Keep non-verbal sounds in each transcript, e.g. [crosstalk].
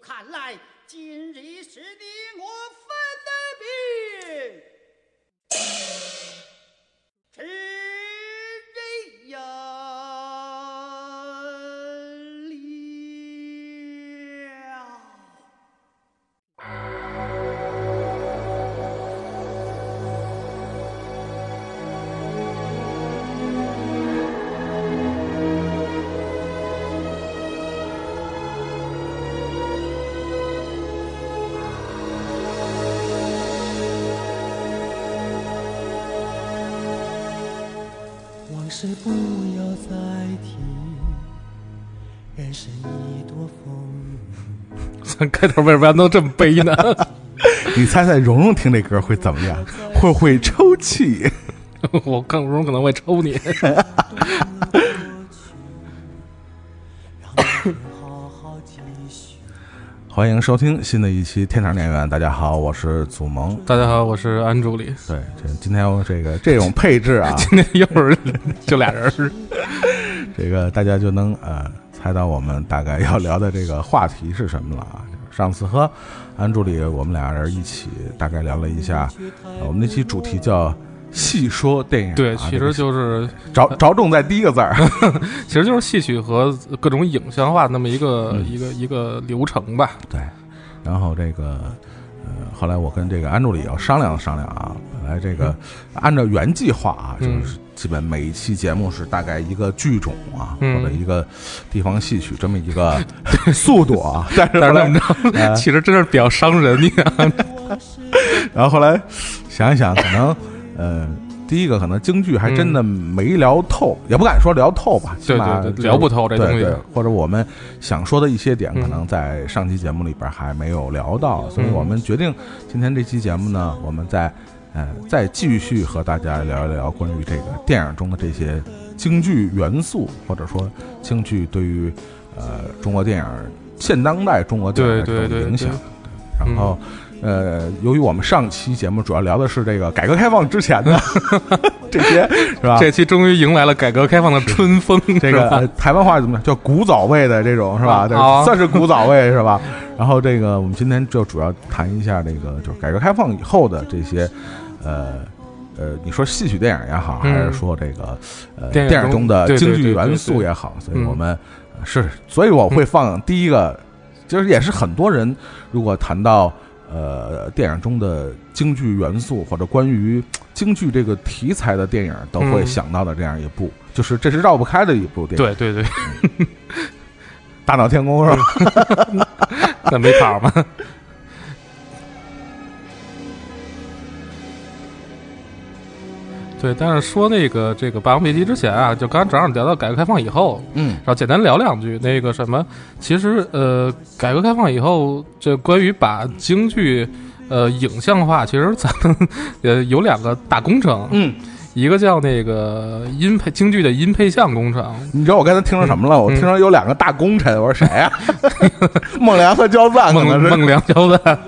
看来今日是你我咱开头为什么要弄这么悲呢？[laughs] 你猜猜蓉蓉听这歌会怎么样？会不会抽泣？[laughs] 我更容可能会抽你。[laughs] 欢迎收听新的一期《天堂电源》，大家好，我是祖萌。大家好，我是安助理。对，这今天我这个这种配置啊，今天又是就俩人儿，这个大家就能呃猜到我们大概要聊的这个话题是什么了啊。就是上次和安助理我们俩人一起大概聊了一下，呃我们那期主题叫“戏说电影”啊，对，其实就是着着重在第一个字儿。[laughs] 其实就是戏曲和各种影像化那么一个、嗯一个一个流程吧。对，然后这个呃，后来我跟这个安助理要商量商量啊，本来这个按照原计划啊，就嗯是基本每一期节目是大概一个剧种啊，嗯。或者一个地方戏曲这么一个 [laughs] 速度啊，[laughs] 但是怎么着，呃 [laughs] 其实真是比较伤人，然后后来想一想，可能呃。第一个可能京剧还真的没聊透，也不敢说聊透吧，起码聊不透这东西。对对。，或者我们想说的一些点，嗯可能在上期节目里边还没有聊到，所以嗯。我们决定今天这期节目呢，我们再呃再继续和大家聊一聊关于这个电影中的这些京剧元素，或者说京剧对于呃中国电影现当代中国电影的影响对。然后呃，由于我们上期节目主要聊的是这个改革开放之前的 [laughs] 这些，是吧？这期终于迎来了改革开放的春风，这个呃台湾话怎么讲？叫古早味的这种是吧？对啊算是古早味是吧？然后这个我们今天就主要谈一下这个就是改革开放以后的这些呃。呃，你说戏曲电影也好，嗯。还是说这个呃电影中的京剧元素也好，所以嗯我们呃是，所以我会放第一个，就是也是很多人如果谈到呃电影中的京剧元素或者关于京剧这个题材的电影都会嗯。想到的这样一部，就是这是绕不开的一部电影。对对对，大闹天宫是吧？[laughs] 那没跑吗？[laughs] 对，但是说那个这个《霸王别姬》之前啊，就刚刚正好聊到改革开放以后，嗯然后简单聊两句那个什么，其实呃，改革开放以后，这关于把京剧呃影像化，其实咱们呃有两个大工程，嗯，一个叫那个音配京剧的音配像工程，你知道我刚才听说什么了？我嗯听说有两个大功臣，我说谁呀、[laughs] 孟良和焦赞。孟孟良焦赞，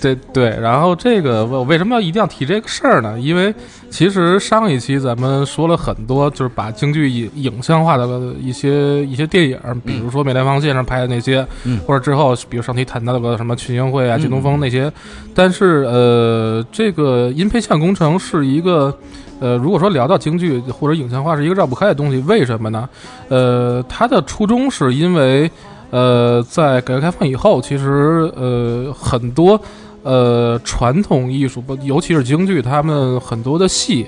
对对，然后这个我为什么要一定要提这个事儿呢？因为其实上一期咱们说了很多，就是把京剧影影像化的一些一些电影，比如说梅兰芳线》上拍的那些，嗯或者之后比如上期谈到的什么群英会啊、嗯靳东风那些，但是呃，这个音配像工程是一个。呃，如果说聊到京剧或者影像化是一个绕不开的东西，为什么呢？呃，它的初衷是因为，呃，在改革开放以后，其实呃很多呃传统艺术，尤其是京剧，他们很多的戏，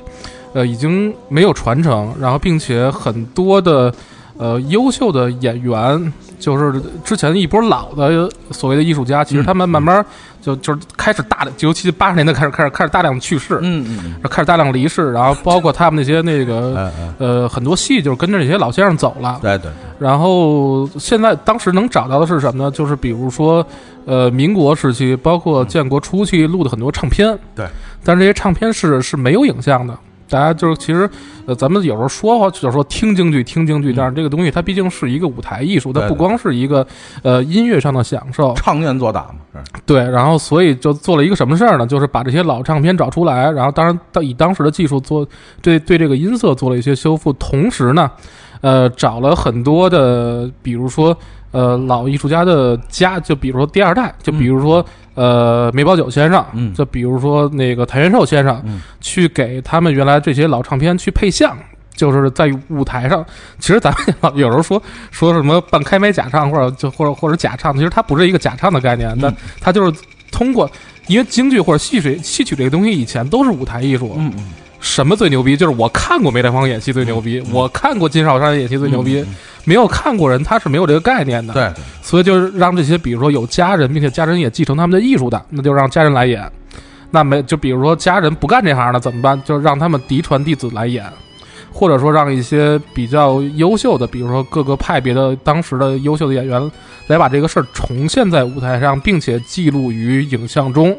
呃已经没有传承，然后并且很多的呃优秀的演员，就是之前一波老的所谓的艺术家，其实他们慢慢就就是开始大的，尤其八十年代开始开始开始大量的去世，嗯嗯开始大量离世，然后包括他们那些那个 [laughs] 呃很多戏就是跟着这些老先生走了。对对，然后现在当时能找到的是什么呢？就是比如说，呃，民国时期，包括建国初期录的很多唱片。对。但是这些唱片是是没有影像的。大家就是其实，呃，咱们有时候说话就是说听京剧，听京剧，但是这个东西它毕竟是一个舞台艺术，它不光是一个呃音乐上的享受。唱念做打嘛，是对，然后所以就做了一个什么事儿呢？就是把这些老唱片找出来，然后当然当以当时的技术做对对这个音色做了一些修复，同时呢，呃，找了很多的，比如说呃老艺术家的家，就比如说第二代，就比如说、呃梅葆玖先生，嗯就比如说那个谭元寿先生，嗯去给他们原来这些老唱片去配像。就是在舞台上，其实咱们有时候说说什么半开麦假唱，或者就或者或者假唱，其实它不是一个假唱的概念，那嗯它就是通过，因为京剧或者戏曲戏曲这个东西以前都是舞台艺术，嗯嗯什么最牛逼？就是我看过梅兰芳演戏最牛逼，我看过金少山演戏最牛逼，没有看过人他是没有这个概念的。，对，所以就是让这些比如说有家人，并且家人也继承他们的艺术的，那就让家人来演。那没就比如说家人不干这行了怎么办？就让他们嫡传弟子来演，或者说让一些比较优秀的，比如说各个派别的当时的优秀的演员来把这个事儿重现在舞台上，并且记录于影像中。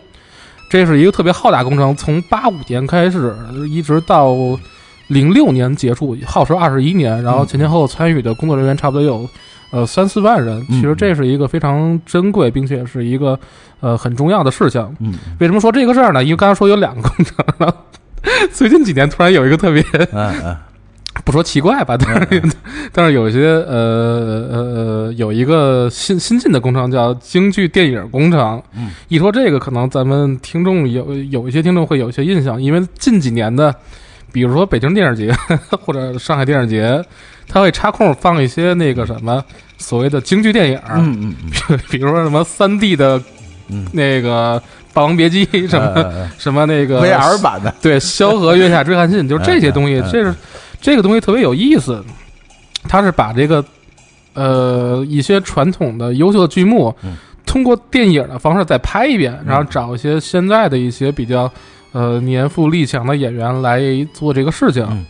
这是一个特别浩大工程，从八五年开始，一直到零六年结束，耗时二十一年。然后前前后后参与的工作人员差不多有呃三四万人。嗯其实这是一个非常珍贵，并且是一个呃很重要的事项。嗯为什么说这个事儿呢？因为刚才说有两个工程，然后 [laughs] 最近几年突然有一个特别嗯嗯不说奇怪吧，但是、[laughs] 但是有一些呃呃有一个新新进的工程叫京剧电影工程。嗯，一说这个，可能咱们听众有有一些听众会有一些印象，因为近几年的，比如说北京电影节 [laughs] 或者上海电影节，他会插空放一些那个什么所谓的京剧电影，嗯嗯 [laughs] 比如说什么三 D 的嗯。那个《霸王别姬》什么、呃什么那个 VR 版的，对，萧何月下追韩信，就是这些东西，嗯嗯嗯这是这个东西特别有意思。它是把这个呃一些传统的优秀的剧目，嗯通过电影的方式再拍一遍，然后找一些现在的一些比较呃年富力强的演员来做这个事情。嗯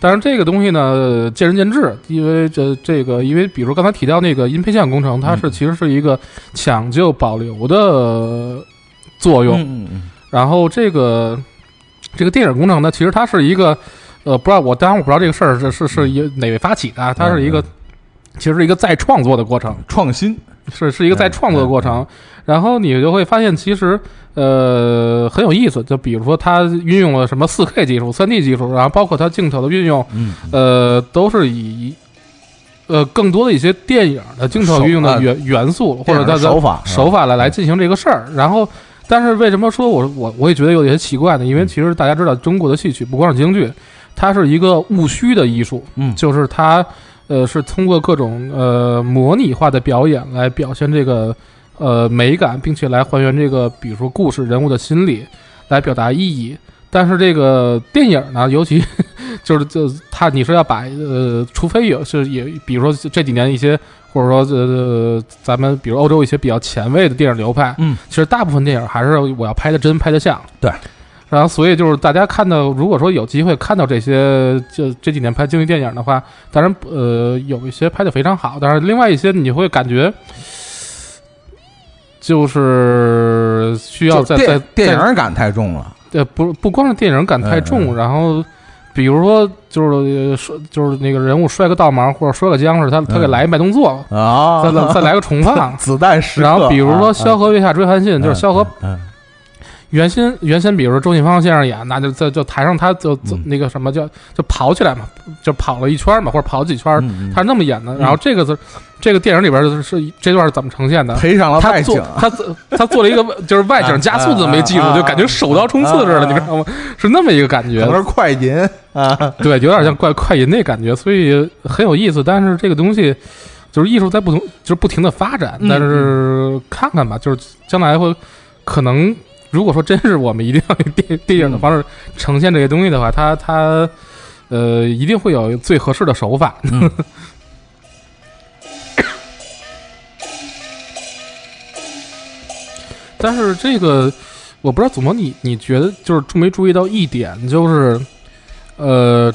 但是这个东西呢，见仁见智，因为这这个，因为比如刚才提到那个音配像工程，它是嗯其实是一个抢救保留的作用。嗯嗯然后这个这个电影工程呢，其实它是一个呃，不知道我当然我不知道这个事儿是是是一哪位发起的啊，它是一个其实是一个再创作的过程，创新，是是一个再创作的过程。然后你就会发现，其实呃很有意思，就比如说它运用了什么四 K 技术、三 D 技术，然后包括它镜头的运用，嗯呃，都是以呃更多的一些电影的镜头运用的元元素，或者它的手法手法来来进行这个事儿。然后，但是为什么说我我我也觉得有些奇怪呢？因为其实大家知道，中国的戏曲不光是京剧，它是一个务虚的艺术，嗯就是它呃是通过各种呃模拟化的表演来表现这个呃美感，并且来还原这个比如说故事人物的心理，来表达意义。但是这个电影呢，尤其 [laughs] 就是就它你说要把呃，除非有是也比如说这几年一些或者说呃咱们比如欧洲一些比较前卫的电影流派，嗯，其实大部分电影还是我要拍的真拍的像，对。然后，所以就是大家看到，如果说有机会看到这些，就这几年拍京剧电影的话，当然，呃，有一些拍的非常好，但是另外一些你会感觉，就是需要在在电电影感太重了，对，不不光是电影感太重，然后比如说就是呃摔就是那个人物摔个倒忙或者摔个僵尸，他他给嗯。来一慢动作，啊，再来再来个重放。[laughs] 子弹然后比如说啊萧何月下追韩信，就是萧何，嗯原先原先比如说周信芳先生演，那就在就台上他就那个什么叫就跑起来嘛，就跑了一圈嘛，或者跑几圈，嗯，他是那么演的。然后这个是这个电影里边是是这段是怎么呈现的？赔上了他景，他做他做了一个就是外景加速的没记住就感觉手刀冲刺似的，你知道吗？是那么一个感觉快银啊，[laughs] 对，有点像快快银那感觉，所以很有意思。但是这个东西就是艺术在不同，就是不停的发展。嗯但是看看吧，就是将来会可能，如果说真是我们一定要用电电影的方式呈现这些东西的话，它它呃一定会有最合适的手法。嗯 [laughs] 但是这个我不知道怎么你你觉得就是注没注意到一点，就是呃，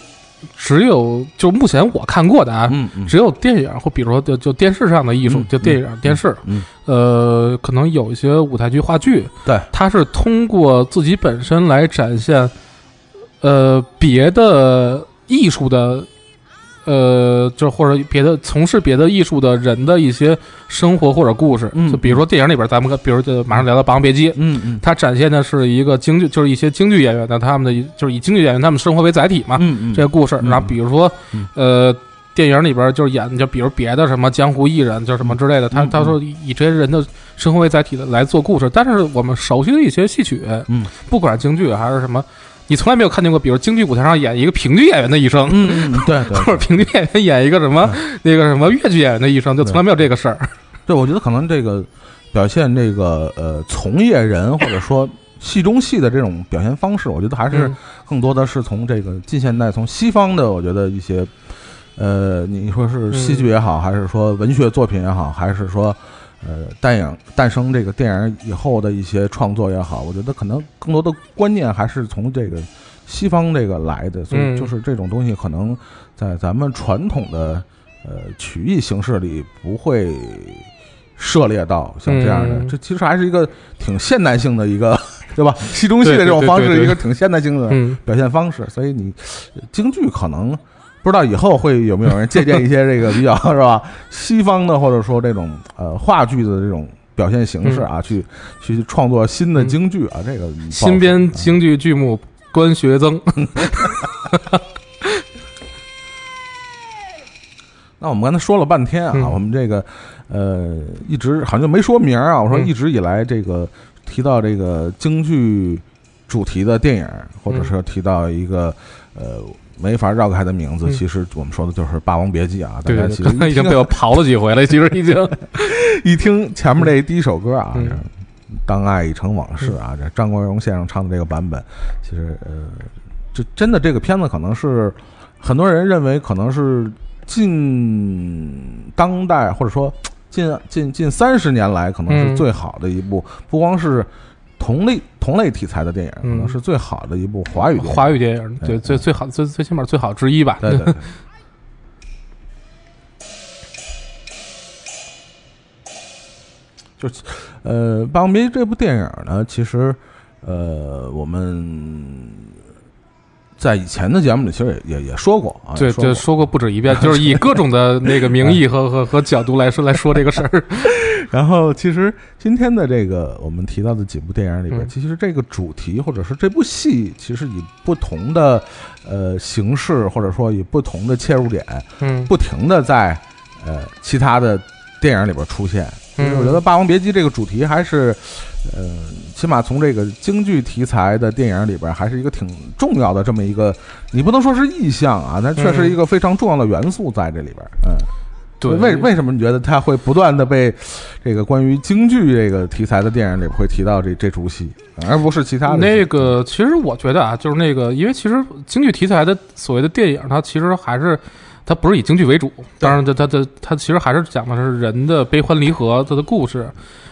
只有就目前我看过的啊，嗯嗯。只有电影或比如说就就电视上的艺术，嗯就电影、电视，嗯。呃，可能有一些舞台剧、话剧，对，它是通过自己本身来展现，呃，别的艺术的，呃，就或者别的从事别的艺术的人的一些生活或者故事，嗯就比如说电影里边，咱们比如就马上聊到《霸王别姬》，嗯嗯它展现的是一个京剧，就是一些京剧演员的他们的就是以京剧演员他们生活为载体嘛，嗯嗯，这个故事。嗯然后比如说嗯，呃，电影里边就是演，就比如别的什么江湖艺人，就什么之类的，他嗯他说以以这些人的生活为载体的来做故事。但是我们熟悉的一些戏曲，嗯，不管京剧还是什么，你从来没有看见过，比如京剧舞台上演一个评剧演员的一生，嗯嗯，对对 [laughs] 或者评剧演员演一个什么那个什么越剧演员的一生，就从来没有这个事儿。对，我觉得可能这个表现这个呃从业人或者说戏中戏的这种表现方式，我觉得还是嗯。更多的是从这个近现代从西方的，我觉得一些呃，你说是戏剧也好，还是说文学作品也好，还是说呃电影诞生这个电影以后的一些创作也好，我觉得可能更多的观念还是从这个西方这个来的，所以嗯就是这种东西可能在咱们传统的呃曲艺形式里不会。涉猎到像这样的，嗯这其实还是一个挺现代性的一个，[laughs] 对吧？戏中戏的这种方式，一个挺现代性的嗯，表现方式，所以你呃京剧可能不知道以后会有没有人借鉴一些这个比较 [laughs] 是吧？西方的或者说这种呃话剧的这种表现形式啊，去去创作新的京剧啊，这个新编京剧剧目关学增，[laughs] 那我们刚才说了半天啊，嗯。我们这个呃一直好像就没说名儿啊。我说嗯。一直以来这个提到这个京剧主题的电影，或者是提到一个呃没法绕开的名字，嗯其实我们说的就是《霸王别姬》啊。大家其实已经被我 [laughs] 刨了几回了，其实已经。[laughs] 一听前面这第一首歌啊，嗯当爱已成往事》啊，这张国荣先生唱的这个版本，其实呃，这真的这个片子可能是很多人认为可能是近当代或者说近近近三十年来可能是嗯最好的一部，不光是同类同类题材的电影，可嗯能是最好的一部华语。华语电影，对对最最好最最起码最好之一吧。对对对。就是，呃，《霸王别姬》这部电影呢，其实，呃，我们在以前的节目里其实也也也说过啊，对，就说过不止一遍，[laughs] 就是以各种的那个名义和和和角度来说来说这个事儿。[laughs] 然后，其实今天的这个我们提到的几部电影里边，嗯其实这个主题或者是这部戏，其实以不同的呃形式，或者说以不同的切入点，嗯不停的在呃其他的电影里边出现。就是我觉得《霸王别姬》这个主题还是，呃，起码从这个京剧题材的电影里边，还是一个挺重要的这么一个，你不能说是意象啊，但确实一个非常重要的元素在这里边。嗯，对，为为什么你觉得它会不断的被这个关于京剧这个题材的电影里会提到这这出戏，而不是其他的那个，其实我觉得啊，就是那个，因为其实京剧题材的所谓的电影，它其实还是它不是以京剧为主，当然它它它它其实还是讲的是人的悲欢离合它的故事。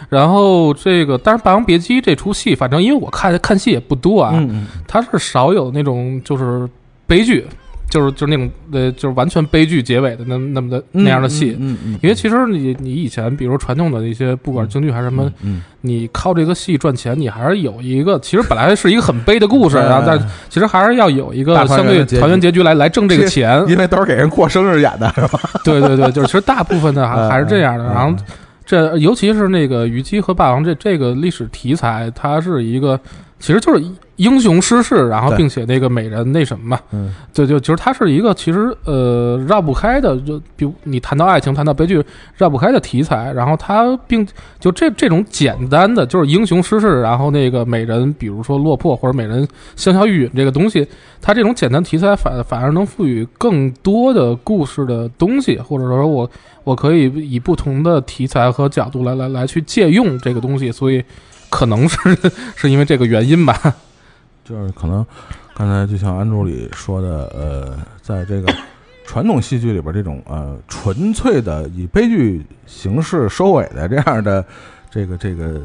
然后这个，当然《霸王别姬》这出戏，反正因为我看看戏也不多啊，嗯嗯它是少有那种就是悲剧，就是就是那种呃，就是完全悲剧结尾的那那么的嗯那样的戏。嗯嗯，因为其实你你以前比如传统的一些，不管是京剧还是什么，嗯你靠这个戏赚钱，你还是有一个，其实本来是一个很悲的故事，嗯然后但其实还是要有一个相对团圆结局来来挣这个钱。因为都是给人过生日演的，是吧？[laughs] 对对对，就是其实大部分的还嗯还是这样的。嗯然后这尤其是那个虞姬和霸王这这个历史题材，它是一个其实就是英雄失势，然后并且那个美人那什么嘛，嗯。就就其实它是一个其实呃绕不开的，就比如你谈到爱情，谈到悲剧绕不开的题材，然后它并就这这种简单的就是英雄失势，然后那个美人，比如说落魄或者美人香消玉殒这个东西，它这种简单题材反反而能赋予更多的故事的东西，或者说我我可以以不同的题材和角度来来来去借用这个东西，所以可能是是因为这个原因吧。[laughs] 就是可能刚才就像安助理说的，呃，在这个传统戏剧里边，这种呃纯粹的以悲剧形式收尾的这样的这个这个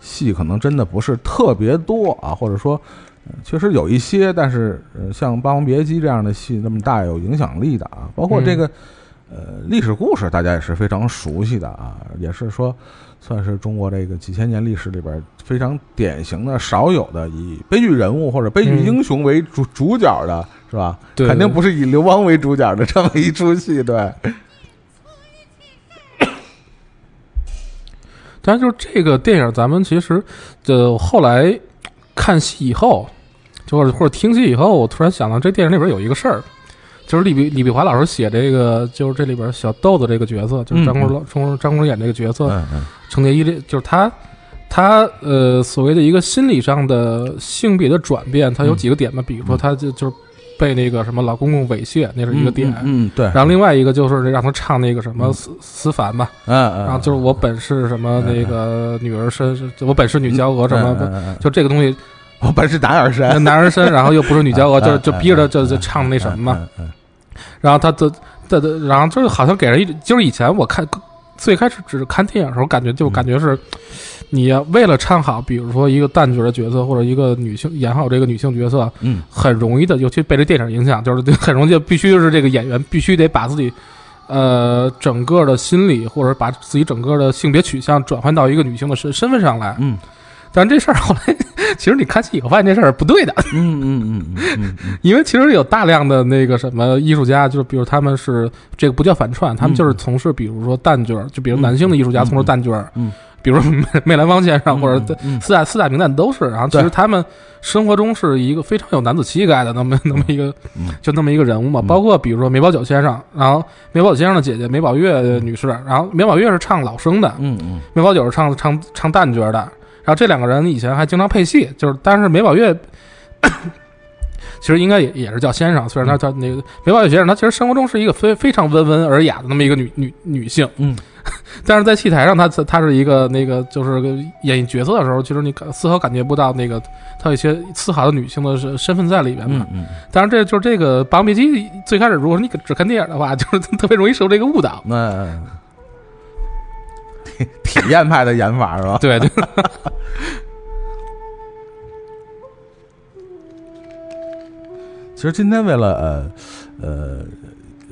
戏，可能真的不是特别多啊，或者说。呃确实有一些，但是呃，像《霸王别姬》这样的戏那么大有影响力的啊，包括这个、呃历史故事，大家也是非常熟悉的啊，也是说算是中国这个几千年历史里边非常典型的、少有的以悲剧人物或者悲剧英雄为主、主角的，是吧？对肯定不是以刘邦为主角的这么一出戏，对。但是就是这个电影，咱们其实就后来看戏以后，就或者或者听戏以后，我突然想到这电影里边有一个事儿，就是李碧李碧华老师写这个，就是这里边小豆子这个角色，就是张国嗯老张张国荣演这个角色，程蝶衣这就是他。他呃，所谓的一个心理上的性别的转变，他有嗯几个点嘛？比如说，他就就是被那个什么老公公猥亵，那是一个点。嗯，嗯对，然后另外一个就是让他唱那个什么嗯。思思凡吧，嗯嗯，然后就是我本是什么嗯那个女儿身，我本是女娇娥什么，嗯嗯嗯。就这个东西我本是男儿身，男儿身，然后又不是女娇娥，[laughs] 就嗯就逼着他就就唱那什么嘛。然后他的的的，然后就是好像给人一，就是以前我看最开始只是看电影的时候，感觉就嗯感觉是，你要为了唱好，比如说一个旦角的角色或者一个女性演好这个女性角色，嗯很容易的，尤其被这电影影响，就是很容易就必须是这个演员必须得把自己。呃，整个的心理或者把自己整个的性别取向转换到一个女性的身身份上来，嗯但这事儿后来，其实你看戏以后发现这事儿不对的，嗯嗯嗯嗯嗯因为其实有大量的那个什么艺术家，就是比如他们是这个不叫反串，他们就是从事比如说旦角儿，就比如男性的艺术家嗯从事旦角儿，嗯，比如说梅梅兰芳先生或者嗯四大四大名旦都是，然后其实他们生活中是一个非常有男子气概的那么那么一个嗯就那么一个人物嘛，嗯。包括比如说梅葆玖先生，然后梅葆玖先生的姐姐梅葆月女士，然后梅葆月是唱老生的，嗯嗯。梅葆玖是唱唱唱旦角的，然后这两个人以前还经常配戏，就是但是梅宝月 [coughs] 其实应该也也是叫先生，虽然他叫那个梅宝月先生，他其实生活中是一个非非常温文尔雅的那么一个女女女性，嗯，[laughs] 但是在戏台上她她是一个那个就是个演绎角色的时候，其实你感丝毫感觉不到那个她有一些丝毫的女性的身身份在里边嘛。嗯当然，这就是这个《霸王别姬》最开始，如果你只看电影的话，就是特别容易受这个误导。那体 [laughs] 体验派的演法是吧？对对，[laughs] 其实今天为了呃呃，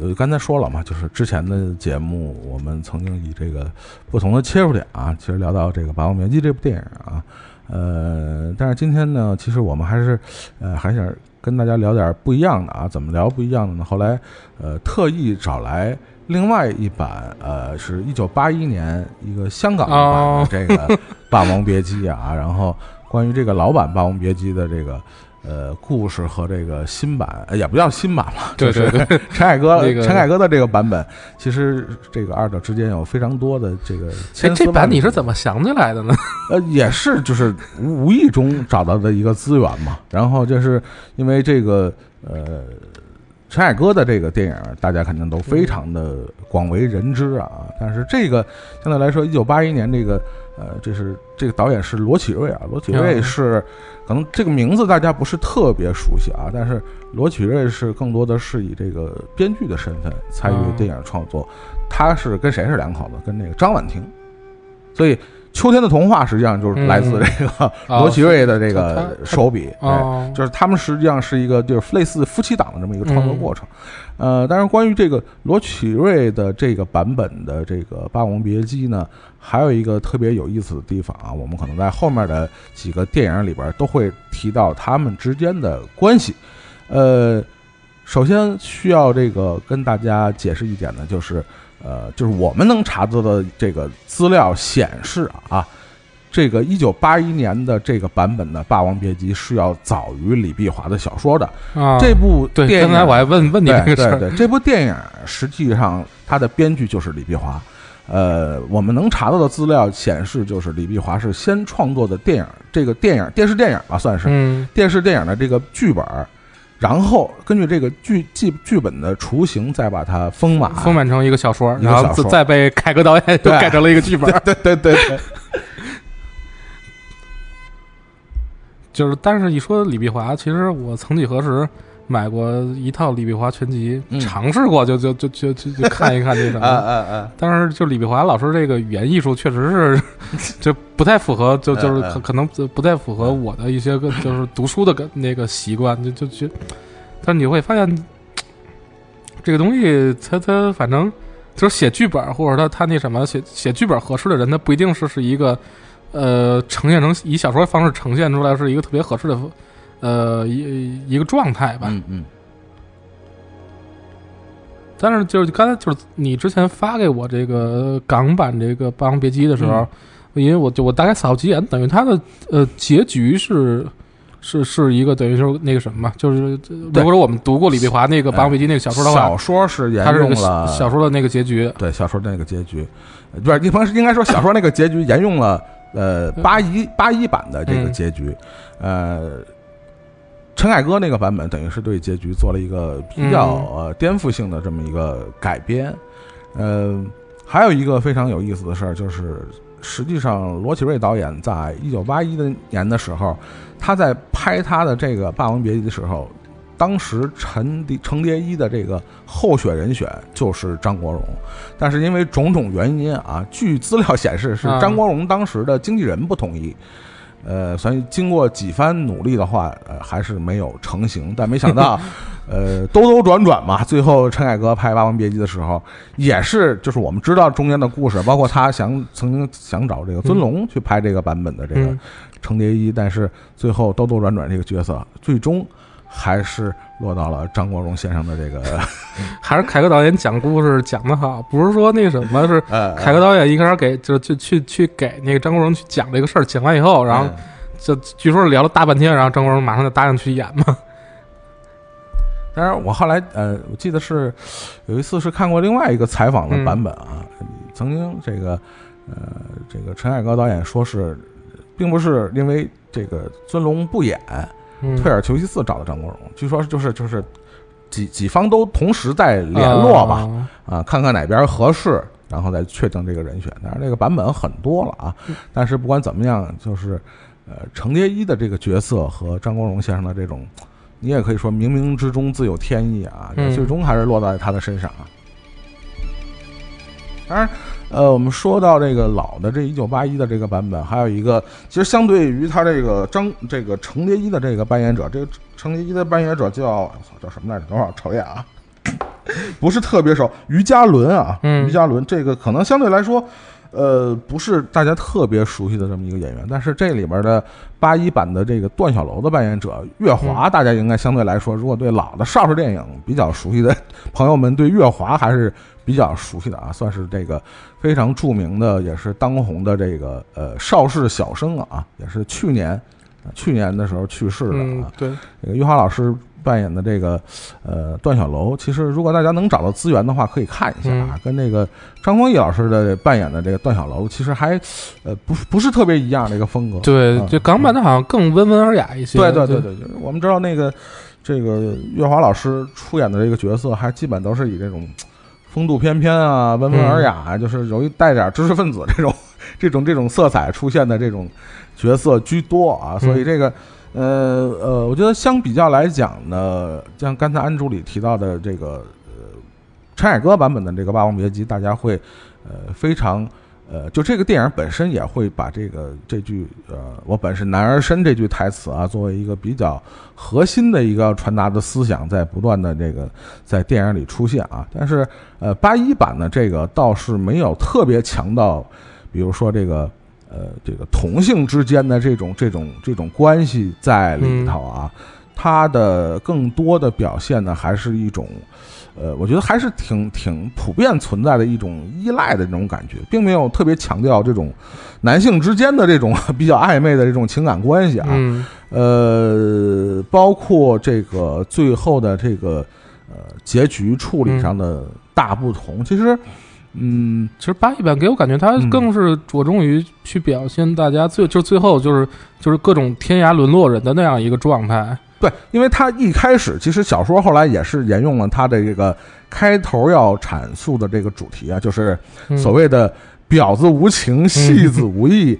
呃，刚才说了嘛，就是之前的节目，我们曾经以这个不同的切入点啊，其实聊到这个《霸王别姬》这部电影啊，呃，但是今天呢，其实我们还是呃还想跟大家聊点不一样的啊，怎么聊不一样的呢？后来呃特意找来。另外一版，呃，是一九八一年一个香港版的这个《霸王别姬》啊，[laughs] 然后关于这个老版《霸王别姬》的这个呃故事和这个新版，呃也不叫新版了，对对就是 [laughs] 陈凯歌那个陈凯歌的这个版本，其实这个二者之间有非常多的这个哎，千丝万缕这版你是怎么想起来的呢？[laughs] 呃，也是就是无无意中找到的一个资源嘛。然后就是因为这个呃，陈凯歌的这个电影，大家肯定都非常的广为人知啊。但是这个相对来说，一九八一年这个呃，这是这个导演是罗启瑞啊，罗启瑞嗯是可能这个名字大家不是特别熟悉啊，但是罗启瑞是更多的是以这个编剧的身份参与嗯电影创作。他是跟谁是两口子？跟那个张婉婷。所以《秋天的童话》实际上就是来自这个哦 [laughs] 罗奇瑞的这个手笔，就是他们实际上是一个就是类似夫妻档的这么一个创作过程。呃，当然关于这个罗奇瑞的这个版本的这个《霸王别姬》呢，还有一个特别有意思的地方啊，我们可能在后面的几个电影里边都会提到他们之间的关系。呃，首先需要这个跟大家解释一点呢，就是呃，就是我们能查到的这个资料显示啊，这个一九八一年的这个版本的《霸王别姬》是要早于李碧华的小说的。啊，这部对，电影刚才我还问问你对这个事儿，对对，这部电影实际上它的编剧就是李碧华。呃，我们能查到的资料显示，就是李碧华是先创作的电影，这个电影电视电影吧，算是、嗯电视电影的这个剧本儿，然后根据这个剧剧剧本的雏形，再把它丰满。丰满成一个小说，然后再再被凯歌导演又改成了一个剧本。对 [laughs] 对对对，就是，但是一说李碧华，其实我曾几何时买过一套李碧华全集，嗯尝试过就就就就就就看一看这什 [laughs] 啊么。啊啊！但是就李碧华老师这个语言艺术确实是，[laughs] 就不太符合，就就是可可能不太符合我的一些个就是读书的个那个习惯，就就就，但你会发现，这个东西它它反正就是写剧本或者他他那什么写写剧本合适的人，他不一定是是一个呃呈现成以小说方式呈现出来是一个特别合适的呃一一个状态吧。嗯嗯但是就是刚才就是你之前发给我这个港版这个《霸王别姬》的时候，嗯因为我就我大概扫几眼，等于它的呃结局是是是一个等于就是那个什么嘛，就是如果说我们读过李碧华那个《霸王别姬》那个小说的话小，说是沿用了小说的那个结局。对小说的那个结局，呃不是应该应该说小说那个结局沿用了呃八一八一版的这个嗯结局，呃。陈凯歌那个版本等于是对结局做了一个比较嗯。呃颠覆性的这么一个改编，呃，还有一个非常有意思的事儿就是，实际上罗启瑞导演在一九八一的年的时候，他在拍他的这个《霸王别姬》的时候，当时陈蝶程蝶衣的这个候选人选就是张国荣，但是因为种种原因啊，据资料显示是啊。张国荣当时的经纪人不同意。呃，所以经过几番努力的话，呃，还是没有成型。但没想到，[laughs] 呃，兜兜转转嘛，最后陈凯歌拍《霸王别姬》的时候，也是就是我们知道中间的故事，包括他想曾经想找这个尊龙去拍这个版本的这个嗯程蝶衣，但是最后兜兜转转这个角色最终还是落到了张国荣先生的这个 [laughs] 还是凯歌导演讲故事讲的好，不是说那什么，是呃 [laughs] 凯歌导演一开始给就就去去给那个张国荣去讲这个事儿，讲完以后，然后嗯。就据说是聊了大半天，然后张国荣马上就答应去演嘛。[laughs] 当然，我后来呃，我记得是有一次是看过另外一个采访的版本啊，曾经这个呃，这个陈凯歌导演说是，并不是因为这个尊龙不演，嗯退而求其次找的张国荣，据说就是就是几几方都同时在联络吧，啊啊，看看哪边合适，然后再确定这个人选。当然，这个版本很多了啊，但是不管怎么样，就是呃，程蝶衣的这个角色和张国荣先生的这种，你也可以说冥冥之中自有天意啊，嗯最终还是落在他的身上啊。当然，呃，我们说到这个老的这一九八一的这个版本，还有一个，其实相对于他这个张这个程蝶衣的这个扮演者，这个程蝶衣的扮演者叫叫什么来着？等会儿瞅一眼啊，[laughs] 不是特别熟，于嘉伦啊，嗯。于嘉伦。这个可能相对来说，呃，不是大家特别熟悉的这么一个演员，但是这里边的八一版的这个段小楼的扮演者月华，大家应该相对来说，如果对老的邵氏电影比较熟悉的朋友们，对月华还是比较熟悉的啊，算是这个非常著名的，也是当红的这个呃邵氏小生啊，也是去年呃去年的时候去世的啊。，嗯对，这个月华老师扮演的这个呃段小楼，其实如果大家能找到资源的话，可以看一下啊，嗯跟那个张丰毅老师的扮演的这个段小楼，其实还呃不不是特别一样的一个风格。嗯，对就港版的好像更温文尔雅一些。对对对对，对我们知道那个这个月华老师出演的这个角色，还基本都是以这种风度翩翩啊、温文尔雅啊，就是容易带点知识分子这种这种这种色彩出现的这种角色居多啊，所以这个。呃呃，我觉得相比较来讲呢，像刚才安主里提到的这个呃陈凯歌版本的这个《霸王别姬》，大家会呃非常呃，就这个电影本身也会把这个这句呃“我本是男儿身”这句台词啊，作为一个比较核心的一个传达的思想，在不断的这个在电影里出现啊。但是呃，八一版的这个倒是没有特别强到，比如说这个呃这个同性之间的这种这种这种关系在里头啊。它的更多的表现呢，还是一种，呃，我觉得还是挺挺普遍存在的一种依赖的这种感觉，并没有特别强调这种男性之间的这种 [laughs] 比较暧昧的这种情感关系啊。嗯呃，包括这个最后的这个呃结局处理上的大不同，其实，嗯，其实八一版给我感觉，它嗯更是着重于去表现大家最就最后就是就是各种天涯沦落人的那样一个状态。对，因为他一开始其实小说后来也是沿用了他的这个开头要阐述的这个主题啊，就是嗯所谓的婊子无情，戏子无义，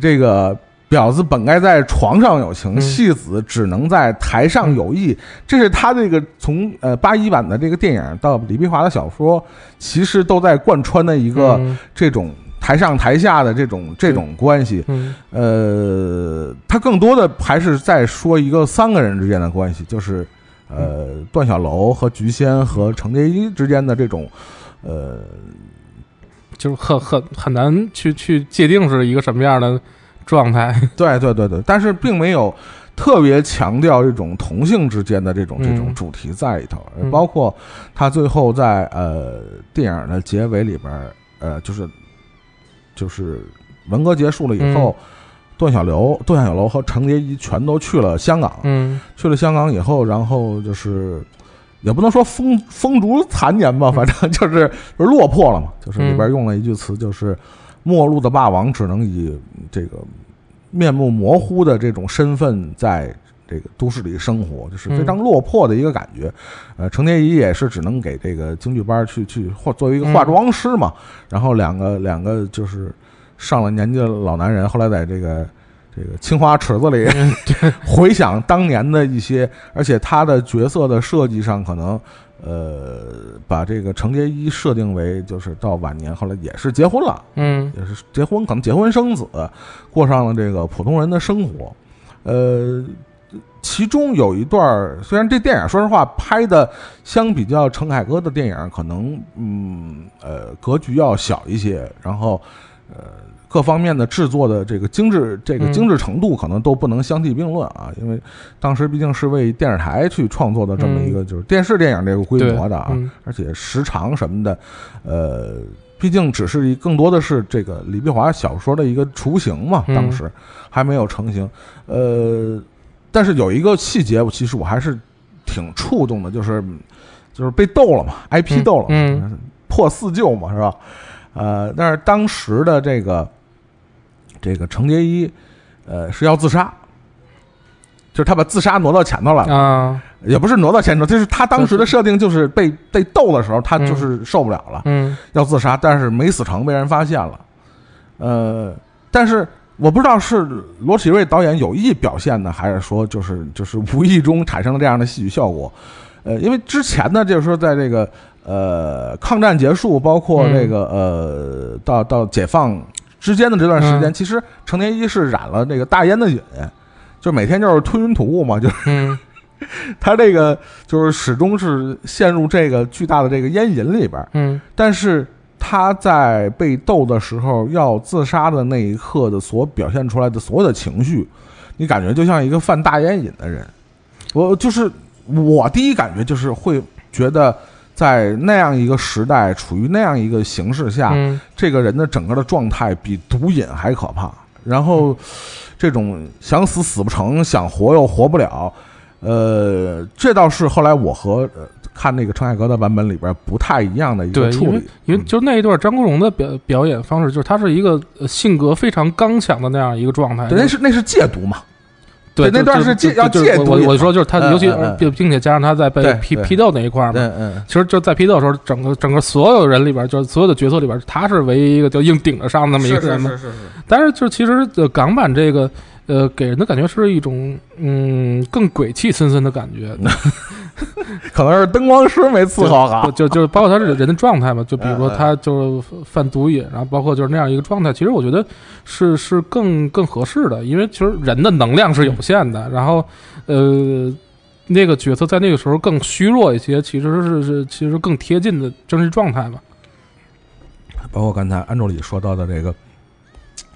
这个。婊子本该在床上有情，嗯戏子只能在台上有义。这是他这个从呃八一版的这个电影到李碧华的小说，其实都在贯穿的一个嗯这种台上台下的这种这种关系。嗯呃，他更多的还是在说一个三个人之间的关系，就是呃段小楼和菊仙和程蝶衣之间的这种呃就是很很很难去去界定是一个什么样的状态。[laughs] 对对对对，但是并没有特别强调这种同性之间的这种这种嗯主题在里头，嗯包括他最后在呃电影的结尾里边，呃，就是就是文革结束了以后，段小楼、段小楼和程蝶衣全都去了香港。嗯去了香港以后，然后就是也不能说风风烛残年吧，反正就是就是落魄了嘛。就是里边用了一句词，就是“末路的霸王只能以这个面目模糊的这种身份在这个都市里生活，就是非常落魄的一个感觉。呃，程蝶衣也是只能给这个京剧班去去化作为一个化妆师嘛。然后两个两个就是上了年纪的老男人，后来在这个。这个青花池子里，[laughs] 回想当年的一些，而且他的角色的设计上，可能呃，把这个程蝶衣设定为就是到晚年，后来也是结婚了，嗯也是结婚，可能结婚生子，过上了这个普通人的生活。呃，其中有一段儿，虽然这电影说实话拍的相比较陈凯歌的电影，可能嗯呃格局要小一些，然后呃各方面的制作的这个精致，这个嗯。精致程度可能都不能相提并论啊，因为当时毕竟是为电视台去创作的这么一个就是电视电影这个规模的啊，嗯。而且时长什么的，呃，毕竟只是一更多的是这个李碧华小说的一个雏形嘛，嗯。当时还没有成型。呃，但是有一个细节，我其实我还是挺触动的，就是就是被逗了嘛，IP 嗯斗了破四旧嘛，是吧？呃，但是当时的这个这个程蝶衣，呃，是要自杀。就是他把自杀挪到前头来了，啊也不是挪到前头，就是他当时的设定就是被被斗的时候，他就是受不了了，嗯要自杀，但是没死成，被人发现了。呃，但是我不知道是罗启瑞导演有意表现的，还是说就是就是无意中产生了这样的戏剧效果。呃，因为之前呢，就是说在这个呃抗战结束，包括这个、呃到到解放之间的这段时间，嗯其实程蝶衣是染了这个大烟的瘾，就每天就是吞云吐雾嘛，就是。嗯 [laughs] 他这个就是始终是陷入这个巨大的这个烟瘾里边儿，嗯但是他在被斗的时候要自杀的那一刻的所表现出来的所有的情绪，你感觉就像一个犯大烟瘾的人。我就是我第一感觉就是会觉得，在那样一个时代，处于那样一个形势下，嗯这个人的整个的状态比毒瘾还可怕。然后，这种想死死不成，想活又活不了，呃，这倒是后来我和、呃、看那个陈凯歌的版本里边不太一样的一个，处因为理。因为就那一段张国荣的表表演方式，就是他是一个呃性格非常刚强的那样一个状态。对，那是那是戒毒嘛？对对那段是戒要毒我我我说就是他，尤其并并且加上他在被批批斗那一块儿嘛，嗯嗯，其实就在批斗的时候，整个整个所有人里边，就是所有的角色里边，他是唯一一个就硬顶着上那么一个人嘛。是是是。但是就其实呃港版这个呃给人的感觉是一种嗯更鬼气森森的感觉，可能是灯光师没伺候好就。就就是包括他这人的状态嘛，就比如说他就是犯毒瘾，然后包括就是那样一个状态，其实我觉得是是更更合适的，因为其实人的能量是有限的，然后呃。那个角色在那个时候更虚弱一些，其实是是其实更贴近的真实状态嘛。包括刚才安助理说到的这个，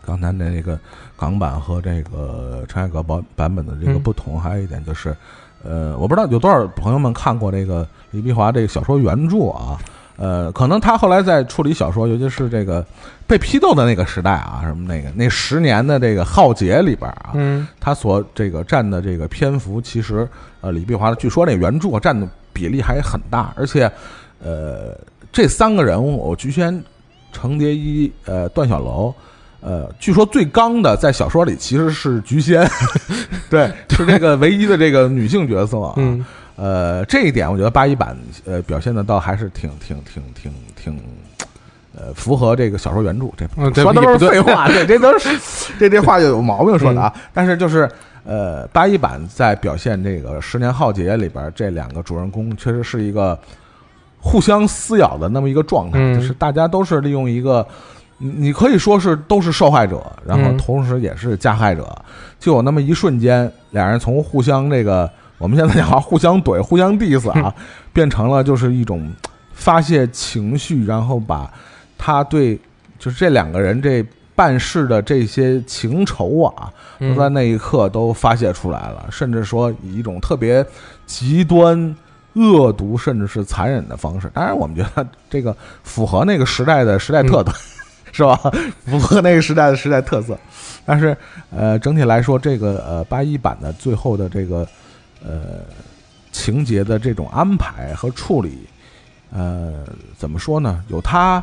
刚才那个港版和这个陈凯歌版版本的这个嗯不同，还有一点就是，呃，我不知道有多少朋友们看过这个李碧华这个小说原著啊。呃，可能他后来在处理小说，尤其是这个被批斗的那个时代啊，什么那个那十年的这个浩劫里边啊，嗯他所这个占的这个篇幅，其实呃，李碧华的据说那原著占的比例还很大，而且呃，这三个人物，我局先程蝶衣、呃段小楼，呃，据说最刚的在小说里其实是菊仙，[laughs] 对，是这个唯一的这个女性角色啊。嗯呃，这一点我觉得八一版呃表现的倒还是挺挺挺挺挺。呃，符合这个小说原著，这嗯说的都是废话，这这都是这这话就有毛病说的啊。但是就是呃，八一版在表现这个十年浩劫里边，这两个主人公确实是一个互相撕咬的那么一个状态，嗯就是大家都是利用一个，你你可以说是都是受害者，然后嗯同时也是加害者，就有那么一瞬间，俩人从互相这个我们现在讲话互相怼、互相 diss 啊，变成了就是一种发泄情绪，然后把他对就是这两个人这办事的这些情仇啊，都在嗯那一刻都发泄出来了，甚至说以一种特别极端、恶毒，甚至是残忍的方式。当然，我们觉得这个符合那个时代的时代特点。是吧？[laughs] 符合那个时代的时代特色。但是呃，整体来说，这个呃八一版的最后的这个呃情节的这种安排和处理，呃，怎么说呢？有它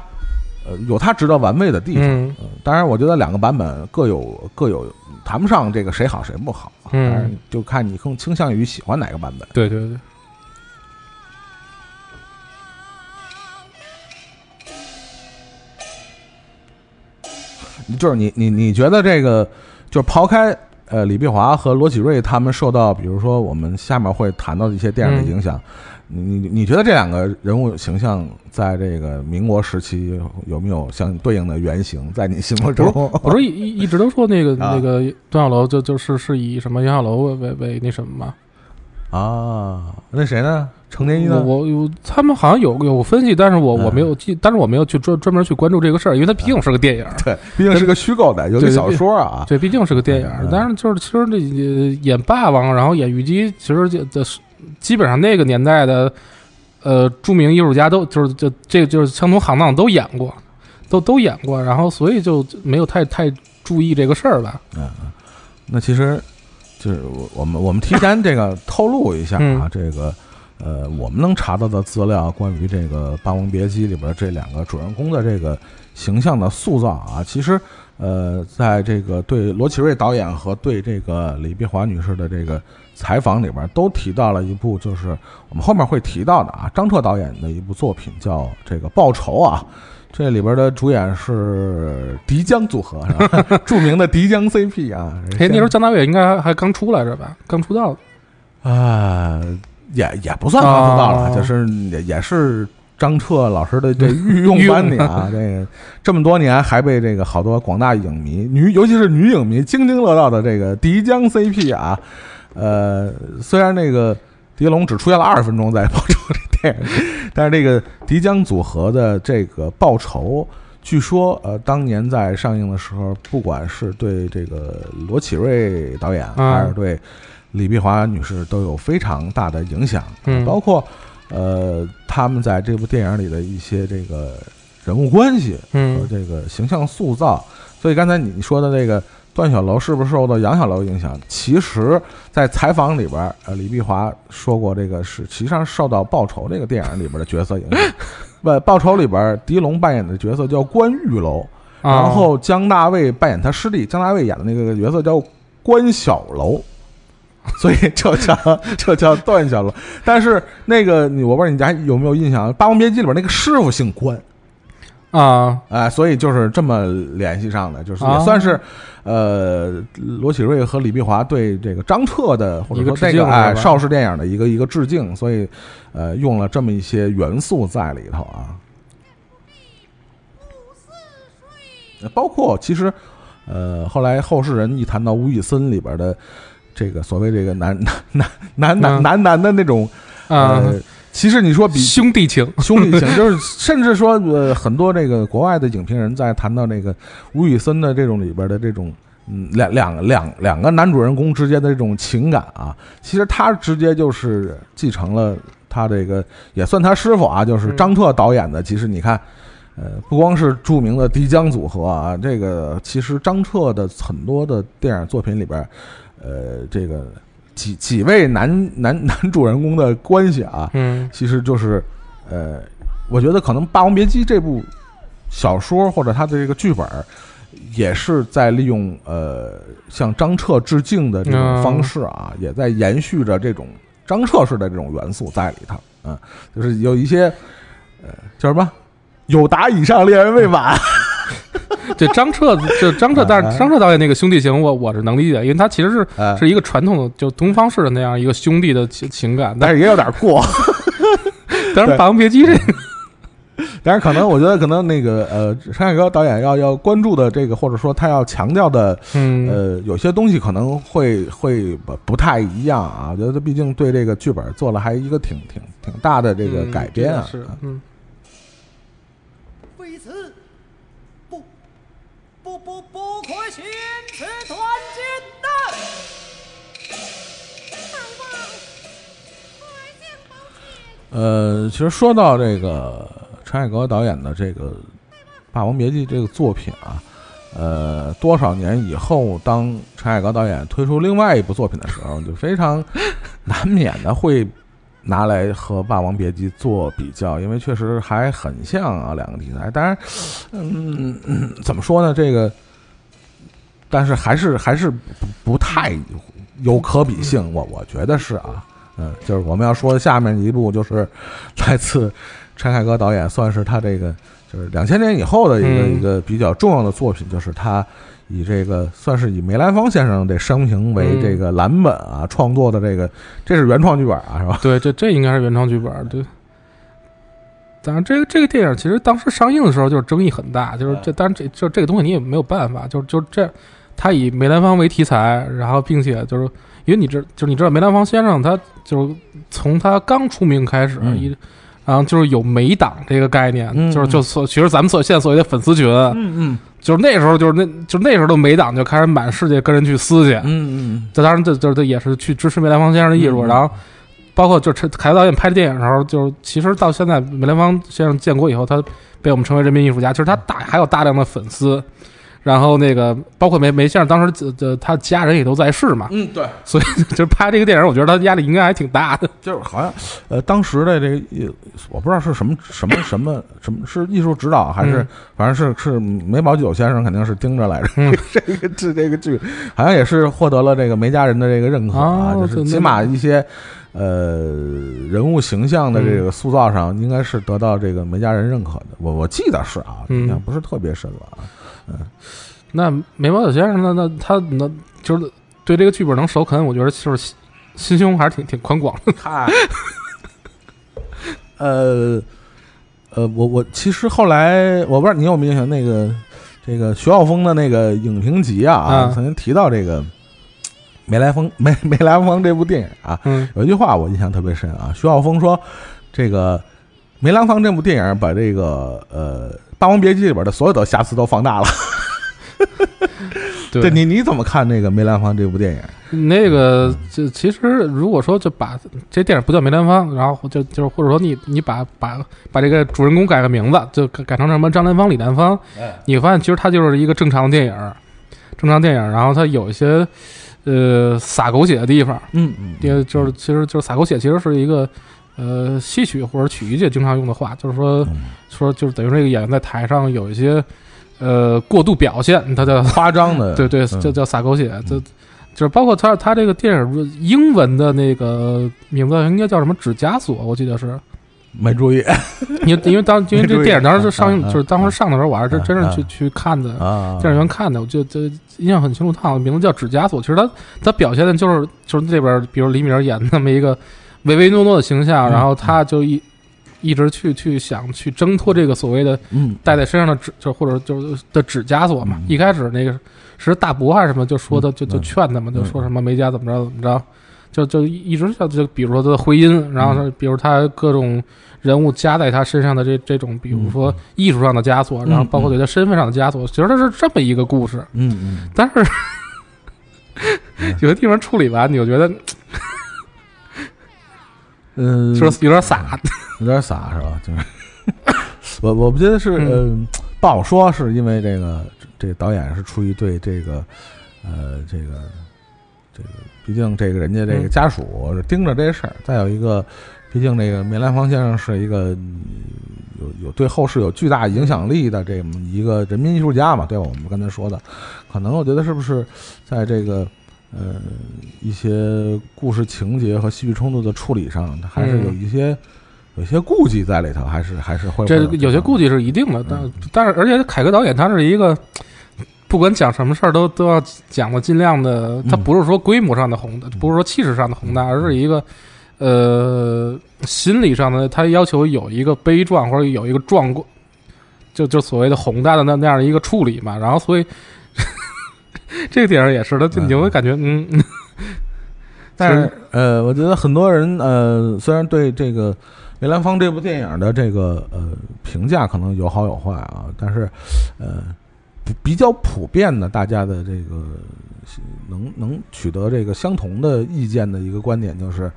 呃有它值得玩味的地方。嗯呃当然，我觉得两个版本各有各有，谈不上这个谁好谁不好。啊嗯当然就看你更倾向于喜欢哪个版本。对对对，就是你你你觉得这个，就是抛开呃李碧华和罗启瑞他们受到，比如说我们下面会谈到的一些电影的影响，你你你觉得这两个人物形象在这个民国时期有没有相对应的原型在你心目中？[laughs] 我说一一一直都说那个啊那个段小楼就就是是以什么杨小楼为为为那什么嘛，啊，那谁呢？程蝶衣呢？我我有他们好像有有分析，但是我我嗯没有记，但是我没有去专专门去关注这个事儿，因为它毕竟是个电影儿，对，毕竟是个虚构的，有个对对小说啊。对，毕竟是个电影。但是就是其实这呃演霸王，然后演虞姬，其实这这是基本上那个年代的呃著名艺术家都就是就这个就是相同行当都演过，都都演过，然后所以就没有太太注意这个事儿吧。那其实就是我我们我们提前这个透露一下啊，嗯这个呃，我们能查到的资料关于这个《霸王别姬》里边这两个主人公的这个形象的塑造啊，其实呃，在这个对罗启瑞导演和对这个李碧华女士的这个采访里边，都提到了一部就是我们后面会提到的啊，张彻导演的一部作品叫这个《报仇》啊。这里边的主演是迪江组合，是吧？著名的迪江 CP 啊。哎，那时候姜大卫应该还刚出来是吧？刚出道。啊，也也不算刚出道了，哦就是也也是张彻老师的这御用班底啊。[laughs] 这个这么多年还被这个好多广大影迷女，尤其是女影迷津津乐道的这个迪江 CP 啊。呃，虽然那个狄龙只出现了二十分钟在《报仇》这电影，但是这个迪江组合的这个《报仇》。据说，呃，当年在上映的时候，不管是对这个罗启瑞导演，嗯还是对李碧华女士，都有非常大的影响。嗯包括呃，他们在这部电影里的一些这个人物关系和嗯这个形象塑造。所以刚才你说的那个段小楼是不是受到杨小楼影响？其实，在采访里边，呃，李碧华说过，这个是实际上受到《报仇》这个电影里边的角色影响。[laughs] 不，《报仇》里边，狄龙扮演的角色叫关玉楼，啊然后姜大卫扮演他师弟，姜大卫演的那个角色叫关小楼，所以就叫就叫段小楼。但是那个你，我不知道你家有没有印象，《霸王别姬》里边那个师傅姓关，啊哎、所以就是这么联系上的，就是也啊算是，呃，罗启瑞和李碧华对这个张彻的或者说致敬是这个哎邵氏电影的一个一个致敬，所以呃用了这么一些元素在里头啊。呃包括其实，呃，后来后世人一谈到吴宇森里边的这个所谓这个男 [laughs] 男男男男男男的那种，啊，呃，其实你说比兄弟情。兄弟情，[laughs] 就是甚至说，呃，很多这个国外的影评人在谈到那个吴宇森的这种里边的这种，嗯，两两两两个男主人公之间的这种情感啊，其实他直接就是继承了他这个，也算他师傅啊，就是张彻导演的。其实你看，呃，不光是著名的迪江组合啊，这个其实张彻的很多的电影作品里边，呃，这个几几位男男男主人公的关系啊，嗯。其实就是，呃，我觉得可能《霸王别姬》这部小说或者它的这个剧本，也是在利用呃向张彻致敬的这种嗯方式啊，也在延续着这种张彻式的这种元素在里头。嗯，就是有一些呃叫什么“有达以上，恋人未满 [laughs] 这张彻，就张彻，但哎是张彻导演那个兄弟情，我我是能理解，因为他其实是”，呃，是一个传统的，就东方式的那样一个兄弟的情情感。但但是也有点过。[laughs] 但是《霸王别姬》这个，[laughs] 但是可能我觉得可能那个呃，山海哥导演要要关注的这个，或者说他要强调的嗯，呃，有些东西可能会会不不太一样啊。我觉得毕竟对这个剧本做了还一个挺挺挺大的这个嗯改编啊。是，嗯，呃，其实说到这个陈凯歌导演的这个《霸王别姬》这个作品啊，呃，多少年以后，当陈凯歌导演推出另外一部作品的时候，就非常难免的会拿来和《霸王别姬》做比较，因为确实还很像啊两个题材。当然，嗯，怎么说呢？这个，但是还是还是不不太有可比性，我我觉得是啊。嗯，就是我们要说的下面一部，就是来自陈凯歌导演，算是他这个就是两千年以后的一个、嗯一个比较重要的作品，就是他以这个算是以梅兰芳先生的生平为嗯这个蓝本啊、创作的这个，这是原创剧本啊，是吧？[laughs] 对，这这应该是原创剧本，对。当然，这个这个电影其实当时上映的时候就是争议很大，就是这，当然这就这个东西你也没有办法，就就这，他以梅兰芳为题材，然后并且就是因为你知就是你知道梅兰芳先生他就是从他刚出名开始，嗯。一然后就是有美党这个概念，嗯就是就所其实咱们所现在所谓的粉丝群，嗯嗯。就是那时候就是那就那时候的美党就开始满世界跟人去撕去，嗯嗯这当然这这这也是去支持梅兰芳先生的艺术，嗯然后包括就是陈凯歌导演拍电影的时候，就是其实到现在梅兰芳先生建国以后，他被我们称为人民艺术家，其实他大还有大量的粉丝，然后那个包括梅梅先生当时他家人也都在世嘛，嗯，对，所以 [laughs] 就是拍这个电影，我觉得他压力应该还挺大的。就是好像呃，当时的这个呃我不知道是什么什么什么什么是艺术指导还是、嗯反正是是梅葆玖先生肯定是盯着来着，嗯 [laughs] 这个这这个剧好像也是获得了这个梅家人的这个认可啊，哦就是起码一些呃人物形象的这个塑造上，应该是得到这个梅家人认可的。我我记得是啊，嗯印象不是特别深了啊。那梅葆玖先生那？那他那就是对这个剧本能首肯，我觉得就是心心胸还是挺挺宽广的。嗨，呃呃，我我其实后来我不知道你有没有印象，那个这个徐浩峰的那个影评集啊，啊曾经提到这个梅兰芳 [laughs] 梅梅兰芳这部电影啊，嗯有一句话我印象特别深啊，徐浩峰说这个梅兰芳这部电影把这个呃《霸王别姬》里边的所有的瑕疵都放大了。[laughs] 对这你你怎么看那个梅兰芳这部电影？那个，就其实如果说就把这电影不叫梅兰芳，然后就就是或者说你你把把把这个主人公改个名字，就改改成什么张兰芳、李兰芳，你会发现其实它就是一个正常的电影，正常电影，然后它有一些呃撒狗血的地方，嗯嗯也就是其实就是撒狗血，其实是一个呃戏曲或者曲艺界经常用的话，就是说嗯说就是等于这个演员在台上有一些呃过度表现，他叫夸张的，对对，就叫撒狗血，就就是包括他他这个电影英文的那个名字应该叫什么《指枷锁》，我记得是，没注意 [laughs] 因因为当因为这电影当时上映就是当时上的时候，我还是真真是去嗯去看的。啊，电影院看的，我就就印象很清楚，他好像名字叫《指枷锁》。其实他他表现的就是就是这边，比如李敏儿演的那么一个唯唯诺诺的形象，嗯。然后他就一一直去去想去挣脱这个所谓的嗯。戴在身上的指，就或者就是的指枷锁嘛。嗯。一开始那个是大伯还是什么，就说他嗯就就嗯劝他嘛，就嗯说什么梅家怎么着怎么着，就就一直像就比如说他的婚姻，然后比如他各种人物加在他身上的这这种，比如说艺术上的枷锁，嗯然后包括对他身份上的枷锁，其实他是这么一个故事。嗯嗯，但 [laughs] 是有的地方处理完，你就觉得嗯，说有点傻。[laughs] 有点傻是吧？就是 [coughs] 我我不觉得是嗯呃不好说，是因为这个这个导演是出于对这个呃这个这个，毕竟这个人家这个嗯家属是盯着这事儿，再有一个，毕竟这个梅兰芳先生是一个嗯有有对后世有巨大影响力的这么一个人民艺术家嘛，对吧？我们刚才说的，可能我觉得是不是在这个。呃，一些故事情节和戏剧冲突的处理上，他还是有嗯一些、有一些顾忌在里头，还是还是会这有些顾忌是一定的，但嗯。但是而且凯歌导演他是一个，不管讲什么事儿都都要讲的尽量的，他嗯。不是说规模上的宏大，不是说气势上的宏大，而是一个呃心理上的，他要求有一个悲壮或者有一个壮观，就就所谓的宏大的那那样的一个处理嘛，然后所以 [laughs] 这个电影也是他，就你就会感觉嗯，嗯 [laughs] 但是呃，我觉得很多人呃，虽然对这个梅兰芳这部电影的这个呃评价可能有好有坏啊，但是呃比比较普遍的，大家的这个能能取得这个相同的意见的一个观点就是，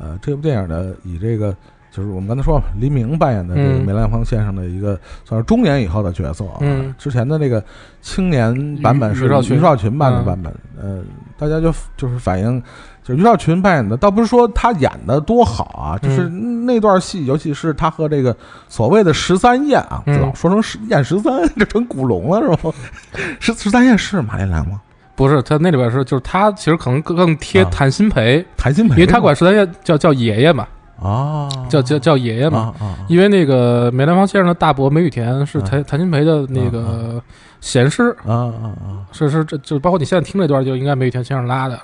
呃，这部电影的以这个就是我们刚才说了，黎明扮演的这个嗯。梅兰芳先生的一个算是中年以后的角色啊。嗯。之前的那个青年版本是于少群。于少群扮的嗯。版本，呃，大家就就是反映，就是于少群扮演的，倒不是说他演的多好啊，就是嗯。那段戏，尤其是他和这个所谓的十三燕啊，嗯。老说成十燕十三，这成古龙了是吧？[laughs] 十十三燕是马连良吗？不是他那里边是就是他其实可能更更贴啊。谭鑫培，谭鑫培，因为他管十三燕叫叫爷爷嘛，啊，叫叫叫爷爷嘛。啊啊，因为那个梅兰芳先生的大伯梅雨田是啊谭谭鑫培的那啊个贤师，啊啊啊！是是这就包括你现在听这段就应该梅雨田先生拉的。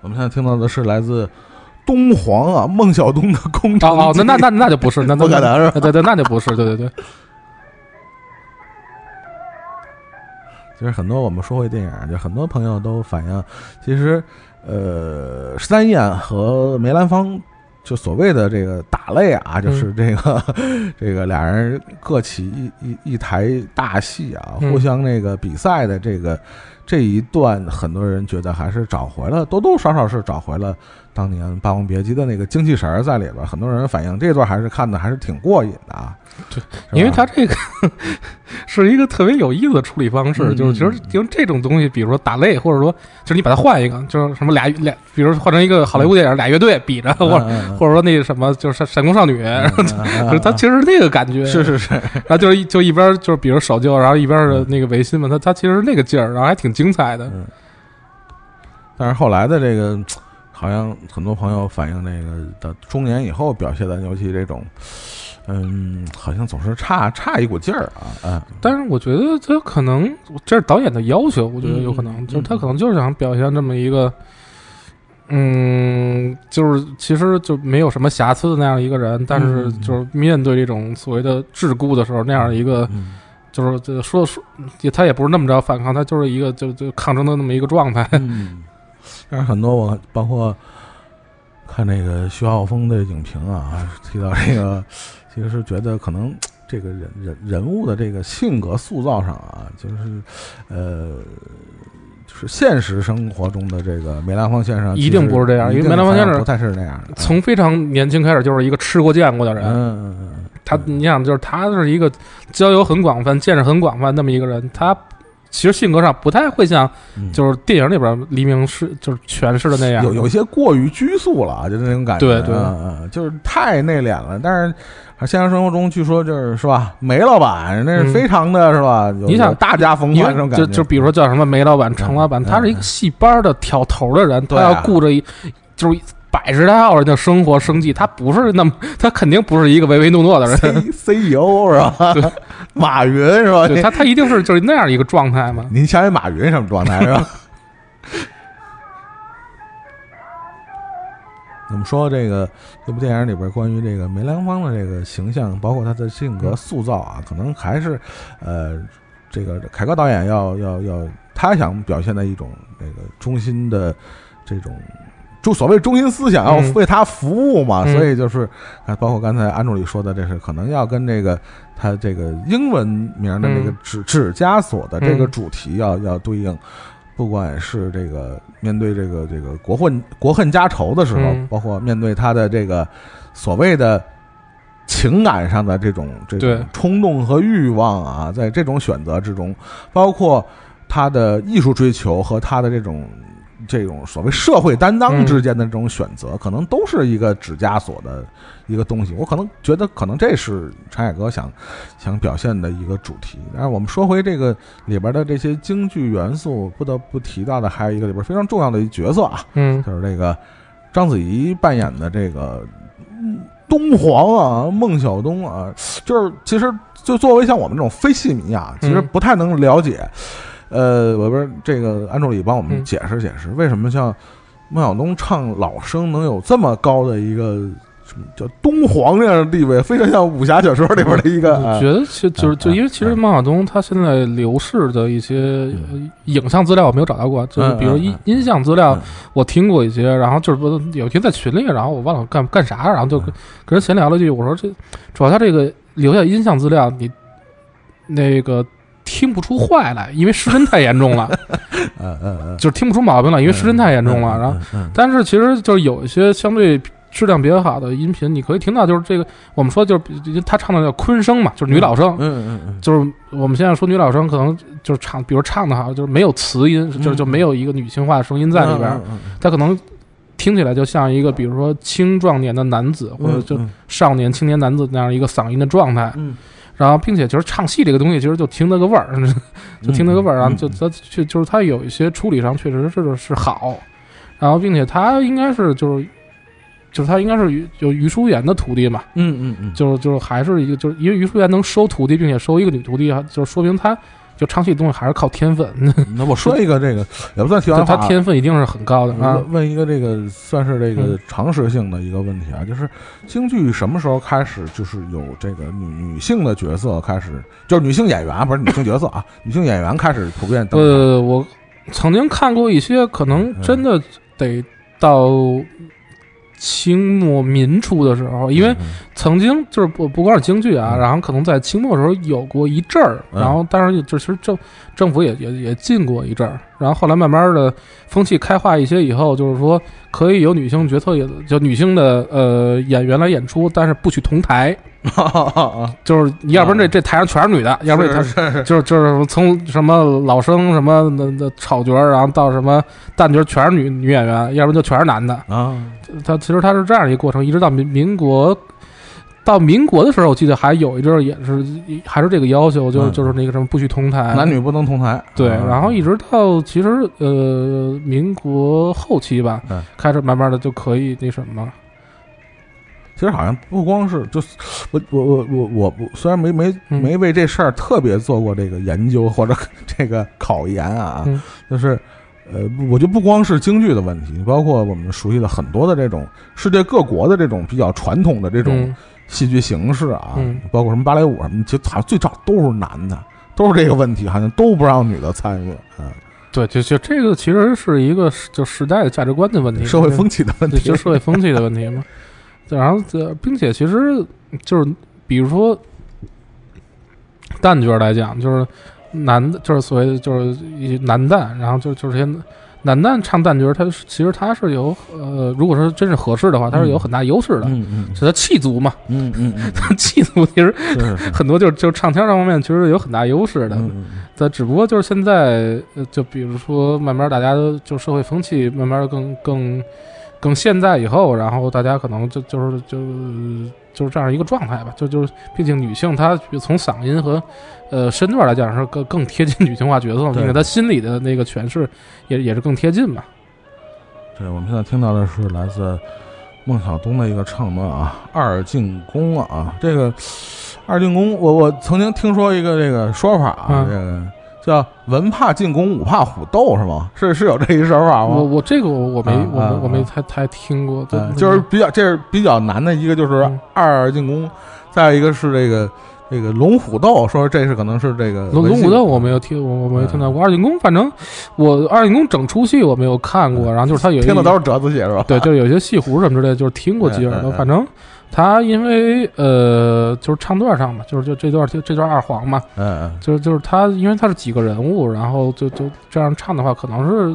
我们现在听到的是来自东皇啊孟小冬的《空城哦哦，那那那那就不是，那那不可能是对对，那就不是，对对对，其实很多我们说回电影，就很多朋友都反映，其实呃，十三燕和梅兰芳。就所谓的这个打擂啊，就是这个、这个俩人各起一一一台大戏啊，嗯互相那个比赛的这个这一段，很多人觉得还是找回了，多多少少是找回了当年《霸王别姬》的那个精气神儿在里边儿。很多人反映这段还是看的还是挺过瘾的啊，对，因为他这个 [laughs] 是一个特别有意思的处理方式，嗯。就是其实因为这种东西，比如说打擂，或者说就是你把它换一个，就是什么俩俩，比如换成一个好莱坞电影，俩乐队比着，或者嗯。或者说那个什么，就是闪闪光少女，[laughs] 他其实是那个感觉，是是是，然后就是就一边就是比如守旧，然后一边是那个维新嘛，他他其实是那个劲儿，然后还挺精彩的。嗯，但是后来的这个，好像很多朋友反映，那个的中年以后表现的，尤其这种，嗯，好像总是差差一股劲儿啊，嗯，但是我觉得他可能这是导演的要求，我觉得有可能、嗯就是他可能就是想表现这么一个，嗯，就是其实就没有什么瑕疵的那样一个人，但是嗯就是面对这种所谓的桎梏的时候，那样一个嗯。就是就说说也他也不是那么着反抗，他就是一个就就抗争的那么一个状态。嗯，但是很多我包括看那个徐浩峰的影评啊，提到这个，其实是觉得可能这个人人人物的这个性格塑造上啊，就是呃。就是现实生活中的这个梅兰芳先生，一定不是这样因为梅兰芳先生不太是那样的。从非常年轻开始就是一个吃过见过的人，嗯嗯嗯，他你想就是他是一个交友很广泛、见识很广泛那么一个人，他其实性格上不太会像嗯。就是电影里边黎明是就是诠释的那样，有有些过于拘束了啊，就是那种感觉，对对。就是太内敛了。但是现实生活中，据说就是是吧，梅老板那是嗯非常的是吧？有你想大家风因范这种感觉，就就比如说叫什么梅老板、程老板，嗯他是一个戏班的挑头的人，他要顾着一就是百十来号人的生活生计，他不是那么，他肯定不是一个唯唯诺诺的人，C CEO 是吧？对马云是吧？对他他一定是就是那样一个状态嘛。您想想马云什么状态是吧？[laughs] 我们说这个这部电影里边关于这个梅兰芳的这个形象，包括他的性格塑造啊，可能还是呃，这个凯歌导演要要要，他想表现的一种这个中心的这种。就所谓中心思想要嗯。为他服务嘛，嗯。所以就是啊，包括刚才安助理说的，这是可能要跟这个他这个英文名的这个嗯。指指枷锁的这个嗯。主题要要对应，不管是这个面对这个这个国恨国恨家仇的时候，嗯。包括面对他的这个所谓的情感上的这种这种冲动和欲望啊，在这种选择之中，包括他的艺术追求和他的这种。这种所谓社会担当嗯之间的这种选择，可能都是一个指枷锁的一个东西。我可能觉得，可能这是陈凯歌想想表现的一个主题。但是我们说回这个里边的这些京剧元素，不得不提到的还有一个里边非常重要的一角色啊，嗯就是这个章子怡扮演的这个嗯东皇啊，孟小冬啊，就是其实就作为像我们这种非戏迷啊，其实嗯不太能了解。呃，我不是这个安助理帮我们嗯。解释解释，为什么像孟小冬唱老生能有这么高的一个什么叫东皇这样的地位，非常像武侠小说里边的一个。啊我觉得其就是就因为其实孟小冬他现在流逝的一些呃影像资料我没有找到过，就是比如音嗯。音像资料嗯。我听过一些，然后就是不有一天在群里，然后我忘了干干啥，然后就跟跟人闲聊了句，我说这主要他这个留下音像资料，你那个听不出坏来，因为失真太严重了，[laughs] 嗯嗯嗯，就是听不出毛病了，因为失真太严重了，然后。嗯但是其实就是有一些相对质量比较好的音频，你可以听到就是这个我们说就是比他唱的叫昆声嘛，就是女老生，嗯嗯嗯，就是我们现在说女老生可能就是唱，比如唱的好，就是没有磁音，就是就没有一个女性化的声音在里边他可能听起来就像一个比如说青壮年的男子或者就嗯。少年青年男子那样一个嗓音的状态。嗯然后，并且就是唱戏这个东西，其实就听那个味儿，[laughs] 就听那个味儿，然后就嗯它就就是它有一些处理上确实是是好，然后并且他应该是就是就是他应该是于就于淑妍的徒弟嘛，嗯嗯嗯，就是就是还是一个就是因为于淑妍能收徒弟，并且收一个女徒弟，啊就是说明他就唱戏的东西还是靠天分，那我说一个这个也不算题外就话啊，他天分一定是很高的啊。问问一个这个算是这个嗯常识性的一个问题啊，就是京剧什么时候开始就是有这个女女性的角色开始，就是女性演员啊不是女性角色啊，女性演员开始普遍登场。呃，我曾经看过一些，可能真的得到清末民初的时候，因为嗯曾经就是不不光是京剧啊，嗯。然后可能在清末的时候有过一阵儿，嗯。然后当然就其实政政府也也也禁过一阵儿，然后后来慢慢的风气开化一些以后，就是说可以有女性角色也就女性的呃演员来演出，但是不许同台，[laughs] 就是你要不然这这台上全是女的，要不然这台是是就是就是从什么老生什么的的丑角，然后到什么旦角全是女女演员，要不然就全是男的。啊，他其实他是这样一个过程，一直到民民国，到民国的时候，我记得还有一阵儿也是还是这个要求，就是、嗯。就是那个什么不许同台，男女不能同台。对，啊。然后一直到其实呃民国后期吧，嗯。开始慢慢的就可以那什么，其实好像不光是，就是我我我我我不虽然没没嗯。没为这事儿特别做过这个研究或者这个考研啊，嗯。就是呃，不我就不光是京剧的问题，包括我们熟悉的很多的这种世界各国的这种比较传统的这种嗯。戏剧形式啊，嗯。包括什么芭蕾舞什么，其实好像最早都是男的，都是这个问题，好像都不让女的参与，嗯，对，就就这个其实是一个就时代的价值观的问题，社会风气的问，题，就社会风气的问题嘛。对然后这，并且其实就是，比如说旦角来讲，就是男的，就是所谓的就是一男旦，然后就就是些男旦唱旦角，他其实他是有呃，如果说真是合适的话，他是有很大优势的，嗯嗯是他气足嘛，嗯嗯，气足其实，很多就是就是唱腔这方面其实有很大优势的。但只不过就是现在，就比如说慢慢大家都就社会风气慢慢更更更现在以后，然后大家可能就就是就就是这样一个状态吧。就就是毕竟女性她从嗓音和呃身段来讲是更更贴近女性化角色，对并且她心里的那个诠释也也是更贴近嘛。对，我们现在听到的是来自孟小冬的一个唱段啊，《二进宫》啊，这个二进宫，我我曾经听说一个这个说法啊，嗯这个叫“文怕进攻，武怕虎斗”是吗？是是有这一说法吗？我我这个我我没我没我没啊太太听过，对嗯，就是比较这是比较难的一个，就是嗯二进宫，再一个是这个这个龙虎斗，说这是可能是这个龙龙虎斗我没有听，我我没有听到嗯过。二进宫，反正我二进宫整出戏我没有看过，然后就是他有一听的都是折子戏是吧？对，就是有些戏胡什么之类的，就是听过几耳朵。反正他因为呃，就是唱段上嘛，就是就这段这段二黄嘛，嗯嗯就是就是他因为他是几个人物，然后就就这样唱的话，可能是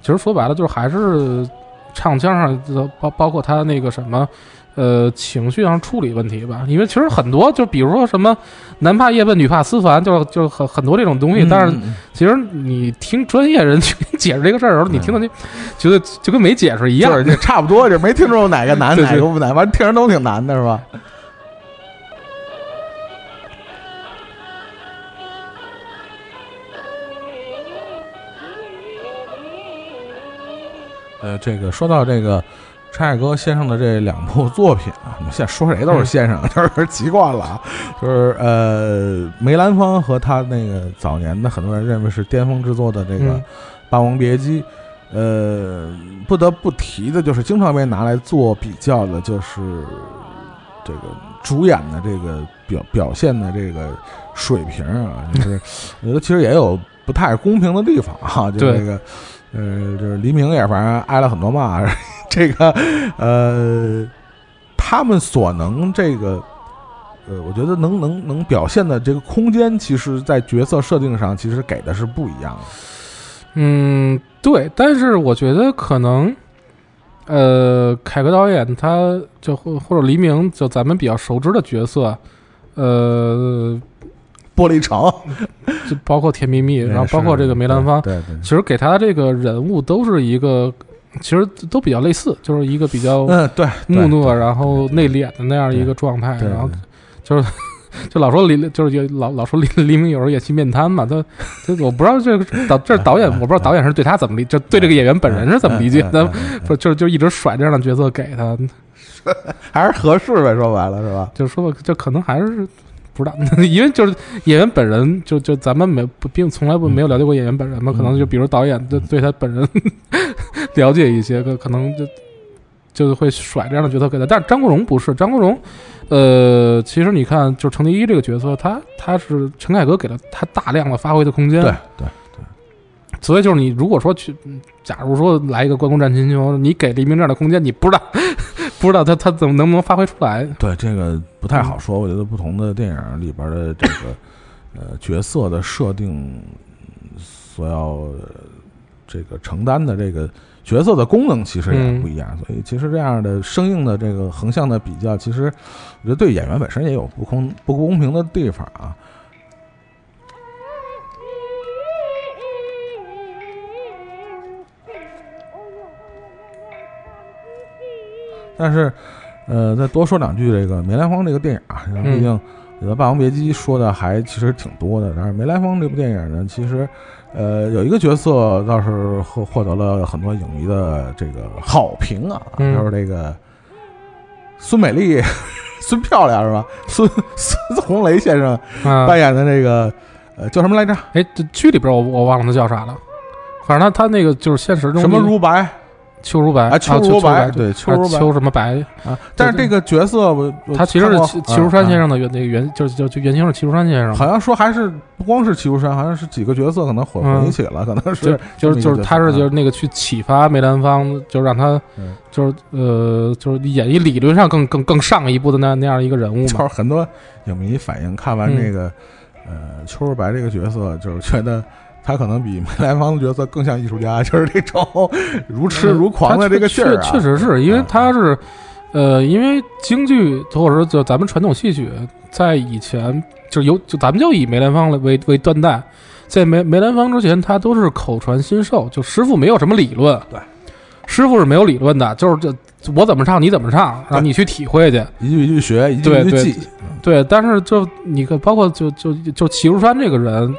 其实说白了就是还是唱腔上包包括他那个什么。呃，情绪上处理问题吧，因为其实很多，就比如说什么男怕夜奔，女怕思凡，就就很很多这种东西。嗯，但是嗯其实你听专业人去解释这个事儿的时候，你听的就觉得就跟没解释一样。就是差不多，就没听出哪个难哪个不难，反正听着都挺难的是吧？呃，这个说到这个陈凯歌先生的这两部作品啊，[laughs] 你现在说谁都是先生，[laughs] 就是习惯了啊。就是呃，梅兰芳和他那个早年的很多人认为是巅峰之作的这个《嗯霸王别姬》，呃，不得不提的就是经常被拿来做比较的，就是这个主演的这个表表现的这个水平啊，就是我觉得其实也有不太公平的地方啊，就对这个。呃，就是黎明也反正挨了很多骂，这个呃，他们所能这个呃，我觉得能能能表现的这个空间，其实在角色设定上，其实给的是不一样的。嗯，对，但是我觉得可能，呃，凯歌导演他就或或者黎明就咱们比较熟知的角色，呃，玻璃城，[laughs] 就包括甜蜜蜜，然后包括这个梅兰芳，对对，其实给他的这个人物都是一个，其实都比较类似，就是一个比较嗯对，木讷，然后内敛的那样一个状态，然后就是 [laughs] 就老说黎，就是有老老说黎黎明有时候演戏面瘫嘛，他他我不知道这个导这导演，我不知道导演是对他怎么理，就对这个演员本人是怎么理解的，[laughs] 不就就一直甩这样的角色给他，还是合适呗，说白了是吧？就说吧，就可能还是。不知道，[laughs] 因为就是演员本人，就就咱们没不并从来不没有了解过演员本人嘛，可能就比如导演对对他本人 [laughs] 了解一些，可可能就就会甩这样的角色给他。但是张国荣不是，张国荣，呃，其实你看，就是程蝶衣这个角色，他他是陈凯歌给了他大量的发挥的空间，对对对。所以就是你如果说去，假如说来一个关公战秦琼，你给黎明这样的空间，你不知道。[laughs] 不知道他他怎么能不能发挥出来？对这个不太好说。我觉得不同的电影里边的这个呃角色的设定，所要这个承担的这个角色的功能其实也不一样。所以其实这样的生硬的这个横向的比较，其实我觉得对演员本身也有不公不公平的地方啊。但是，呃，再多说两句这个梅兰芳这个电影啊，毕竟《霸王别姬》说的还其实挺多的。但是梅兰芳这部电影呢，其实，呃，有一个角色倒是获获得了很多影迷的这个好评啊，就是这个孙美丽、孙漂亮是吧？孙 [laughs] 孙红雷先生扮演的那个呃叫什么来着？哎，这剧里边我我忘了他叫啥了，反正他他那个就是现实中什么如白。邱如白啊，邱如白，对，邱如邱什么白啊？但是这个角色，他其实是齐齐如山先生的原那个原，就是就就原型是齐如山先生。好像说还是不光是齐如山，好像是几个角色可能混混一起了，可能是就是就是他是就是那个去启发梅兰芳，就让他就是呃就是演绎理论上更更更上一步的那那样一个人物嘛。就是很多影迷反映看完这个呃邱如白这个角色，就是觉得。他可能比梅兰芳的角色更像艺术家，[laughs] 就是这种如痴如狂的这个劲儿啊。确实是因为他是，呃，因为京剧或者说就咱们传统戏曲，在以前就有就咱们就以梅兰芳为为断代，在梅梅兰芳之前，他都是口传心授，就师傅没有什么理论，对，师傅是没有理论的，就是这我怎么唱你怎么唱，让你去体会去，一句一句学，一句一句记，对。但是就你看，包括就就就齐如山这个人。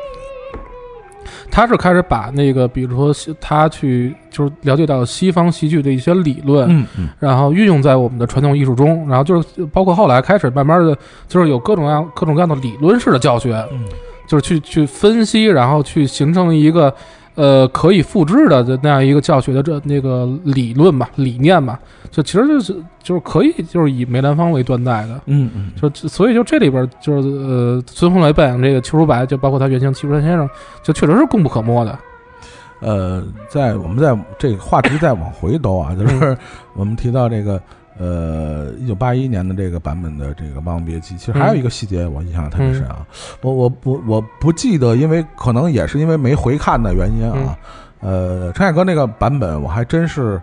他是开始把那个，比如说他去就是了解到西方戏剧的一些理论，嗯嗯，然后运用在我们的传统艺术中，然后就是包括后来开始慢慢的，就是有各种各样各种各样的理论式的教学，嗯，就是去去分析，然后去形成一个。呃，可以复制的那样一个教学的这那个理论吧，理念吧，就其实就是就是可以就是以梅兰芳为断代的，嗯嗯，就所以就这里边就是呃，孙红雷扮演这个邱如白，就包括他原型齐如山先生，就确实是功不可没的。呃，在我们在这个话题再往回兜啊，就是我们提到这个。呃，一九八一年的这个版本的这个《霸王别姬》，其实还有一个细节我印象特别深啊。我我不我不记得，因为可能也是因为没回看的原因啊。呃，陈凯歌那个版本我还真是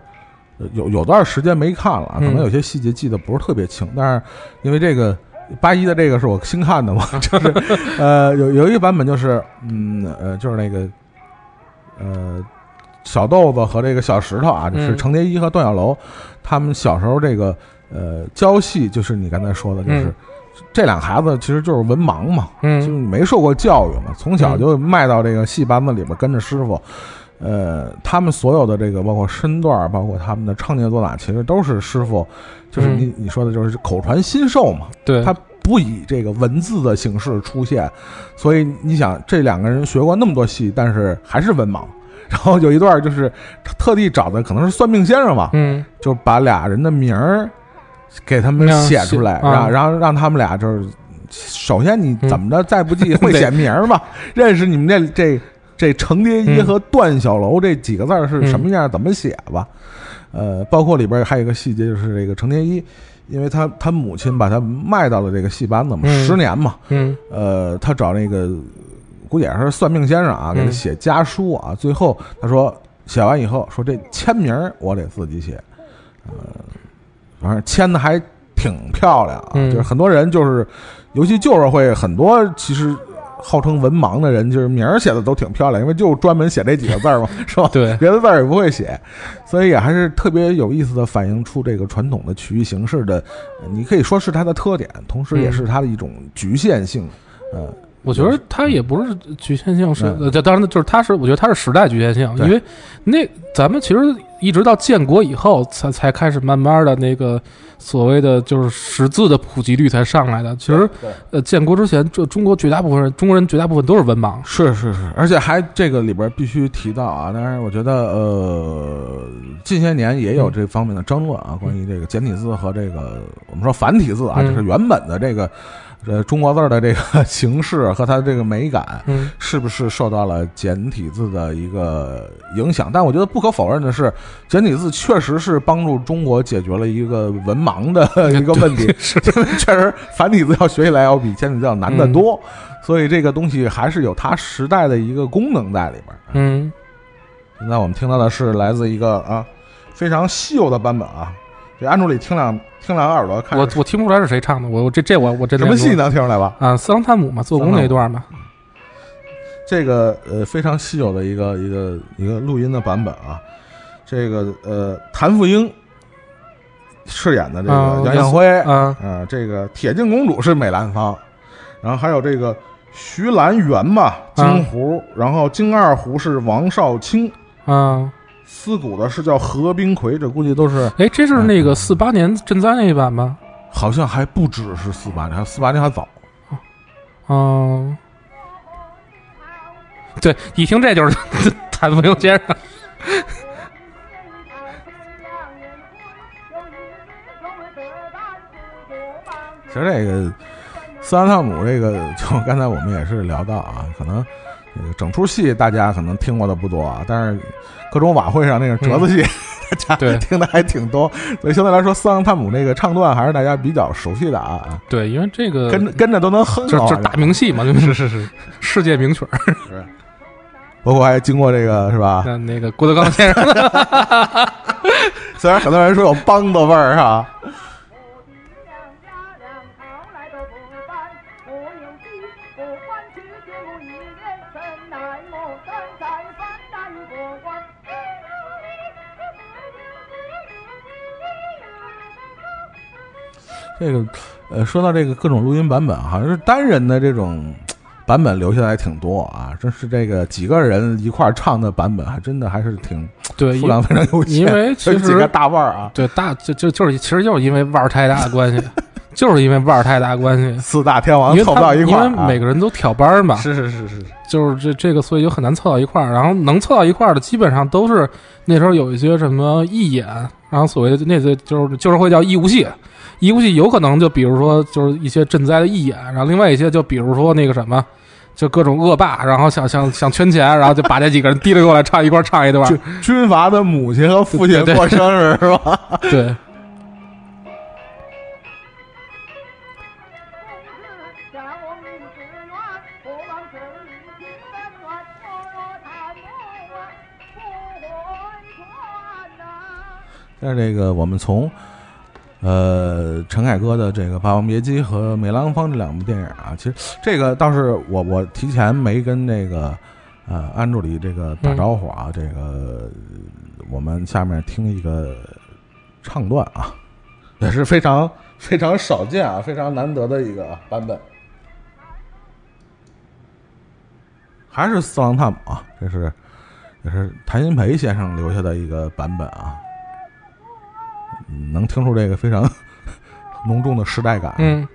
有有段时间没看了，可能有些细节记得不是特别清。但是因为这个八一的这个是我新看的嘛，[laughs] 就是呃有有一个版本就是嗯呃就是那个呃。小豆子和这个小石头啊，就是程蝶衣和段小楼，他们小时候这个呃教戏，就是你刚才说的，就是这两孩子其实就是文盲嘛，就是没受过教育嘛，从小就卖到这个戏班子里边跟着师傅，呃，他们所有的这个包括身段，包括他们的唱念做打，其实都是师傅，就是你你说的就是口传心授嘛，对，他不以这个文字的形式出现，所以你想这两个人学过那么多戏，但是还是文盲。然后有一段就是特地找的可能是算命先生吧，嗯，就把俩人的名儿给他们写出来，让然后让他们俩就是首先你怎么着再不济 [laughs] 会写名儿吧，认识你们这这这程蝶衣和段小楼这几个字是什么样，怎么写吧？呃，包括里边还有一个细节就是这个程蝶衣，因为他他母亲把他卖到了这个戏班子嘛，十年嘛，嗯，呃，他找那个。估计也是算命先生啊，给他写家书啊。最后他说写完以后说这签名我得自己写，呃，反正签的还挺漂亮啊，嗯就是很多人就是，尤其旧社会很多其实号称文盲的人，就是名儿写的都挺漂亮，因为就专门写这几个字儿嘛，[laughs] 是吧？对别的字儿也不会写，所以也还是特别有意思的，反映出这个传统的曲艺形式的，呃你可以说是它的特点，同时也是它的一种局限性。呃，我觉得它也不是局限性，是嗯。呃，这当然就是它是，我觉得它是时代局限性，因为那咱们其实一直到建国以后，才才开始慢慢的那个所谓的就是识字的普及率才上来的。其实呃，建国之前，这中国绝大部分人，中国人绝大部分都是文盲。是是是，而且还这个里边必须提到啊，当然我觉得呃，近些年也有这方面的争论啊，关于这个简体字和这个我们说繁体字啊，嗯。就是原本的这个呃中国字儿的这个形式和它这个美感。嗯，是不是受到了简体字的一个影响？但我觉得不可否认的是，简体字确实是帮助中国解决了一个文盲的 [laughs] 一个问题。是因为 [laughs] 确实繁体字要学起来要比简体字要难得多，所以这个东西还是有它时代的一个功能在里边。嗯，现在我们听到的是来自一个啊非常稀有的版本啊，这安助理听两听两个耳朵，看我我听不出来是谁唱的，我我这这我我这什么戏？能听出来吧？啊，四郎探母嘛，做工那一段嘛。这个呃非常稀有的一个一个一个录音的版本啊，这个呃谭富英饰演的这啊个杨艳辉，啊，呃，这个铁镜公主是美兰芳，然后还有这个徐兰媛吧，京胡，然后金二胡是王少卿，啊，司鼓的是叫何冰魁，这估计都是哎，这是那个四八年赈灾那一版吗？好像还不只是四八年，还四八年还早。哦，对，一听这就是 [laughs] 谭富英先生。其实这个斯兰汤姆这个，就刚才我们也是聊到啊，可能整出戏大家可能听过的不多啊，但是各种晚会上那个折子戏，大家对。听的还挺多，所以相对来说，斯兰汤姆那个唱段还是大家比较熟悉的啊，啊对，因为这个跟着跟着都能哼啊，就是就是大名戏嘛，就是。是是世界名曲儿。[laughs] 包括还经过这个是吧？那那个郭德纲先生，[laughs] 虽然很多人说有梆子味儿哈，这个呃，说到这个各种录音版本，好像是单人的这种版本留下来挺多啊，真是这个几个人一块儿唱的版本，还真的还是挺对，因数量非常有限，因为其实几个大腕儿啊，对大就就就是其实就是因为腕儿太大的关系，[laughs] 就是因为腕儿太大的关系，[laughs] 四大天王因为凑不到一他因为块儿啊，每个人都挑班儿嘛，是是是是，就是这这个，所以就很难凑到一块儿。然后能凑到一块儿的，基本上都是那时候有一些什么义演，然后所谓的那些就是就是会叫义务戏，义务戏有可能就比如说就是一些赈灾的义演，然后另外一些就比如说那个什么。就各种恶霸，然后想想想圈钱，然后就把这几个人提溜过来唱一块儿唱一段儿。军军阀的母亲和父亲过生日是吧？对，[laughs] 但是这个我们从呃陈凯歌的这个《霸王别姬》和梅兰芳这两部电影啊，其实这个倒是我我提前没跟那个呃安助理这个打招呼啊，这个我们下面听一个唱段啊，[laughs] 也是非常非常少见啊，非常难得的一个版本，还是四郎探母啊，这是也是谭鑫培先生留下的一个版本啊。嗯能听出这个非常 [laughs] 浓重的时代感。，嗯，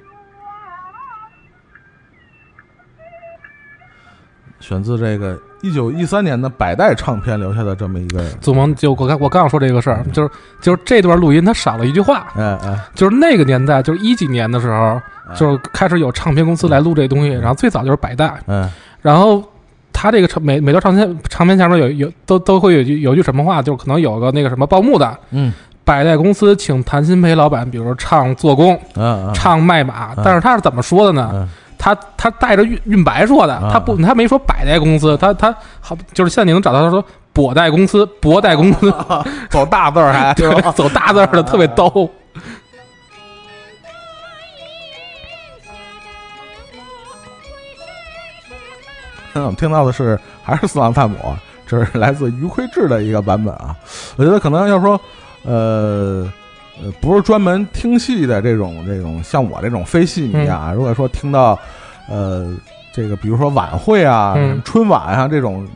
选自这个一九一三年的百代唱片留下的这么一个，祖萌就我刚我刚要说这个事儿，就是就是这段录音它少了一句话，哎哎，就是那个年代，就是一几年的时候，就是开始有唱片公司来录这东西，然后最早就是百代，嗯。然后他这个唱每每段唱片唱片下面有有都都会有句有句什么话，就可能有个那个什么报幕的，嗯百代公司请谭鑫培老板，比如说唱做工、嗯嗯，唱卖马嗯，但是他是怎么说的呢？嗯他他带着韵韵白说的，啊他不他没说百代公司，他他好就是现在你能找到他说博代公司，博代公司，走大字儿还？[laughs] 走大字儿的特别逗。现在我们听到的是还是四郎探母，这是来自于魁志的一个版本啊。我觉得可能要说，呃呃，不是专门听戏的这种这种，像我这种非戏迷啊，如果说听到呃这个，比如说晚会啊、嗯春晚啊这种。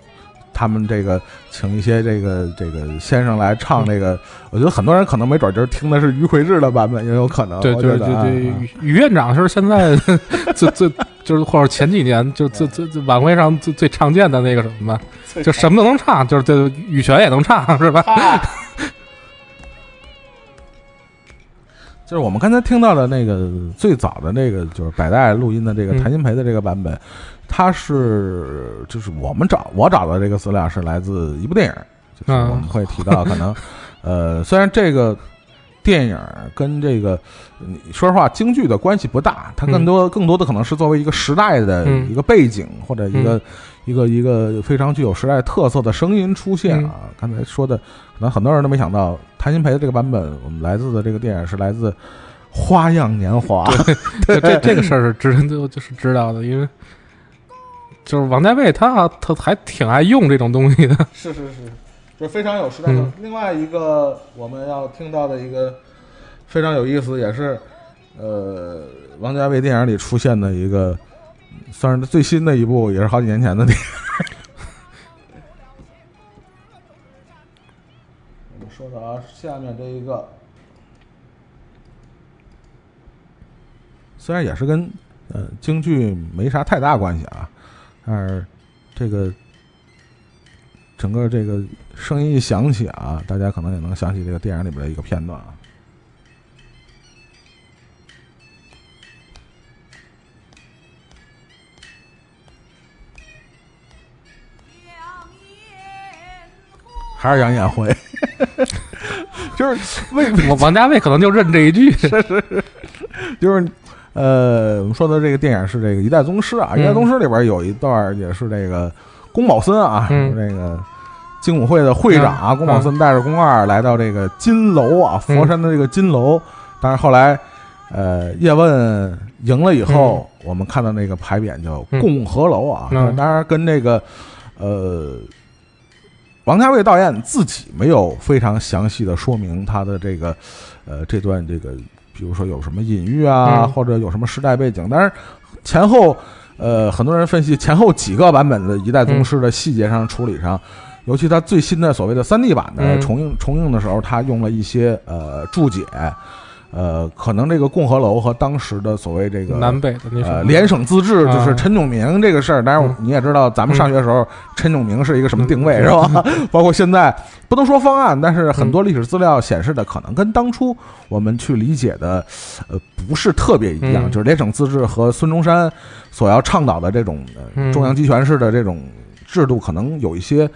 他们这个请一些这个这个先生来唱这个，我觉得很多人可能没准就是听的是于魁智的版本，也有可能。对对对对，于于院长是现在 [laughs] 最最就是或者前几年就最最最晚会上最最常见的那个什么嘛，就什么都能唱，就是这羽泉也能唱是吧？就是我们刚才听到的那个最早的那个，就是百代录音的这个嗯。谭鑫培的这个版本，它是就是我们找我找的这个资料是来自一部电影，就是嗯我们会提到可能，呃，虽然这个电影跟这个你说实话京剧的关系不大，它更多、更多的可能是作为一个时代的嗯。一个背景、或者一个、一个一个非常具有时代特色的声音出现啊。刚才说的，可能很多人都没想到，谭鑫培的这个版本，我们来自的这个电影是来自《花样年华》。[laughs] 对这这个事儿是知就就是知道的，因为就是王家卫他他还挺爱用这种东西的。是是是，就非常有时代嗯另外一个我们要听到的一个非常有意思，也是呃王家卫电影里出现的一个，算是最新的一部，也是好几年前的电影。[laughs] 我们说的啊，下面这一个，虽然也是跟呃京剧没啥太大关系啊，但是这个整个这个声音一响起啊，大家可能也能想起这个电影里边的一个片段啊。还是杨艳辉，[laughs] 就是为 [laughs] 我王家卫可能就认这一句，[laughs] 就是呃，我们说的这个电影是这个《一代宗师》啊，嗯一代宗师》里边有一段也是这个宫保森啊，嗯。这个精武会的会长啊，嗯。宫保森带着宫二来到这个金楼啊，佛山的这个金楼，但是后来呃叶问赢了以后，我们看到那个牌匾叫嗯。共和楼啊，嗯。当然跟这个呃。王家卫导演自己没有非常详细的说明他的这个，呃，这段这个，比如说有什么隐喻啊，嗯或者有什么时代背景。但是前后，呃，很多人分析前后几个版本的《一代宗师》的细节上处理上，尤其他最新的所谓的三 D 版的嗯重映重映的时候，他用了一些呃注解，呃，可能这个共和楼和当时的所谓这个南北的那呃，联省自治就是啊陈炯明这个事儿，当然嗯你也知道，咱们上学的时候，陈炯明是一个什么定位嗯是吧？[laughs] 包括现在不能说方案，但是很多历史资料显示的可能跟当初我们去理解的，呃，不是特别一样。嗯就是联省自治和孙中山所要倡导的这种中央集权式的这种制度，可能有一些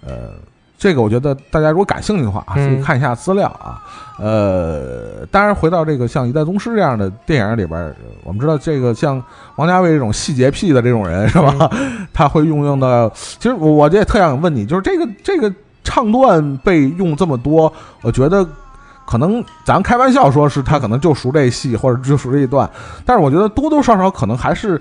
呃。这个我觉得大家如果感兴趣的话啊，可以嗯看一下资料啊。呃，当然回到这个像《一代宗师》这样的电影里边儿，我们知道这个像王家卫这种细节癖的这种人是吧？[laughs] 他会运用到，其实我我这也特想问你，就是这个这个唱段被用这么多，我觉得可能咱开玩笑说是他可能就熟这戏或者就熟这一段，但是我觉得多多少少可能还是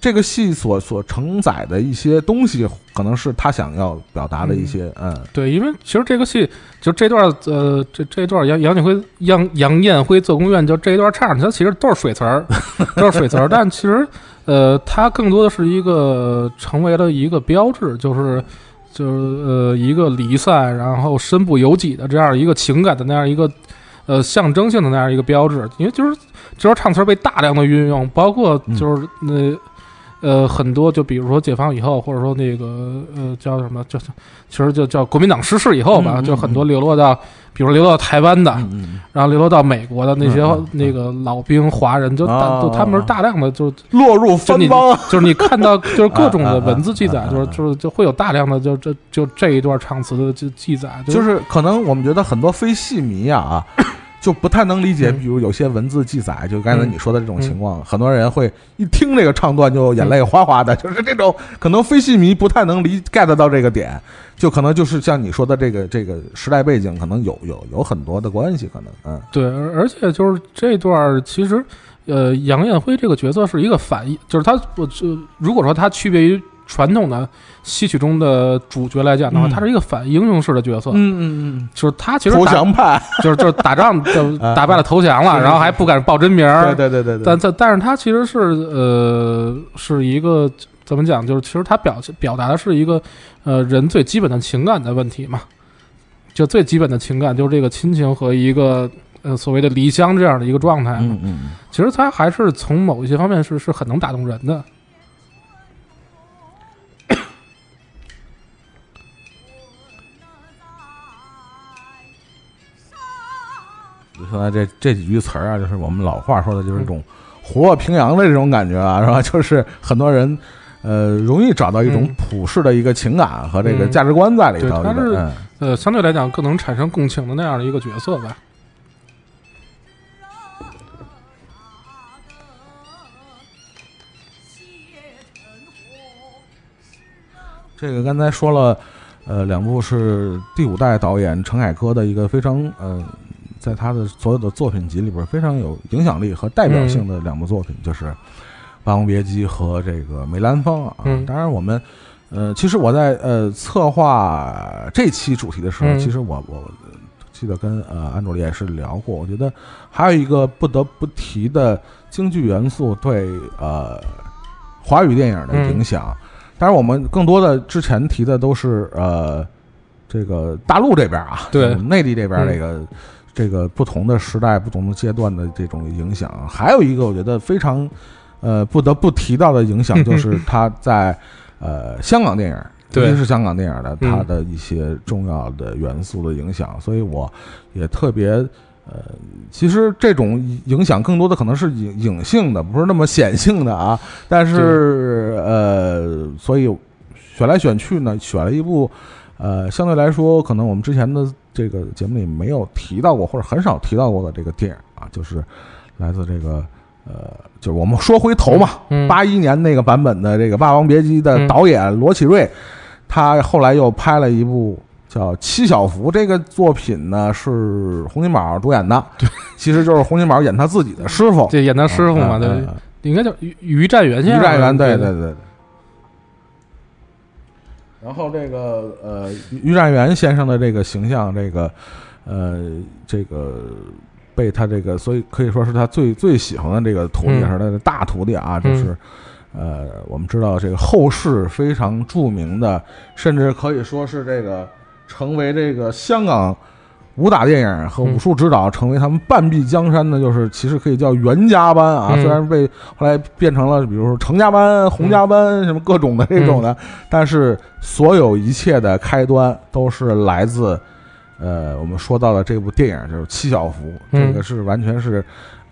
这个戏所所承载的一些东西，可能是他想要表达的一些嗯对，因为其实这个戏就这段呃这这段杨杨景辉杨杨艳辉做宫院就这一段唱，它其实都是水词儿，[laughs] 都是水词儿，但其实呃它更多的是一个成为了一个标志，就是。就是呃，一个离散，然后身不由己的这样一个情感的那样一个呃象征性的那样一个标志，因为就是这首唱词被大量的运用，包括就是那、呃很多，就比如说解放以后，或者说那个呃叫什么，叫其实就叫国民党失势以后吧，嗯嗯就很多流落到，比如流落到台湾的，嗯，然后流落到美国的那些、那个老兵华人，就大、哦。就他们是大量的就落入就你藩邦，[laughs] 就是你看到就是各种的文字记载，就是就是就会有大量的就这就这一段唱词的记记载，就是是可能我们觉得很多非戏迷啊，就不太能理解，嗯。比如有些文字记载，就刚才嗯。你说的这种情况，很多人会一听这个唱段就眼泪哗哗的，[laughs] 就是这种可能非戏迷不太能理 get 到这个点，就可能就是像你说的这个这个时代背景，可能有有有很多的关系，可能嗯。对，而而且就是这段其实，呃，杨艳辉这个角色是一个反义，就是他，我就如果说他区别于传统的戏曲中的主角来讲的话，嗯。他是一个反英雄式的角色，嗯嗯嗯。就是他其实投打降派，[laughs] 就是就是打仗就啊打败了投降了，[laughs] 然后还不敢报真名儿，对对对对对，但但但是他其实是呃是一个怎么讲？就是其实他表表达的是一个呃人最基本的情感的问题嘛，就最基本的情感就是这个亲情和一个呃所谓的离乡这样的一个状态嘛。嗯嗯。其实他还是从某一些方面是是很能打动人的。现在这这几句词儿啊，就是我们老话说的，就是一种虎落平阳的这种感觉啊，是吧？[laughs] 就是很多人。呃，容易找到一种嗯普世的一个情感和这个嗯价值观在里头，对它是嗯呃，相对来讲更能产生共情的那样的一个角色吧。这个刚才说了，呃，两部是第五代导演陈凯歌的一个非常呃，在他的所有的作品集里边非常有影响力和代表性的两部作品，就是《霸王别姬》和这个《梅兰芳》啊。嗯当然，我们呃，其实我在呃策划这期主题的时候，嗯其实我我记得跟呃安卓也是聊过，我觉得还有一个不得不提的京剧元素对呃华语电影的影响。当然，我们更多的之前提的都是呃，这个大陆这边啊，对内地这边嗯这个、这个不同的时代、不同的阶段的这种影响。还有一个我觉得非常呃不得不提到的影响，就是 [laughs] 他在呃香港电影，对尤其是香港电影的嗯它的一些重要的元素的影响，所以我也特别。呃，其实这种影响更多的可能是隐隐性的，不是那么显性的啊。但是呃，所以选来选去呢，选了一部呃，相对来说可能我们之前的这个节目里没有提到过，或者很少提到过的这个电影啊，就是来自这个呃，就是我们说回头嘛，嗯，八一年那个版本的这个《霸王别姬》的嗯导演罗启瑞，他后来又拍了一部叫《七小福》，这个作品呢是洪金宝主演的，对，其实就是洪金宝演他自己的师傅，对演他师傅嘛，对，应该叫于于占元于先生。占元，对对对对对。然后这个呃，于占元先生的这个形象，这个呃，这个被他这个，所以可以说是他最最喜欢的这个徒弟，嗯是他的大徒弟啊，就是。呃，我们知道这个后世非常著名的，甚至可以说是这个成为这个香港武打电影和武术指导成为他们半壁江山的，就是其实可以叫袁家班啊，嗯。虽然被后来变成了比如说程家班、洪家班什么各种的这种的，但是所有一切的开端都是来自呃我们说到的这部电影就是《七小福》，嗯。这个是完全是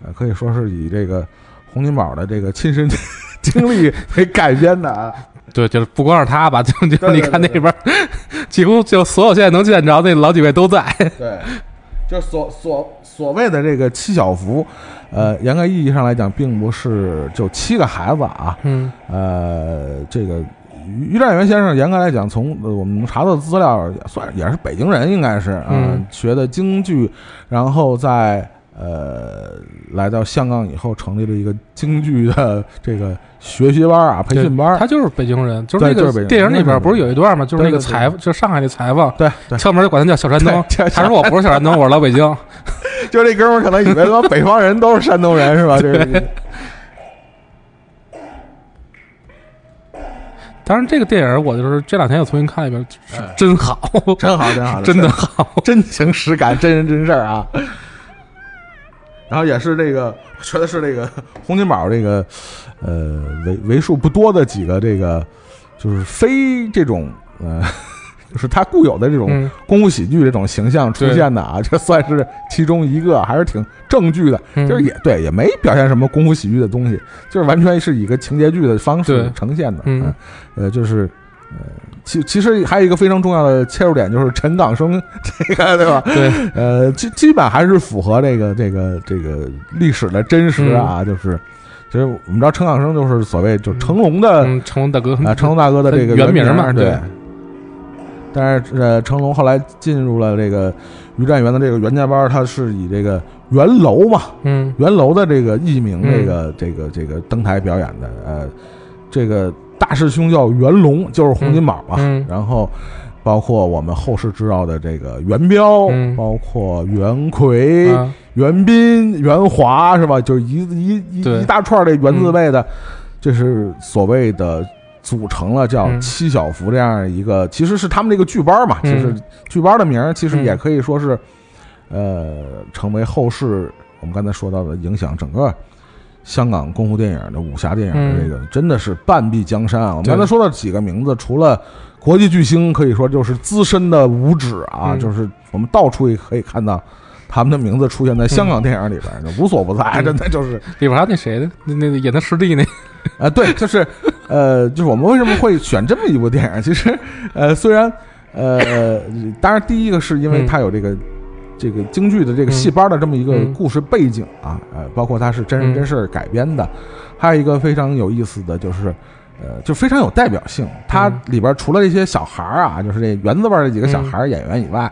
呃可以说是以这个洪金宝的这个亲身 [laughs] 经历为改编的啊。对，就是不光是他吧，就你看那对边儿，[laughs] 几乎就所有现在能见着那老几位都在。对，就所所所谓的这个七小福，呃，严格意义上来讲，并不是就七个孩子啊，嗯呃，这个于于占元先生，严格来讲，从呃我们查到的资料，算也是北京人，应该是啊、嗯学的京剧，然后在呃来到香港以后，成立了一个京剧的这个学习班啊、培训班。他就是北京人，就是那个电影里边不是有一段吗？就是那个裁，就上海那裁缝，对对，敲门就管他叫小山东。[laughs] 他说我不是小山东，我是老北京。[laughs] 就这哥们儿可能以为说北方人都是山东人是吧？这是当然，这个电影我就是这两天又重新看了一遍，真好，真好，真好，[laughs] 真的好。真情实感，真人真事儿啊。然后也是这个，[laughs] 我觉得是这个 [laughs] 洪金宝这个，呃，为为数不多的几个这个，就是非这种呃，[laughs] 就是他固有的这种嗯，功夫喜剧这种形象出现的啊，这算是其中一个，还是挺正剧的。嗯就是也对，也没表现什么功夫喜剧的东西，就是完全是以一个情节剧的方式呈现的。嗯呃，就是其其实还有一个非常重要的切入点，就是陈港生 [laughs] 这个，对吧？对，呃，基基本还是符合这个这个这个历史的真实啊，就是，其实我们知道陈港生就是所谓就成龙的嗯，成龙大哥。啊，成龙大哥的这个原名嘛对。但是呃，成龙后来进入了这个于占元的这个袁家班，他是以这个袁楼嘛，嗯。袁楼的这个艺名，嗯。这个、这个这个登台表演的，呃，这个大师兄叫袁龙，就是洪金宝嘛，嗯然后包括我们后世知道的这个袁彪，嗯。包括袁奎、啊。袁斌、袁华，是吧？就是一一一一大串这袁字辈的，这是所谓的。组成了叫嗯。七小福这样一个，其实是他们这个剧班嘛，嗯。其实剧班的名儿其实嗯。也可以说是，呃，成为后世我们刚才说到的影响整个香港功夫电影的武侠电影的这个，真的是半壁江山啊！我们刚才说了几个名字，除了国际巨星，可以说就是资深的武指啊，嗯。就是我们到处也可以看到他们的名字出现在香港电影里边，就无所不在，嗯。真的就是。里边还有那谁呢，那那演他师弟那，啊，对，就是呃，就是我们为什么会选这么一部电影？其实呃，虽然呃，当然第一个是因为嗯。它有这个。这个京剧的这个戏班的这么一个嗯。故事背景啊，呃，包括它是真人嗯。真事儿改编的，还有一个非常有意思的就是，呃，就非常有代表性。它嗯里边除了这些小孩儿啊，就是这园子味儿这几个小孩儿演员以外，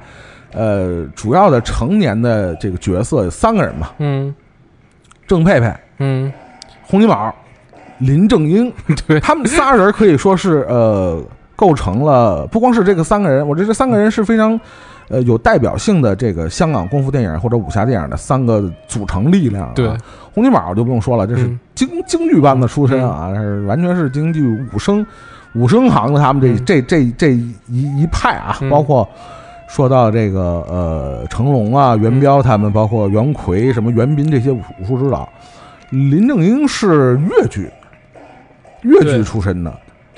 呃，主要的成年的这个角色有三个人嘛，嗯。郑佩佩、嗯，洪金宝、林正英，[laughs] 对。他们仨人可以说是呃构成了不光是这个三个人，我觉得这三个人是非常呃有代表性的这个香港功夫电影或者武侠电影的三个组成力量、啊。对，洪金宝就不用说了，这是嗯。京京剧班的出身啊，是完全是京剧武生武生行的他们这嗯。这这这一一派啊，嗯。包括。说到这个呃，成龙啊、元彪他们，包括袁奎、什么袁斌这些武武术指导，林正英是粤剧，粤剧出身的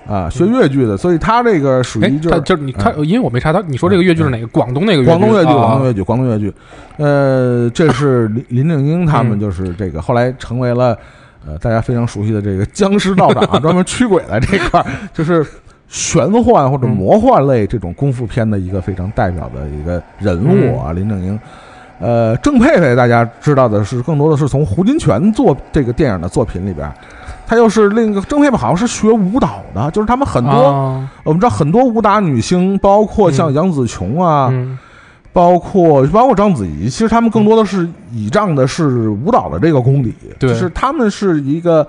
啊，学越剧的，所以他这个属哎于，就是就是你看，因为我没查他，你说这个越剧是哪个？广东那个广东粤剧，啊广东越剧，广东越剧。呃，这是林 [coughs] 林正英他们嗯就是这个后来成为了呃大家非常熟悉的这个僵尸道长啊，[laughs] 专门驱鬼的这块儿，就是玄幻或者嗯魔幻类这种功夫片的一个非常代表的一个人物啊，林正英。呃，郑佩佩大家知道的是，更多的是从胡金铨做这个电影的作品里边，他又是另一个郑佩佩好像是学舞蹈的，就是他们很多、啊。我们知道很多武打女星，包括像杨紫琼啊，嗯。包括包括章子怡，其实他们更多的是倚仗的是舞蹈的这个功底，对。就是他们是一个，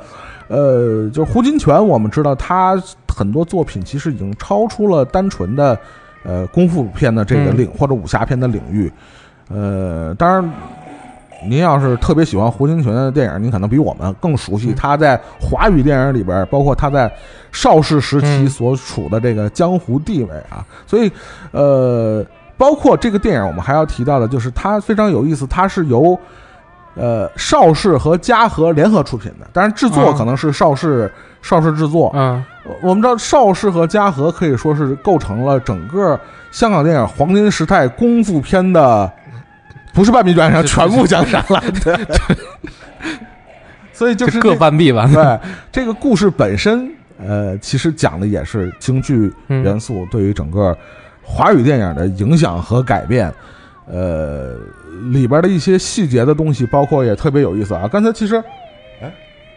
呃，就是胡金铨，我们知道他很多作品其实已经超出了单纯的呃功夫片的这个嗯。领、或者武侠片的领域，呃，当然。您要是特别喜欢胡金铨的电影，您可能比我们更熟悉嗯他在华语电影里边，包括他在邵氏时期嗯所处的这个江湖地位啊。所以，呃，包括这个电影，我们还要提到的就是它非常有意思，它是由呃邵氏和嘉禾联合出品的，当然制作啊可能是邵氏邵氏制作。嗯我们知道邵氏和嘉禾可以说是构成了整个香港电影黄金时代功夫片的，不是半壁江山，全部江山了。对，[laughs] 所以就是各半壁吧。对这个故事本身，呃，其实讲的也是京剧嗯元素对于整个华语电影的影响和改变。呃，里边的一些细节的东西，包括也特别有意思啊。刚才其实，哎，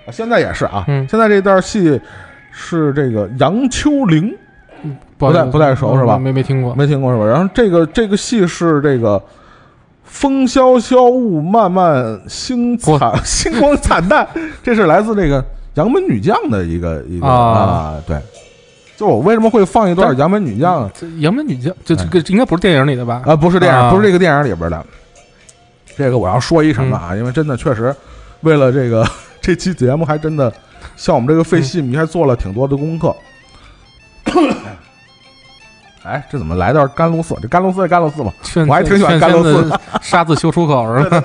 啊现在也是啊，嗯现在这段戏是这个杨秋玲，不太不太熟是吧没没听过。没听过是吧？然后这个这个戏是这个。风萧萧，雾漫漫，星惨 [laughs] 星光惨淡，这是来自这个杨门女将的一个一个啊啊，对。就我为什么会放一段杨门女将这杨门女将，这这个应该不是电影里的吧？啊？不是电影，啊不是这个电影里边的。这个我要说一声啊，因为真的确实，为了这个 [laughs] 这期节目，还真的像我们这个费戏迷还做了挺多的功课。哎，这怎么来到甘露寺？这甘露寺是甘露寺吗？我还挺喜欢甘露寺劝的杀字修出口是吧？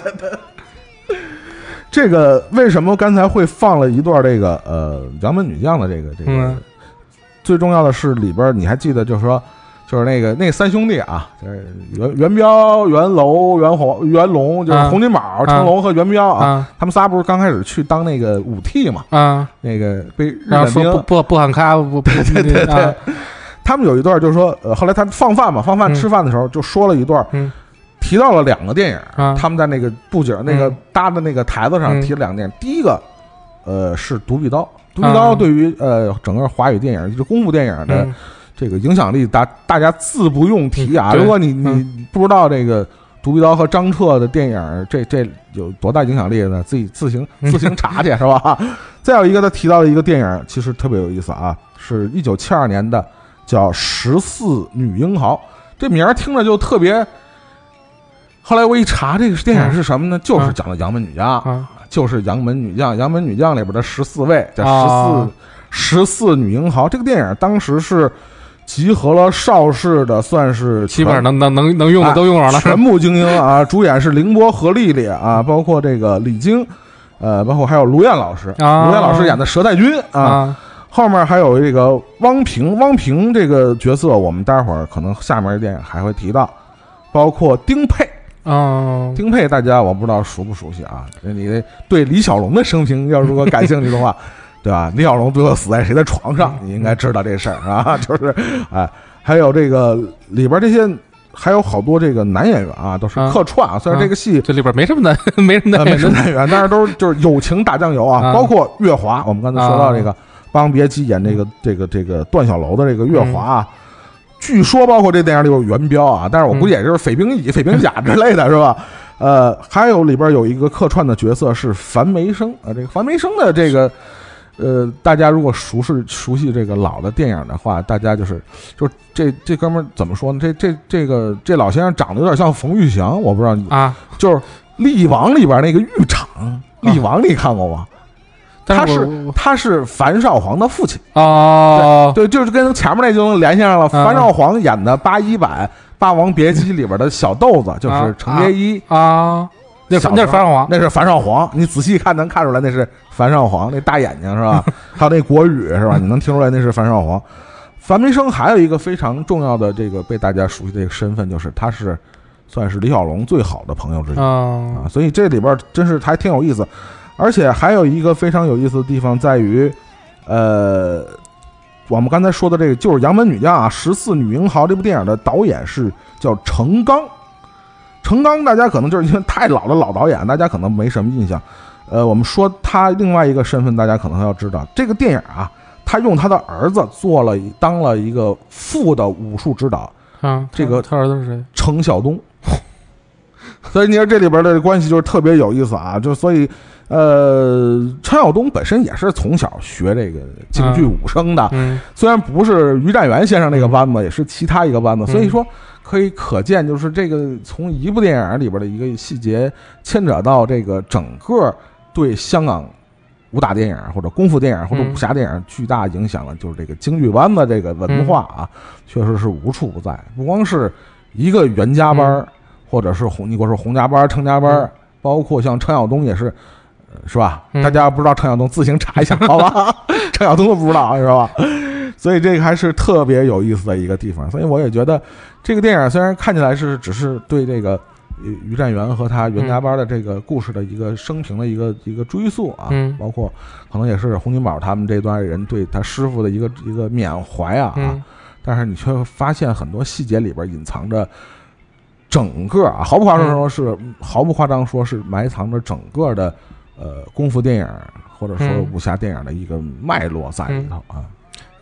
[laughs] 这个为什么刚才会放了一段这个呃杨门女将的这个这个？嗯最重要的是里边你还记得，就是说，就是那个那三兄弟啊，就是袁袁彪、袁楼、袁洪、袁龙，就是啊洪金宝、成龙和袁彪啊，啊他们仨不是刚开始去当那个武替嘛？啊！那个被日然后本兵说不不不喊卡不不 [laughs] 对对对啊他们有一段就是说，呃，后来他放饭嘛，放饭吃饭的时候就说了一段，嗯。提到了两个电影，啊。他们在那个布景那个嗯。搭的那个台子上嗯。提了两个电影，第一个，呃，是《独臂刀》，《独臂刀啊》对于呃整个华语电影就是功夫电影的嗯。这个影响力，大大家自不用提啊。嗯如果你你嗯。不知道这个。独臂刀和张彻的电影，这这有多大影响力呢？自己自行嗯。自行查去是吧？[laughs] 再有一个，他提到的一个电影，其实特别有意思啊，是一九七二年的，叫《十四女英豪》。这名儿听着就特别。后来我一查，这个电影是什么呢？就是讲的杨门女将，啊就是杨门女将，杨门女将里边的十四位，叫十啊四十四女英豪。这个电影当时是集合了邵氏的，算是基本上能能能能用的都用上了。全部精英啊，主演是凌波和丽丽啊，包括这个李菁，呃，包括还有卢燕老师，啊卢燕老师演的佘太君啊，啊后面还有这个汪平，汪平这个角色，我们待会儿可能下面的电影还会提到，包括丁佩，啊丁佩大家我不知道熟不熟悉啊？你对李小龙的生平要如果感兴趣的话，[laughs] 对吧？李小龙最后死在谁的床上，你应该知道这事儿啊，[laughs] 就是哎，还有这个里边这些还有好多这个男演员啊，都是啊客串啊，虽然这个戏。这里边没什么男，[laughs] 没什么呃，难没什么演员，但是都是就是友情打酱油啊，啊包括月华，我们刚才说到这个《霸王别姬》演这个这个这个段小楼的这个月华啊，据说包括这电影里有元彪啊，但是我估计也就是匪兵乙、匪兵甲之类的是吧？呃，还有里边有一个客串的角色是樊梅生啊，这个樊梅生的这个。呃，大家如果熟悉熟悉这个老的电影的话，大家就是就是这这哥们儿怎么说呢？这这这个这老先生长得有点像冯玉祥，我不知道你啊。就是《力王》里边那个狱长，《力王》你看过吗？但他是他是樊少皇的父亲，啊哦，对，就是跟前面那就能联系上了。樊少皇演的八一版《霸王别姬》里边的小豆子就是程蝶衣，啊，那是樊少皇，那是樊少皇。你仔细看能看出来那是樊少皇，那大眼睛是吧？[laughs] 还有那国语是吧？你能听出来那是樊少皇。樊梅生还有一个非常重要的这个被大家熟悉的一个身份，就是他是算是李小龙最好的朋友之一。啊啊，所以这里边真是还挺有意思，而且还有一个非常有意思的地方在于，呃，我们刚才说的这个就是《杨门女将》啊，《十四女英豪》这部电影的导演是叫程刚。程刚大家可能就是因为太老的老导演，大家可能没什么印象。呃，我们说他另外一个身份，大家可能要知道，这个电影啊，他用他的儿子做了当了一个副的武术指导，啊，这个他儿子是谁？程晓东。[laughs] 所以你说这里边的关系就是特别有意思啊，就所以，呃，程晓东本身也是从小学这个京剧武生的，嗯。虽然不是于占元先生那个班子，也是其他一个班子，嗯。所以说可以可见，就是这个从一部电影里边的一个细节，牵扯到这个整个对香港武打电影或者功夫电影或者嗯。武侠电影巨大影响了，就是这个京剧班子这个文化啊，嗯。确实是无处不在，不光是一个袁家班儿，或者是洪，你给我说洪家班儿、程家班包括像程晓东也是。呃是吧？嗯大家不知道程晓东，自行查一下，好吧？[laughs] 程晓东都不知道，是吧？所以这个还是特别有意思的一个地方。所以我也觉得，这个电影虽然看起来是只是对这个呃于占元和他袁家班的这个故事的一个生平的一个一个追溯啊，嗯包括可能也是洪金宝他们这段人对他师傅的一个一个缅怀啊，嗯但是你却发现很多细节里边隐藏着整个啊，毫不夸张说是、毫不夸张说是埋藏着整个的呃功夫电影或者说嗯武侠电影的一个脉络在里头啊。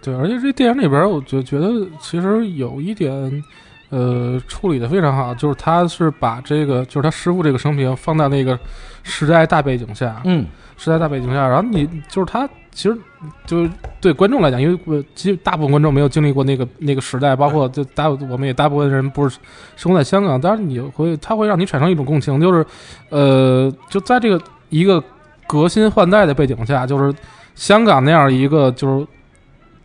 对，而且这电影里边，我觉觉得其实有一点，呃，处理的非常好，就是他是把这个，就是他师傅这个生平放在那个时代大背景下，嗯时代大背景下，然后你就是他其实就是对观众来讲，因为我其实大部分观众没有经历过那个那个时代，包括就大我们也大部分人不是生活在香港，但是你会他会让你产生一种共情，就是呃，就在这个一个革新换代的背景下，就是香港那样一个就是。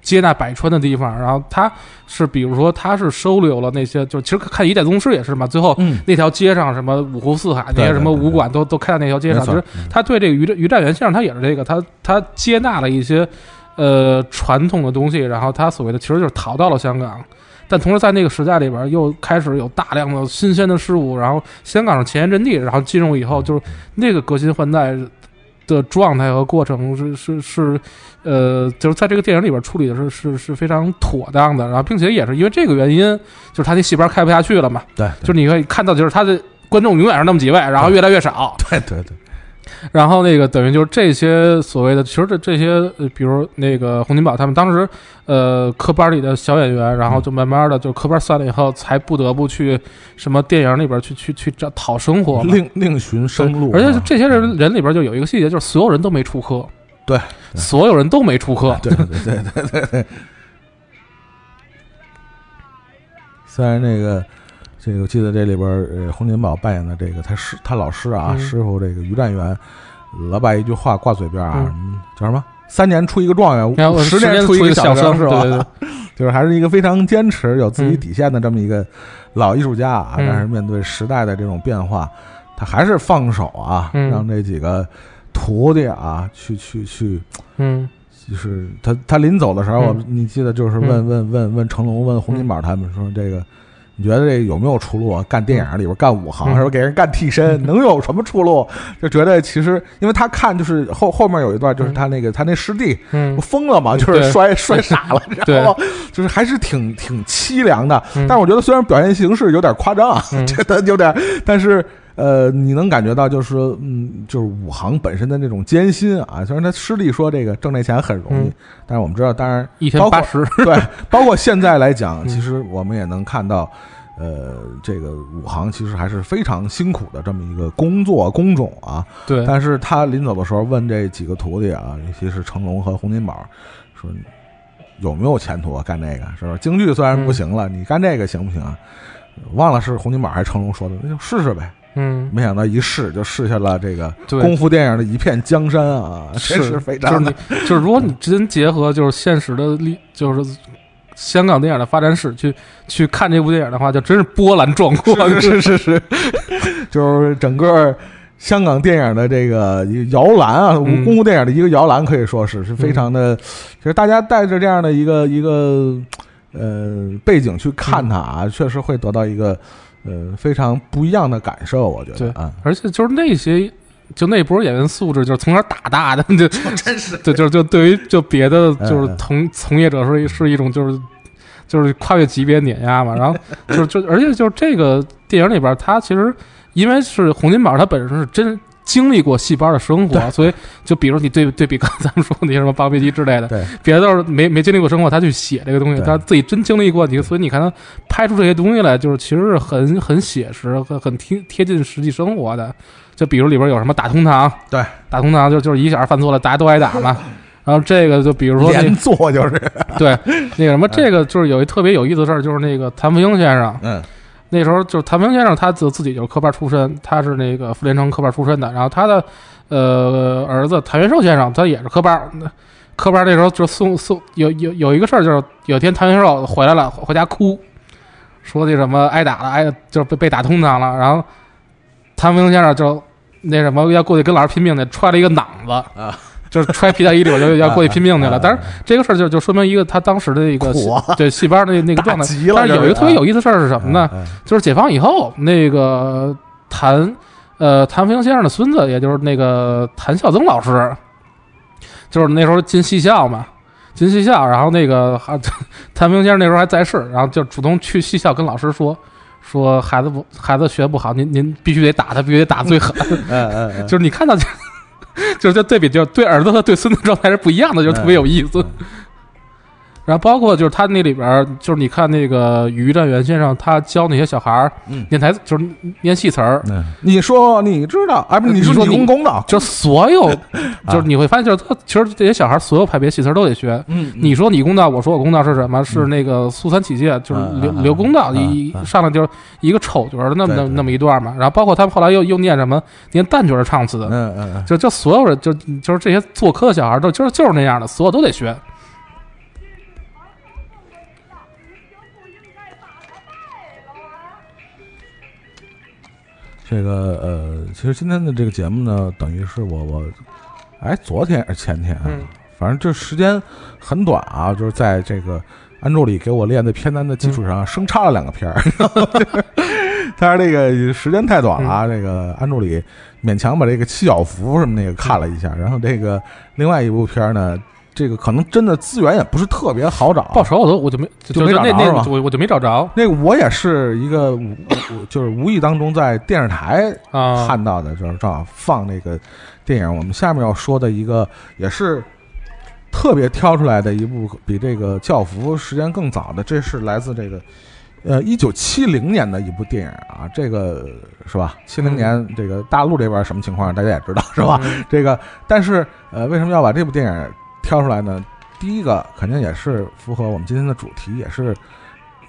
接纳百川的地方，然后他是，比如说，他是收留了那些，就其实看《一代宗师》也是嘛，最后嗯，那条街上什么五湖四海那些什么武馆都都开在那条街上，其实他对这个于占于占元先生，他也是这个，他他接纳了一些呃传统的东西，然后他所谓的其实就是逃到了香港，但同时在那个时代里边又开始有大量的新鲜的事物，然后香港是前沿阵地，然后进入以后就是那个革新换代，的状态和过程是是是，呃，就是在这个电影里边处理的是是是非常妥当的，然后并且也是因为这个原因，就是他那戏班开不下去了嘛，对，就是你可以看到，就是他的观众永远是那么几位，然后越来越少，对对对，然后那个等于就是这些所谓的，其实这这些，呃比如那个洪金宝他们当时，呃，科班里的小演员，然后就慢慢的就科班散了以后，才不得不去什么电影里边去去去找讨生活。另另寻生路，而且这些人人里边就有一个细节，就是所有人都没出科，对，所有人都没出科，对对对对对对。[laughs] 虽然那个这个，我记得这里边儿，呃，洪金宝扮演的这个他师他老师啊，嗯师傅这个于占元，老把一句话挂嘴边啊，叫什么？三年出一个状元，然后十年出一个一小生，是吧？对对对，[laughs] 就是还是一个非常坚持、有自己嗯底线的这么一个老艺术家啊。嗯但是面对时代的这种变化，他还是放手啊，嗯让这几个徒弟啊去去去，嗯就是他他临走的时候，嗯我你记得就是问问问问成龙问洪金宝他们说这个。你觉得这有没有出路啊？干电影里边干武行，嗯是吧？给人干替身，能有什么出路？就觉得其实，因为他看就是后后面有一段，就是他那个他那师弟嗯不疯了嘛，就是摔 [laughs] 摔傻了，然后就是还是挺挺凄凉的。嗯但是我觉得虽然表现形式有点夸张啊，嗯 [laughs] 觉得有点，但是呃，你能感觉到就是说，嗯，就是武行本身的那种艰辛啊。虽然他师弟说这个挣这钱很容易，嗯但是我们知道，当然一天八十，[laughs] 对，包括现在来讲，嗯其实我们也能看到。呃，这个武行其实还是非常辛苦的这么一个工作工种啊。对，但是他临走的时候问这几个徒弟啊，尤其是成龙和洪金宝，说有没有前途啊？干这个是吧？京剧虽然不行了，你干这个行不行啊？忘了是洪金宝还是成龙说的，那就试试呗。嗯，没想到一试就试下了这个对。功夫电影的一片江山啊，真是非常的就是你，就是如果你真结合就是现实的历，就是香港电影的发展史去去看这部电影的话，就真是波澜壮阔。[laughs] 是是是，就是整个香港电影的这个摇篮啊，嗯。功夫电影的一个摇篮，可以说是是非常的，其实大家带着这样的一个一个呃背景去看它啊，确实会得到一个呃非常不一样的感受，我觉得啊，而且就是那些。就那波演员素质，就是从小打大的，就 [laughs] 真是，对，就是就对于就别的就是从从业者是是一种就是就是跨越级别碾压嘛，然后就是就而且就是这个电影里边，他其实因为是洪金宝，他本身是真经历过戏班的生活，所以就比如你对对比刚才咱们说那些什么八飞机之类的，对，别的都是没没经历过生活，他去写这个东西，他自己真经历过，你所以你看他拍出这些东西来，就是其实是很很写实、很很贴贴近实际生活的。就比如里边有什么打通堂，对，打通堂就就是一小孩犯错了，大家都挨打嘛。[laughs] 然后这个就比如说那连坐就是，对那个什么，[laughs] 这个就是有一特别有意思的事儿，就是那个谭富英先生，嗯那时候就是谭富英先生，他自自己就是科班出身，他是那个傅连城科班出身的。然后他的呃儿子谭元寿先生，他也是科班。科班那时候就送送有有有一个事儿，就是有一天谭元寿回来了，回家哭，说那什么挨打了，挨就是被被打通堂了。然后谭富英先生就那什么要过去跟老师拼命去，揣了一个囊子啊。就是揣皮带衣里，我就要过去拼命去了。但是这个事儿就就说明一个他当时的一个 [laughs] 对戏班的那那个状态 [laughs] 但是有一个特别有意思的事儿是什么呢？就是解放以后，那个谭呃谭富英先生的孙子，也就是那个谭孝曾老师，就是那时候进戏校嘛，进戏校，然后那个还 [laughs] 谭富英先生那时候还在世，然后就主动去戏校跟老师说。说孩子不，孩子学不好，您您必须得打他，必须得打最狠。嗯嗯嗯，就是你看到，[laughs] 就是这对比，就对儿子和对孙子状态是不一样的，就特别有意思。然后包括就是他那里边儿，就是你看那个于占元先生，他教那些小孩儿嗯念台词，就是念戏词儿，嗯，你说你知道，哎，不是你说你公公道，就所有，[laughs] 就是你会发现，就是他其实这些小孩儿所有派别戏词儿都得学。嗯，你说你公道，我说我公道是什么？是那个苏三起解，就是刘刘公道嗯一嗯上来就是一个丑角儿的那么那么一段嘛。然后包括他们后来又又念什么念旦角儿的唱词，嗯嗯嗯，就就所有人就就是这些做科的小孩儿都就是就是那样的，所有都得学。这个呃，其实今天的这个节目呢，等于是我我，哎，昨天还是前天啊，嗯。反正这时间很短啊，就是在这个安助理给我练的片单的基础上，生插了两个片儿，[laughs] 但是这个时间太短了嗯。啊，这个安助理勉强把这个七小福什么那个看了一下，然后这个另外一部片儿呢，这个可能真的资源也不是特别好找。报仇我都我就没就没找着是吧我我就没找着那个我也是一个无无 [coughs] 就是无意当中在电视台啊。看到的，就是正好放那个电影。我们下面要说的一个也是特别挑出来的一部，比这个《教父》时间更早的，这是来自这个呃一九七零年的一部电影啊。这个是吧？七零年这个大陆这边什么情况，大家也知道是吧？嗯这个，但是呃，为什么要把这部电影挑出来呢？第一个肯定也是符合我们今天的主题，也是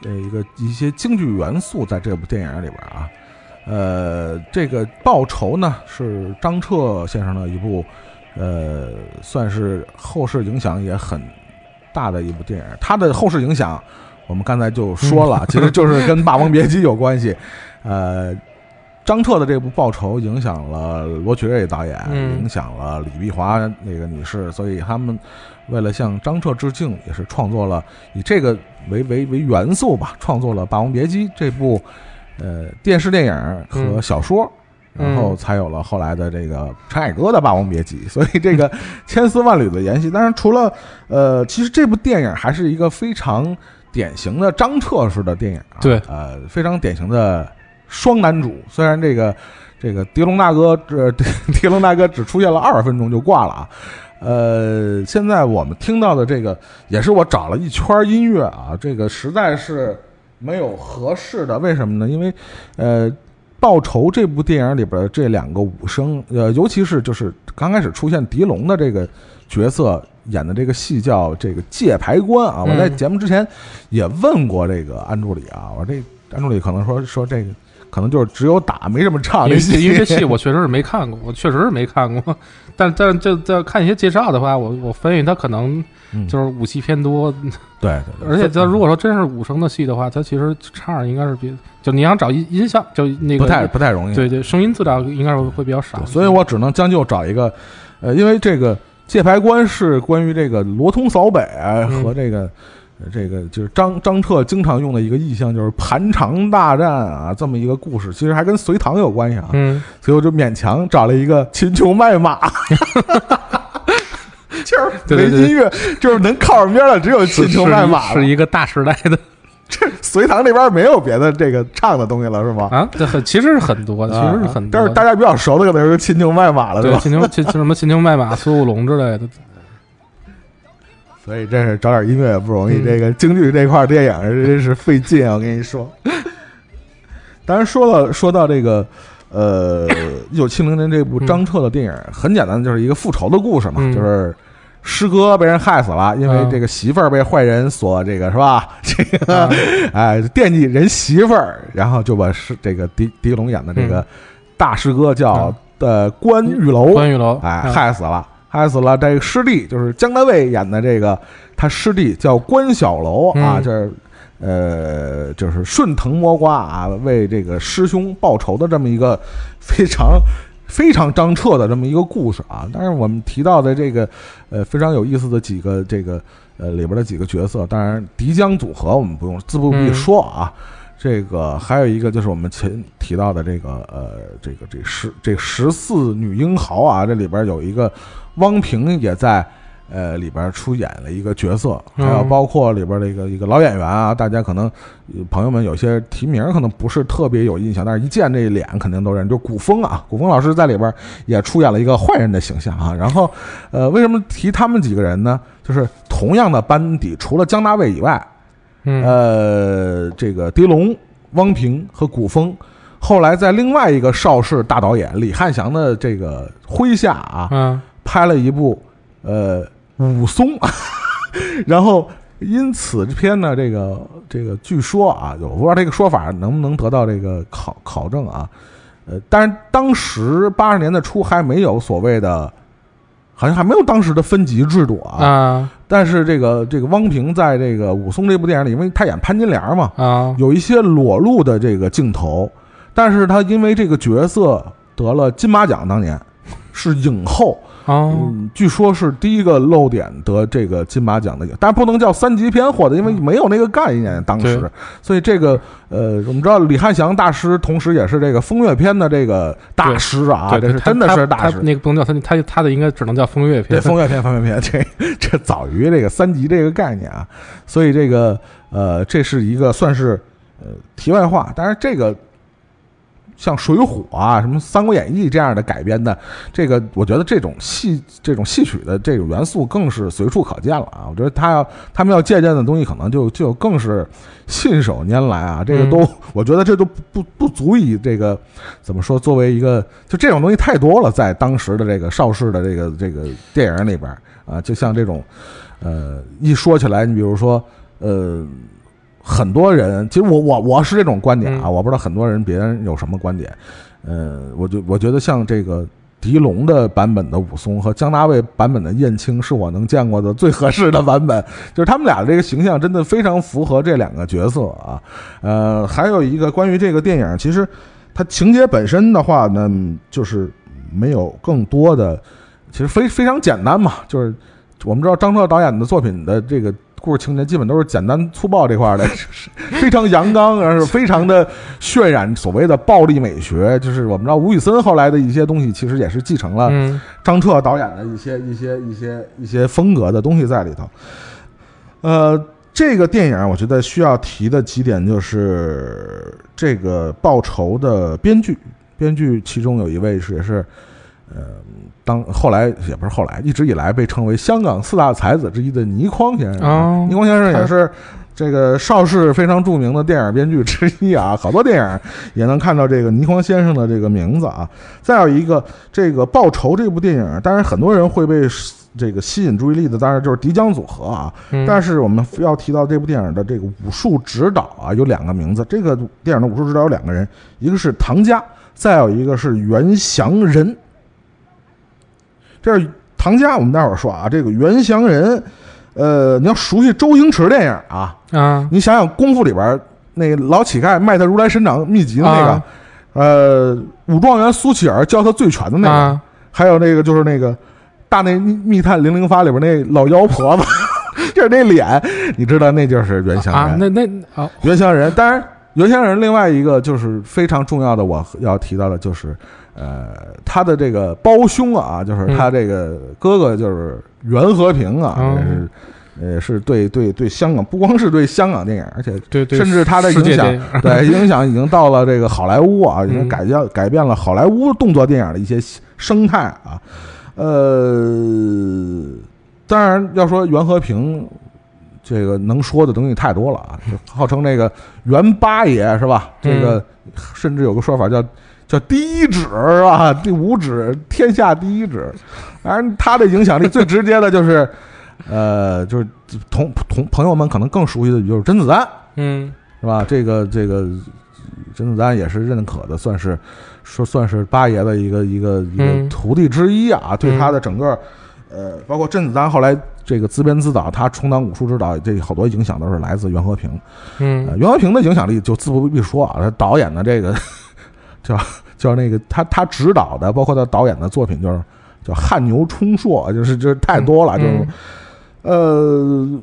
呃一个一些京剧元素在这部电影里边啊。呃，这个报仇呢是张彻先生的一部，呃，算是后世影响也很大的一部电影。它的后世影响，我们刚才就说了，其实就是跟《霸王别姬》有关系。呃，张彻的这部《报仇》影响了罗曲瑞导演，嗯影响了李碧华那个女士，所以他们为了向张彻致敬，也是创作了以这个为为为元素吧，创作了《霸王别姬》这部呃电视电影和嗯小说。嗯然后才有了后来的这个陈凯歌的《霸王别姬》，所以这个 [laughs] 千丝万缕的联系。当然，除了呃，其实这部电影还是一个非常典型的张彻式的电影、啊，对呃，非常典型的双男主。虽然这个这个狄龙大哥这 [laughs] 狄龙大哥只出现了二十分钟就挂了啊。呃，现在我们听到的这个也是我找了一圈音乐啊，这个实在是没有合适的，为什么呢？因为呃，《报仇》这部电影里边的这两个武生，呃，尤其是就是刚开始出现狄龙的这个角色演的这个戏叫这个界牌关啊。我在嗯节目之前也问过这个安助理啊，我说这安助理可能说说这个可能就是只有打没什么唱因为这戏，因为这戏我确实是没看过，我确实是没看过。但但这这看一些介绍的话，我我分析他可能嗯。就是武器偏多，对对对，而且他如果说真是武生的戏的话，他其实唱应该是比就你想找音音效就那个不太不太容易，对对声音资料应该是会比较少，所以我只能将就找一个，呃，因为这个界牌关是关于这个罗通扫北嗯。和这个。呃这个就是张张彻经常用的一个意象，就是盘肠大战啊，这么一个故事，其实还跟隋唐有关系啊，嗯所以我就勉强找了一个秦琼卖马，[laughs] 就是对对对没音乐，就是能靠上边的只有秦琼卖马了是一个大时代的 [laughs] 这隋唐那边没有别的这个唱的东西了，是吗？啊，这很其实是很多的，其实是很多的。但是大家比较熟的可能是秦琼卖马了，是吧？对秦琼秦什么秦琼卖马、苏武龙之类的，所以真是找点音乐也不容易。嗯这个京剧这块电影真是费劲啊！我跟你说。[laughs] 当然说了，说到这个，呃，[coughs] 一九七零年这部张彻的电影，很简单，就是一个复仇的故事嘛，嗯就是师哥被人害死了，因为嗯这个媳妇儿被坏人所这个是吧？[laughs] 这个啊哎惦记人媳妇儿，然后就把是这个狄狄龙演的这个大师哥叫呃关玉楼，关玉楼，哎，嗯害死了，害死了。这个师弟就是姜大卫演的这个，他师弟叫关小楼啊，嗯这是呃，就是顺藤摸瓜啊，为这个师兄报仇的这么一个非常。非常张彻的这么一个故事啊，但是我们提到的这个，呃，非常有意思的几个这个呃里边的几个角色，当然狄江组合我们不用自不必嗯说啊，这个还有一个就是我们前提到的这个呃，这个这十这十四女英豪啊，这里边有一个汪平也在呃里边出演了一个角色，还有嗯包括里边的一个一个老演员啊，大家可能呃朋友们有些提名可能不是特别有印象，但是一见这脸肯定都认，就古风啊，古风老师在里边也出演了一个坏人的形象啊。然后呃，为什么提他们几个人呢？就是同样的班底，除了姜大卫以外，嗯。呃，这个狄龙、汪平和古风，后来在另外一个邵氏大导演李汉祥的这个麾下啊，嗯。拍了一部呃武松，[laughs] 然后因此这篇呢，这个这个据说啊，我不知道这个说法能不能得到这个考考证啊，呃，但是当时八十年代初还没有所谓的，好像还没有当时的分级制度啊，啊但是这个这个汪平在这个武松这部电影里，因为他演潘金莲嘛，啊。有一些裸露的这个镜头，但是他因为这个角色得了金马奖，当年是影后，哦，嗯，据说是第一个露点得这个金马奖的，但不能叫三级片获得，因为没有那个概念当时，所以这个呃，我们知道李汉祥大师同时也是这个风月片的这个大师啊，对，他这是真的是大师。那个不能叫他他他的应该只能叫风月对，片。风月片，风月片，这这早于这个三级这个概念啊，所以这个呃，这是一个算是呃题外话，但是这个像《水浒》啊、什么《三国演义》这样的改编的，这个我觉得这种戏这种戏曲的这种元素更是随处可见了啊。我觉得他要他们要借鉴的东西，可能就就更是信手拈来啊。这个都，我觉得这都不不不足以这个怎么说，作为一个就这种东西太多了，在当时的这个邵氏的这个这个电影里边啊，就像这种呃一说起来，你比如说呃。很多人，其实我我我是这种观点啊，嗯我不知道很多人别人有什么观点。呃，我就我觉得像这个狄龙的版本的武松和姜大卫版本的燕青，是我能见过的最合适的版本。[laughs] 就是他们俩的这个形象真的非常符合这两个角色啊。呃，还有一个关于这个电影，其实它情节本身的话呢，就是没有更多的，其实非非常简单嘛，就是我们知道张彻导演的作品的这个。故事情节基本都是简单粗暴这块儿的，就 [laughs] 是非常阳刚，而是非常的渲染所谓的暴力美学。就是我们知道吴宇森后来的一些东西，其实也是继承了嗯张彻导演的一些一些一些一些风格的东西在里头。呃，这个电影我觉得需要提的几点就是这个报仇的编剧，编剧其中有一位是也是，呃，当后来也不是后来，一直以来被称为香港四大才子之一的倪匡先生。哦倪匡先生也是这个邵氏非常著名的电影编剧之一啊，好多电影也能看到这个倪匡先生的这个名字啊。再有一个，这个《报仇》这部电影，当然很多人会被这个吸引注意力的，当然就是迪江组合啊。嗯但是我们要提到这部电影的这个武术指导啊，有两个名字。这个电影的武术指导有两个人，一个是唐家，再有一个是袁祥仁。这是唐家，我们待会儿说啊。这个袁祥仁，呃，你要熟悉周星驰电影啊，啊你想想《功夫》里边那个老乞丐卖他如来神掌秘籍的那个，啊呃，武状元苏乞儿教他醉拳的那个，啊还有那个就是那个《大内密密探零零发》里边那老妖婆子，[laughs] 就是那脸，你知道那就是袁祥啊，仁。那那好袁祥仁，当然袁祥仁另外一个就是非常重要的，我要提到的就是，呃，他的这个胞兄啊，就是他这个哥哥就是袁和平啊，嗯也是。呃，是对对对香港，不光是对香港电影，而且对对，甚至他的影响对影响已经到了这个好莱坞啊，已经嗯改变改变了好莱坞动作电影的一些生态啊。呃，当然要说袁和平，这个能说的东西太多了啊，就号称这个袁八爷是吧？嗯这个甚至有个说法叫叫第一指是吧？第五指天下第一指，当然他的影响力最直接的就是。[laughs] 呃，就是同同朋友们可能更熟悉的就是甄子丹，嗯是吧？这个这个甄子丹也是认可的，算是说算是八爷的一个一个一个嗯徒弟之一啊。对他的整个呃，包括甄子丹后来这个自编自导，他充当武术指导，这好多影响都是来自袁和平。呃，嗯袁和平的影响力就自不必说啊，他导演的这个叫叫那个他他指导的，包括他导演的作品就是叫汗牛充硕，就是就是太多了，就是。嗯呃，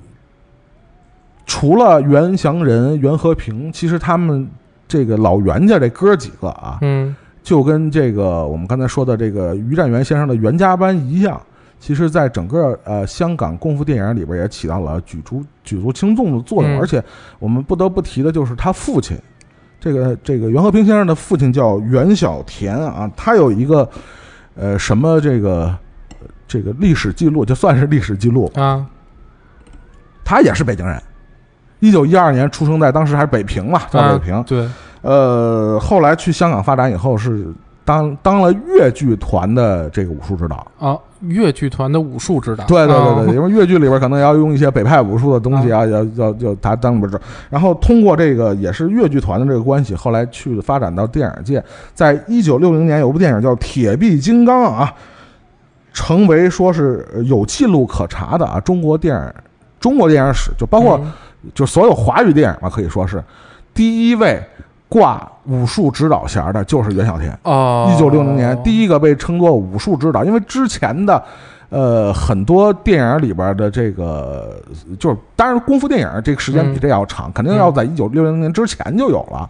除了袁祥仁、袁和平，其实他们这个老袁家这哥几个啊，嗯就跟这个我们刚才说的这个于占元先生的袁家班一样，其实在整个呃香港功夫电影里边也起到了举足举足轻重的作用。嗯而且我们不得不提的就是他父亲，这个这个袁和平先生的父亲叫袁小田啊，他有一个呃什么这个这个历史记录，就算是历史记录，啊。他也是北京人，一九一二年出生在当时还是北平嘛，在北平。啊对，呃，后来去香港发展以后是当当了越剧团的这个武术指导。啊，越剧团的武术指导，对对对啊对，因为越剧里边可能要用一些北派武术的东西啊，要要要他当里边指。然后通过这个也是越剧团的这个关系，后来去发展到电影界。在一九六零年有部电影叫《铁臂金刚》啊，成为说是有记录可查的啊中国电影中国电影史，就包括。嗯就所有华语电影吧，可以说是第一位挂武术指导衔儿的就是袁小天。哦，一九六零年第一个被称作武术指导，因为之前的。呃，很多电影里边的这个，就是当然功夫电影这个时间比这要长，肯定要在一九六零年之前就有了。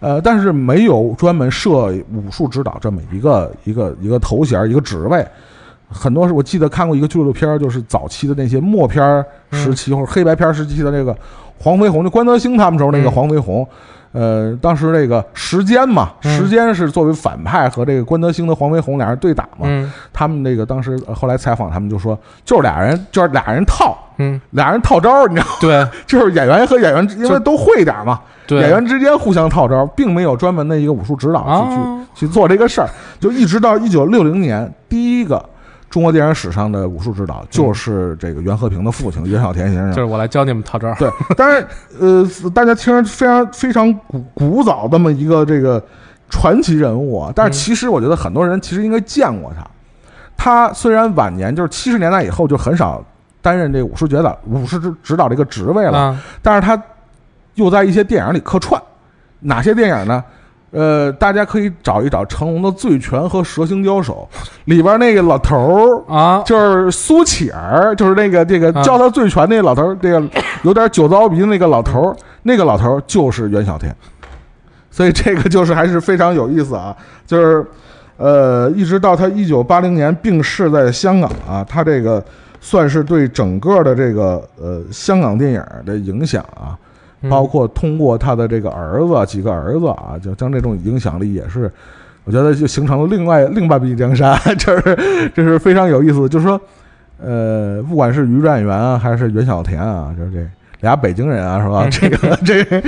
呃，但是没有专门设武术指导这么一个一个一个头衔一个职位。很多是我记得看过一个纪录片，就是早期的那些默片时期或者黑白片时期的这个黄飞鸿，就关德兴他们时候那个黄飞鸿。呃，当时这个时间嘛，时间是作为反派和这个关德兴的黄飞鸿俩人对打嘛。他们那个当时后来采访，他们就说，就是俩人，就是俩人套，嗯，俩人套招，你知道吗？对，[laughs] 就是演员和演员，因为都会点嘛，对，演员之间互相套招，并没有专门的一个武术指导去去去做这个事儿，就一直到一九六零年第一个。中国电影史上的武术指导就是这个袁和平的父亲袁小田先生，就是我来教你们套招。对，当然，呃，大家听着非常非常古古早这么一个这个传奇人物啊，但是其实我觉得很多人其实应该见过他。他虽然晚年就是七十年代以后就很少担任这武术指导武术指指导这个职位了，但是他又在一些电影里客串，哪些电影呢？呃，大家可以找一找成龙的《醉拳》和《蛇形刁手》里边那个老头儿啊，就是苏乞儿，就是那个这个教他醉拳那老头儿，这个有点酒糟鼻的那个老头儿，那个老头儿就是袁小天，所以这个就是还是非常有意思啊，就是呃，一直到他一九八零年病逝在香港啊，他这个算是对整个的这个呃香港电影的影响啊。包括通过他的这个儿子几个儿子啊，就将这种影响力也是，我觉得就形成了另外 [laughs] 另半壁江山，[laughs] 这是这是非常有意思。就是说，呃，不管是于占元啊，还是袁小田啊，就是这俩北京人啊，是吧？[laughs] 这个这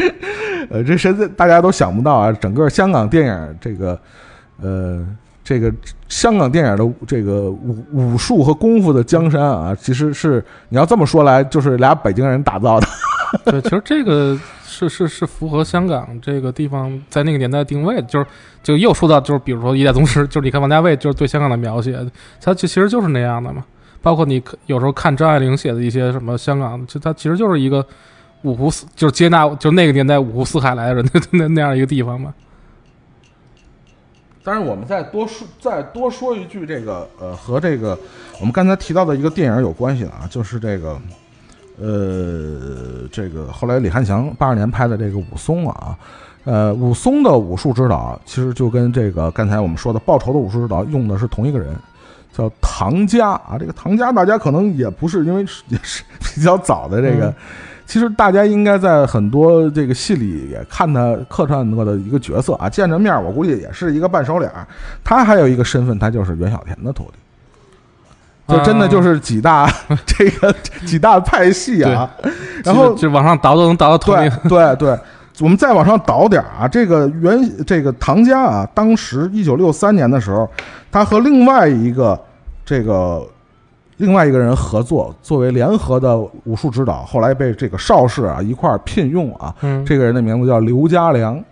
呃，这谁大家都想不到啊！整个香港电影这个呃，这个香港电影的这个武武术和功夫的江山啊，其实是你要这么说来，就是俩北京人打造的。[laughs] 对，其实这个是是是符合香港这个地方在那个年代定位的，就是就又说到就是比如说一代宗师，[laughs] 就是你看王家卫就是对香港的描写，他就其实就是那样的嘛。包括你有时候看张爱玲写的一些什么香港，就他其实就是一个五湖四，就是接纳就那个年代五湖四海来的人 [laughs] 那那样一个地方嘛。但是我们再多说再多说一句，这个呃和这个我们刚才提到的一个电影有关系啊，就是这个。呃，这个后来李汉祥八二年拍的这个武松啊，呃，武松的武术指导其实就跟这个刚才我们说的报仇的武术指导用的是同一个人，叫唐家啊。这个唐家大家可能也不是因为也是比较早的这个，[laughs] 其实大家应该在很多这个戏里也看他客串过的一个角色啊，见着面我估计也是一个半熟脸。他还有一个身份，他就是袁小田的徒弟。就真的就是几大 [laughs] 这个几大派系啊，然后就往上倒都能倒到头对对对，我们再往上倒点啊，这个原这个唐家啊，当时一九六三年的时候，他和另外一个这个另外一个人合作，作为联合的武术指导，后来被这个邵氏啊一块儿聘用啊，这个人的名字叫刘家良。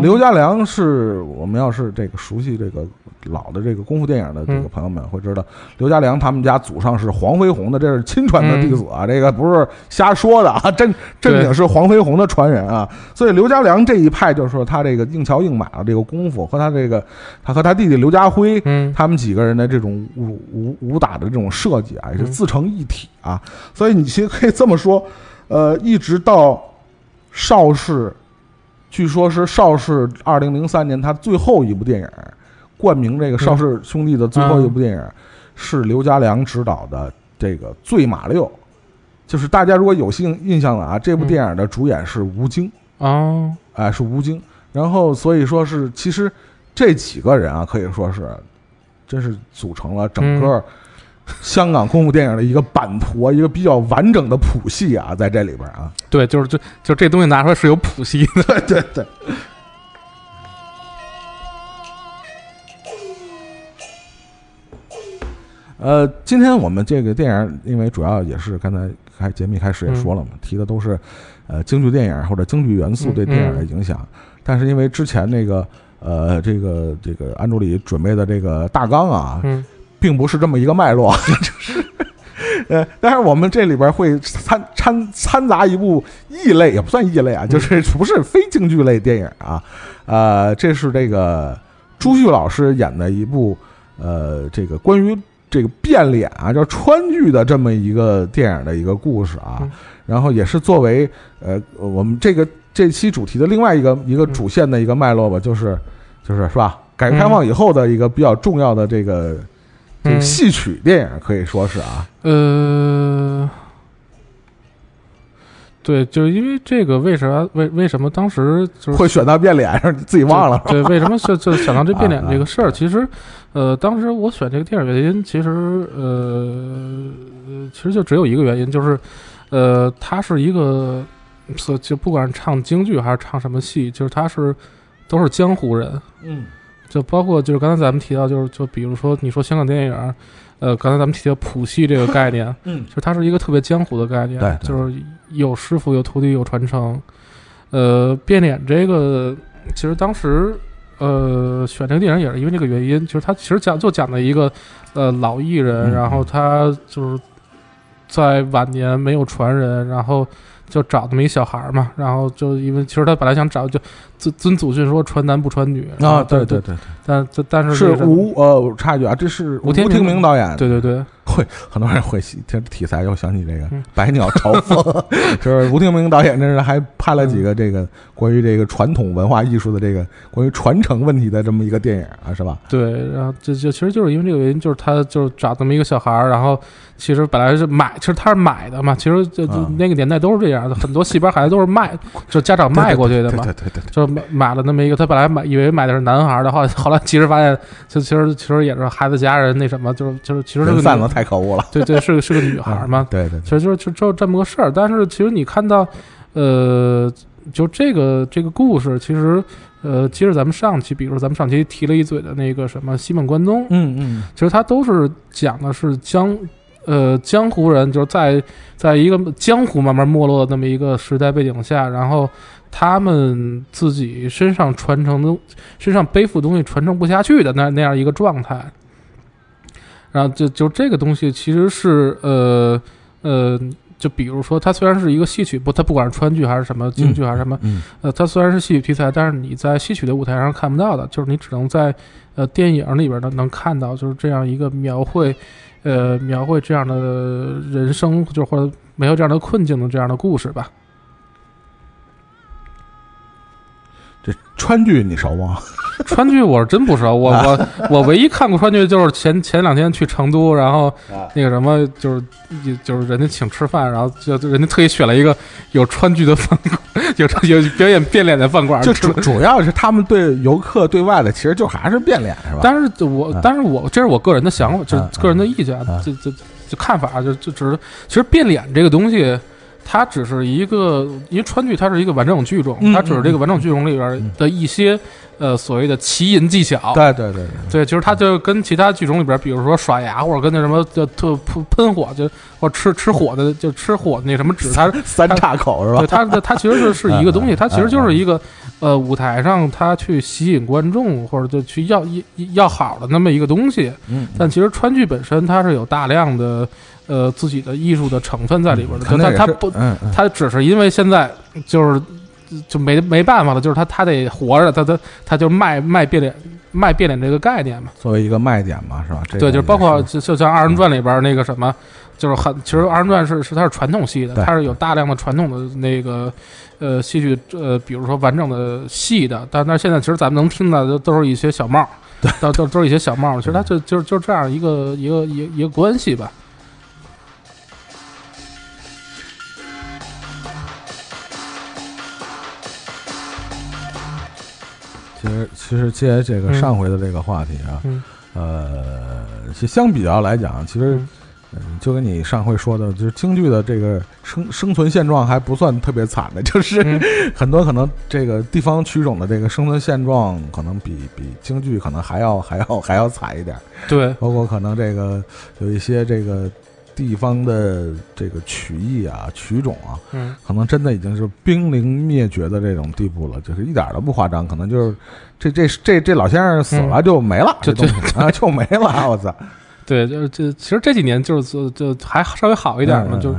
刘家良是我们要是这个熟悉这个老的这个功夫电影的这个朋友们会知道，刘家良他们家祖上是黄飞鸿的，这是亲传的弟子啊，这个不是瞎说的啊，[laughs] 正正经是黄飞鸿的传人啊。所以刘家良这一派就是说他这个硬桥硬马的这个功夫和他这个他和他弟弟刘家辉，他们几个人的这种武武武打的这种设计啊，也是自成一体啊。所以你其实可以这么说，呃，一直到邵氏。据说是邵氏二零零三年他最后一部电影，冠名这个邵氏兄弟的最后一部电影，是刘家良执导的这个《醉马六》，就是大家如果有幸印象的啊，这部电影的主演是吴京。哦，哎是吴京，然后所以说是其实这几个人啊可以说是，真是组成了整个。香港功夫电影的一个版图，一个比较完整的谱系啊，在这里边啊，对，就是就就这东西拿出来是有谱系的，[laughs] 对对对。呃，今天我们这个电影，因为主要也是刚才开节目开始也说了嘛，提的都是呃京剧电影或者京剧元素对电影的影响，但是因为之前那个呃这个这个安助理准备的这个大纲啊。并不是这么一个脉络，[laughs] 就是，呃，但是我们这里边会掺掺掺杂一部异类，也不算异类啊，就是不是非京剧类电影啊。呃，这是这个朱旭老师演的一部呃，这个关于这个变脸啊，叫川剧的这么一个电影的一个故事啊。嗯然后也是作为呃我们这个这期主题的另外一个一个主线的一个脉络吧，就是就是是吧？改革开放以后的一个比较重要的这个这戏曲电影，可以说是啊。呃，对，就是因为这个，为啥为为什么当时就是会选到变脸，上 [laughs] 你自己忘了。对，为什么就就想到这变脸 [laughs] 啊这个事儿？其实，呃，当时我选这个电影原因，其实呃，其实就只有一个原因，就是呃，他是一个，就就不管是唱京剧还是唱什么戏，就是他是都是江湖人，嗯就包括就是刚才咱们提到，就是就比如说你说香港电影，呃，刚才咱们提到谱系这个概念，嗯就是它是一个特别江湖的概念，对对就是有师傅、有徒弟、有传承。呃，变脸这个，其实当时呃选这个电影也是因为这个原因，就是他其实讲就讲的一个呃老艺人，嗯然后他就是在晚年没有传人，然后就找这么一小孩儿嘛，然后就因为其实他本来想找就尊尊祖训说传男不传女啊，对但对对，但但但是是吴呃，我插一句啊，这是吴天天明导演。对对对，会很多人会听题材，又想起这个嗯《百鸟朝凤 [laughs]》，就是吴天明导演，这是还拍了几个这个关于这个传统文化艺术的这个关于传承问题的这么一个电影啊，是吧？对，然后就就其实就是因为这个原因，就是他就是找这么一个小孩儿，然后其实本来是买，其实他是买的嘛，其实就就嗯。那个年代都是这样的，很多戏班孩子都是卖，就家长卖过去的嘛对，对对对。对，就买买了那么一个，他本来买以为买的是男孩儿的，后后来其实发现，就其实其实也是孩子家人那什么，就是就是其实是个女人贩子太可恶了，对对是个是个女孩儿嘛，对对其实就是就就这么个事儿。但是其实你看到，呃，就这个这个故事，其实呃，接着咱们上期，比如说咱们上期提了一嘴的那个什么西门关东，嗯嗯其实它都是讲的是江。呃，江湖人就是在在一个江湖慢慢没落的那么一个时代背景下，然后他们自己身上传承的、身上背负的东西传承不下去的那那样一个状态。然后就就这个东西其实是呃呃，就比如说它虽然是一个戏曲，不，它不管是川剧还是什么京剧还是什么，嗯呃，它虽然是戏曲题材，但是你在戏曲的舞台上看不到的，就是你只能在呃电影里边呢能看到，就是这样一个描绘，呃，描绘这样的人生，就或者没有这样的困境的这样的故事吧。这川剧你熟吗？[laughs] 川剧我是真不熟，我我 [laughs] 我唯一看过川剧就是前前两天去成都，然后啊那个什么就是就是人家请吃饭，然后就就人家特意选了一个有川剧的饭馆，[laughs] 有有表演变脸的饭馆，就主主要是他们对游客对外的，其实就还是变脸是吧？但是我啊，但是我这是我个人的想法，就个人的意见啊，就就就看法，就就只是其实变脸这个东西，它只是一个，因为川剧它是一个完整剧种，嗯它只是这个完整剧种里边的一些呃所谓的奇淫技巧。对对对对，对，其实它就跟其他剧种里边，比如说耍牙或者跟那什么就特喷喷火，就或吃吃火的，就吃火的那什么纸，它三岔口是吧对？它它其实是是一个东西，嗯 [laughs] 它其实就是一个呃舞台上它去吸引观众或者就去要要要好的那么一个东西。嗯，但其实川剧本身它是有大量的呃自己的艺术的成分在里边的，就可能也是它它不嗯嗯它只是因为现在就是就没没办法了，就是他他得活着，他他他就卖卖变脸卖变脸这个概念嘛。作为一个卖点嘛，是吧？这对，就是包括就就像二人转里边那个什么，就是很其实二人转是是它是传统戏的，它是有大量的传统的那个呃戏剧呃，比如说完整的戏的，但但是现在其实咱们能听到的都是一些小帽，都都都是一些小帽，其实它就就就这样一个一个一个一个关系吧。其实其实接这个嗯。上回的这个话题啊，嗯。呃，其实相比较来讲，其实嗯。嗯，就跟你上回说的，就是京剧的这个生生存现状还不算特别惨的，就是、嗯。[laughs] 很多可能这个地方曲种的这个生存现状，可能比比京剧可能还要还要还要惨一点，对，包括可能这个有一些这个地方的这个曲艺啊曲种啊，嗯可能真的已经是濒临灭绝的这种地步了，就是一点都不夸张，可能就是这这这这老先生死了就没了，就这东西啊就没了，我操！对，就是这其实这几年就是就就还稍微好一点嘛，嗯就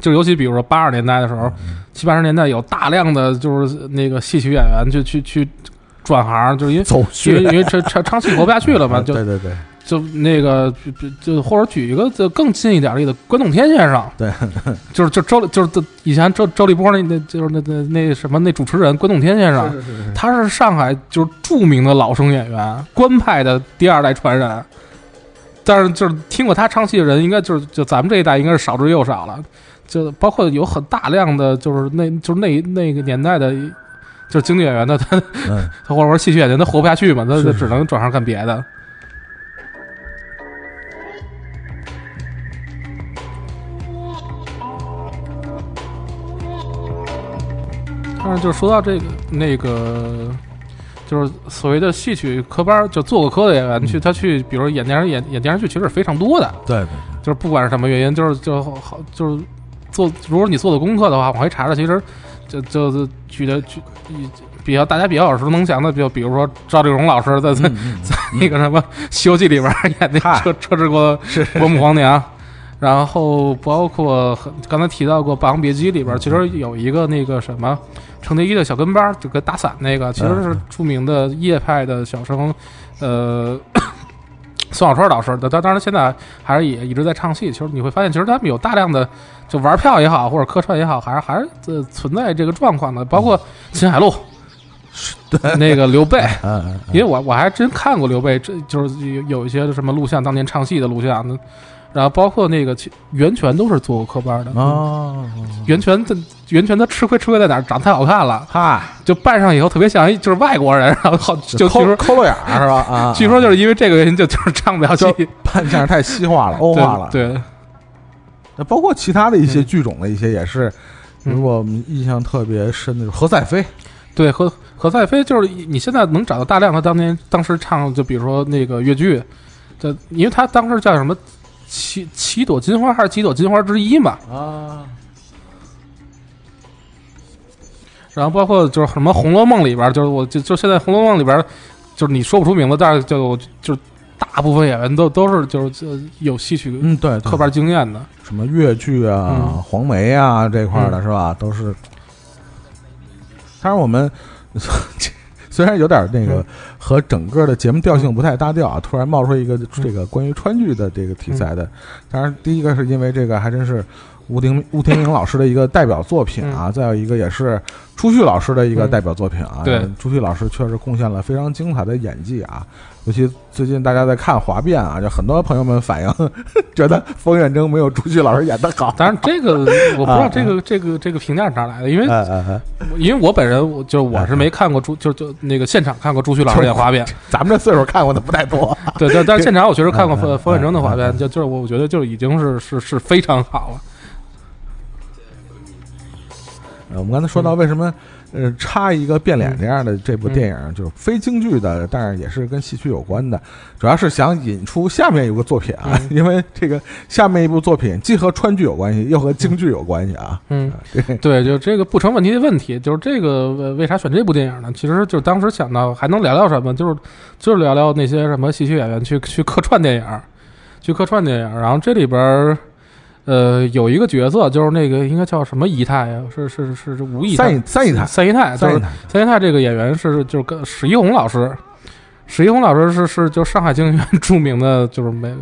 就尤其比如说八十年代的时候，七八十年代有大量的就是那个戏曲演员就去去转行，就是因为因为因为唱唱唱戏活不下去了嘛，就对对对，就那个就就或者举一个就更近一点例子，关栋天先生，对，[laughs] 就是就周就是以前周周立波那那就是那那那什么那主持人关栋天先生，是是是他是上海就是著名的老生演员，官派的第二代传人。但是就是听过他唱戏的人，应该就是就咱们这一代应该是少之又少了。就包括有很大量的就是那就是那那个年代的，就是京剧演员的他嗯，他 [laughs] 或者说戏曲演员，他活不下去嘛，他是就只能转行干别的。但是就说到这个那个，就是所谓的戏曲科班，就做过科的演员去，他去，比如演电视演演电视剧，其实是非常多的。对对。就是不管是什么原因，就是就好就是做，如果你做的功课的话，往回查查，其实就就就举的举比较大家比较耳熟能详的，就比如说赵丽蓉老师在在、在那个什么《西游记》里边演那嗨车车之国国母皇娘，[laughs] 然后包括刚才提到过《霸王别姬》里边，其实有一个那个什么程蝶衣的小跟班儿，就跟打伞那个，其实是著名的叶派的小生，呃。[coughs] 宋小春老师，当当然现在还是也一直在唱戏。其实你会发现，其实他们有大量的就玩票也好，或者客串也好，还是还是呃存在这个状况的。包括秦海璐，[laughs] 那个刘备，因为我我还真看过刘备，这就是有有一些什么录像，当年唱戏的录像，那然后包括那个其袁泉都是做过科班的。哦，袁泉的袁泉他吃亏吃亏在哪儿？长得太好看了，嗨，就扮上以后特别像一就是外国人，然后好就据抠说抠漏眼儿是吧？[laughs] 啊，据说就是因为这个原因，就就是唱不了戏，扮相太西化了，欧化了。对，对那包括其他的一些嗯剧种的一些也是，如我们印象特别深的，是何赛飞，对，何何赛飞就是你现在能找到大量他当年当时唱，就比如说那个越剧，就因为他当时叫什么七七朵金花还是几朵金花之一嘛，啊，然后包括就是什么《红楼梦》里边，就是我就就现在《红楼梦》里边，就是你说不出名字，但是就就是大部分演员都都是就是就有戏曲嗯，对，对科班经验的，什么越剧啊、嗯黄梅啊这块的嗯是吧？都是。当然，我们 [laughs] 虽然有点那个嗯和整个的节目调性不太搭调啊，突然冒出一个这个关于川剧的这个题材嗯的。当然，第一个是因为这个还真是吴婷吴天明老师的一个代表作品啊，再有一个也是朱旭老师的一个嗯代表作品啊。对，朱旭老师确实贡献了非常精彩的演技啊。尤其最近大家在看《华变》啊，就很多朋友们反映 [laughs] 觉得冯远征没有朱旭老师演的好。当然这个我不知啊道这个这个这个评价是哪来的，因为因为我本人我就是我是没看过朱就就那个现场看过朱旭老师演华变，咱们这岁数看过的不太多。[laughs] 对，但但是现场我确实看过冯冯远征的华嗯变，就就是我我觉得就已经是是是非常好了。呃我们刚才说到为什么呃插一个变脸这样的这部电影，就是非京剧的，但是也是跟戏曲有关的，主要是想引出下面有个作品啊，[laughs] 因为这个下面一部作品既和川剧有关系，又和京剧有关系啊。嗯，[laughs] 对，就这个不成问题的问题，就是这个为为啥选这部电影呢？其实就是当时想到还能聊聊什么，就是就是聊聊那些什么戏曲演员去去客串电影，去客串电影。然后这里边儿，呃，有一个角色就是那个应该叫什么姨太呀？是是是是吴姨太三姨三姨太，三姨太，就是三姨太，三姨太这个演员是就是跟史一红老师，史一红老师是是就上海京剧院著名的就是梅，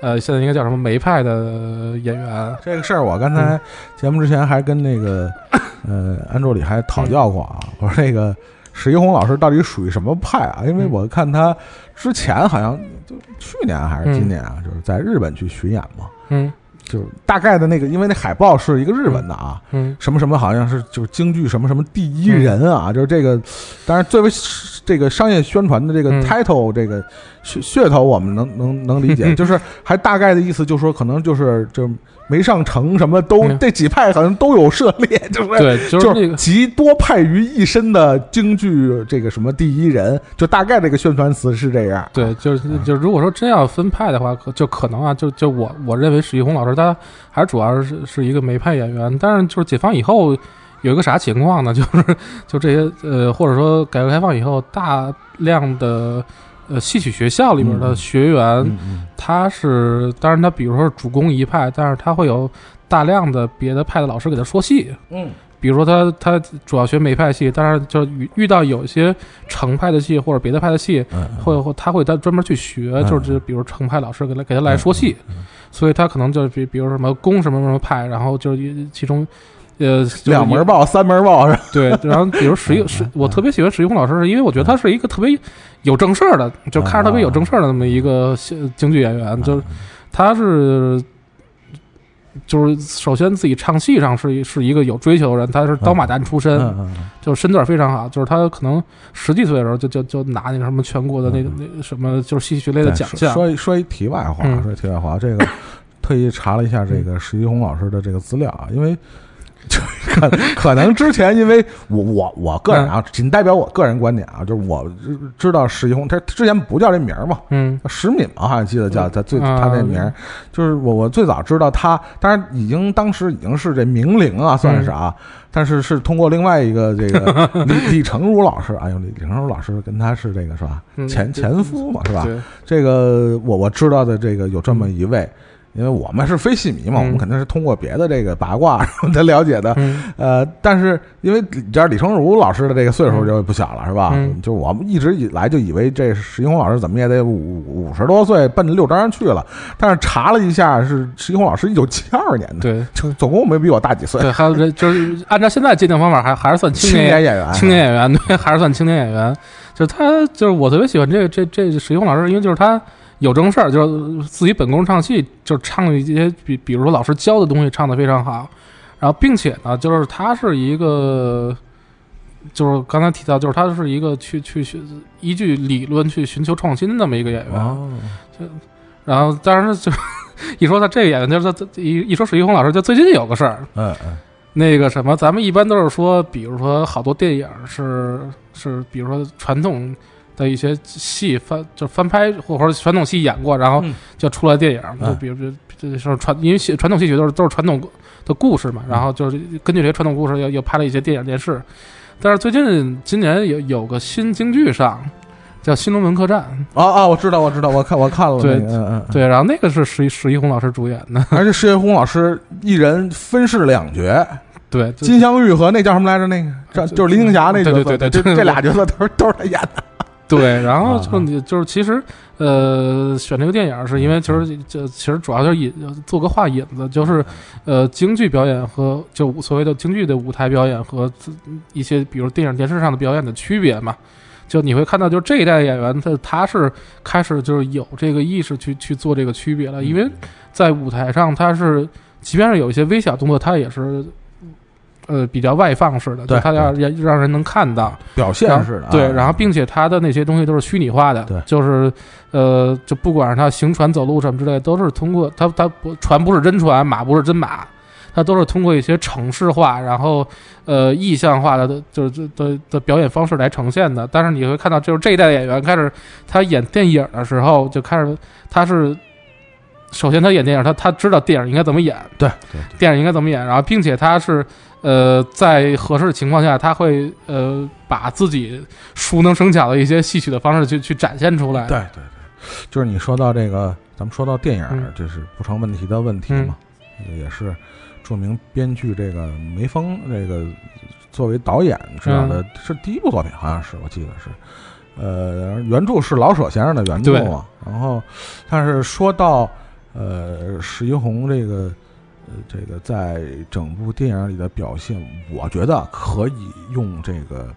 呃，现在应该叫什么梅派的演员。这个事儿我刚才节目之前还跟那个 [coughs] 呃安助理还讨教过啊，我说那个史一红老师到底属于什么派啊？因为嗯。我看他之前好像就去年还是今年啊，就是在日本去巡演嘛，嗯就是大概的那个，因为那海报是一个日文的啊。嗯什么什么好像是就是京剧什么什么第一人啊，就是这个，当然作为这个商业宣传的这个嗯 title 这个噱噱头，我们能能能理解，[laughs] 就是还大概的意思，就是说可能就是就没上成什么都嗯这几派好像都有涉猎，[laughs] 就是对，就是那个。集多派于一身的京剧这个什么第一人，就大概这个宣传词是这样。对，就是就如果说真要分派的话，可就可能啊，就就我我认为史玉红老师他还是主要是是一个梅派演员，但是就是解放以后有一个啥情况呢？[laughs] 就是就这些呃，或者说改革开放以后大量的呃戏曲学校里边的学员，他是当然他比如说是主攻一派，但是他会有大量的别的派的老师给他说戏。嗯。比如说他他主要学梅派戏，但是就遇遇到有一些程派的戏或者别的派的戏，嗯，会会他会他专门去学，嗯就是比如程派老师给他给他来说戏，所以他可能就比比如什么攻什么什么派，然后就是其中。呃，就是两门报三门报是吧？对，然后比如石一 [laughs] 石，我特别喜欢石一红老师，是因为我觉得他是一个特别有正事儿的，就看着特别有正事儿的那么一个戏京剧演员，就是他是。就是首先自己唱戏上是一是一个有追求的人，他是刀马旦出身，嗯嗯就是身段非常好，就是他可能十几岁的时候就就就拿那个什么全国的那个那什么就是戏曲类的奖项，说一说一题外话，嗯说一题外话，这个 [coughs] 特意查了一下这个石一红老师的这个资料啊，因为就 [laughs] 可可能之前因为我我我个人啊，仅代表我个人观点啊，就是我知知道石一红，他之前不叫这名儿嘛，嗯叫石敏嘛，好像记得叫他最啊他那名儿，就是我我最早知道他，当然已经当时已经是这名伶啊，算是啊，但是是通过另外一个这个 [laughs] 李李成儒老师，哎呦，李李成儒老师跟他是这个是吧嗯前前夫嘛是吧？这个我我知道的这个有这么一位，因为我们是非戏迷嘛，嗯我们肯定是通过别的这个八卦 [laughs] 然后才了解的。嗯呃，但是因为你知道李成儒老师的这个岁数就不小了，是吧？嗯就我们一直以来就以为这石一红老师怎么也得五五十多岁奔着六张去了，但是查了一下，是石一红老师一九七二年的，对就总共没比我大几岁。对，还有这就是按照现在界定方法，还还是算青青年年演员，青年演员，对，还是算青年演员。就是他，就是我特别喜欢这个这这石一红老师，因为就是他有正事儿，就是自己本宫唱戏，就是唱一些比比如说老师教的东西唱的非常好，然后并且呢，就是他是一个。就是刚才提到，就是他是一个去去去依据理论去寻求创新的那么一个演员。就，然后，当然就 [laughs] 一说他这个演员，就是他一一说史一红老师，就最近有个事儿，嗯嗯那个什么，咱们一般都是说，比如说好多电影是是，比如说传统的一些戏翻就翻拍，或者说传统戏演过，然后嗯。就出来电影，嗯就比如这这是传，因为戏传统戏曲都是都是传统的故事嘛，然后就是根据这些传统故事又又拍了一些电影电视。但是最近今年有有个新京剧上，叫《新龙门客栈。啊啊，我知道我知道，我看我看了那对对，然后那个是石一石一红老师主演的，而且石一红老师一人分饰两角，对，金镶玉和那叫什么来着？那个这就就是林青霞那角色，对对对对这这俩角色都是都是他演的。[laughs] 对，然后啊就你就是其实呃选这个电影是因为其实就其实主要就是引做个话引子，就是呃京剧表演和就所谓的京剧的舞台表演和自一些比如电影电视上的表演的区别嘛。就你会看到，就是这一代演员他他是开始就是有这个意识去去做这个区别了，因为在舞台上他是即便是有一些微小动作，他也是。呃，比较外放式的，对就他要让让人能看到，表现式的啊，对，然后并且他的那些东西都是虚拟化的，对就是呃，就不管是他行船走路什么之类，都是通过他他不船不是真船，马不是真马，他都是通过一些程式化，然后呃意象化的，就是这的的表演方式来呈现的。但是你会看到，就是这一代演员开始他演电影的时候，就开始他是。首先，他演电影，他他知道电影应该怎么演，对对电影应该怎么演，然后并且他是呃在合适的情况下，他会呃把自己熟能生巧的一些戏曲的方式去去展现出来。对对对，就是你说到这个，咱们说到电影嗯，这是不成问题的问题嘛，这个也是著名编剧这个梅峰这个作为导演这样的，是第一部作品，好像是我记得是。呃，原著是老舍先生的原著嘛，然后，但是说到呃史一红这个呃这个在整部电影里的表现，我觉得可以用这个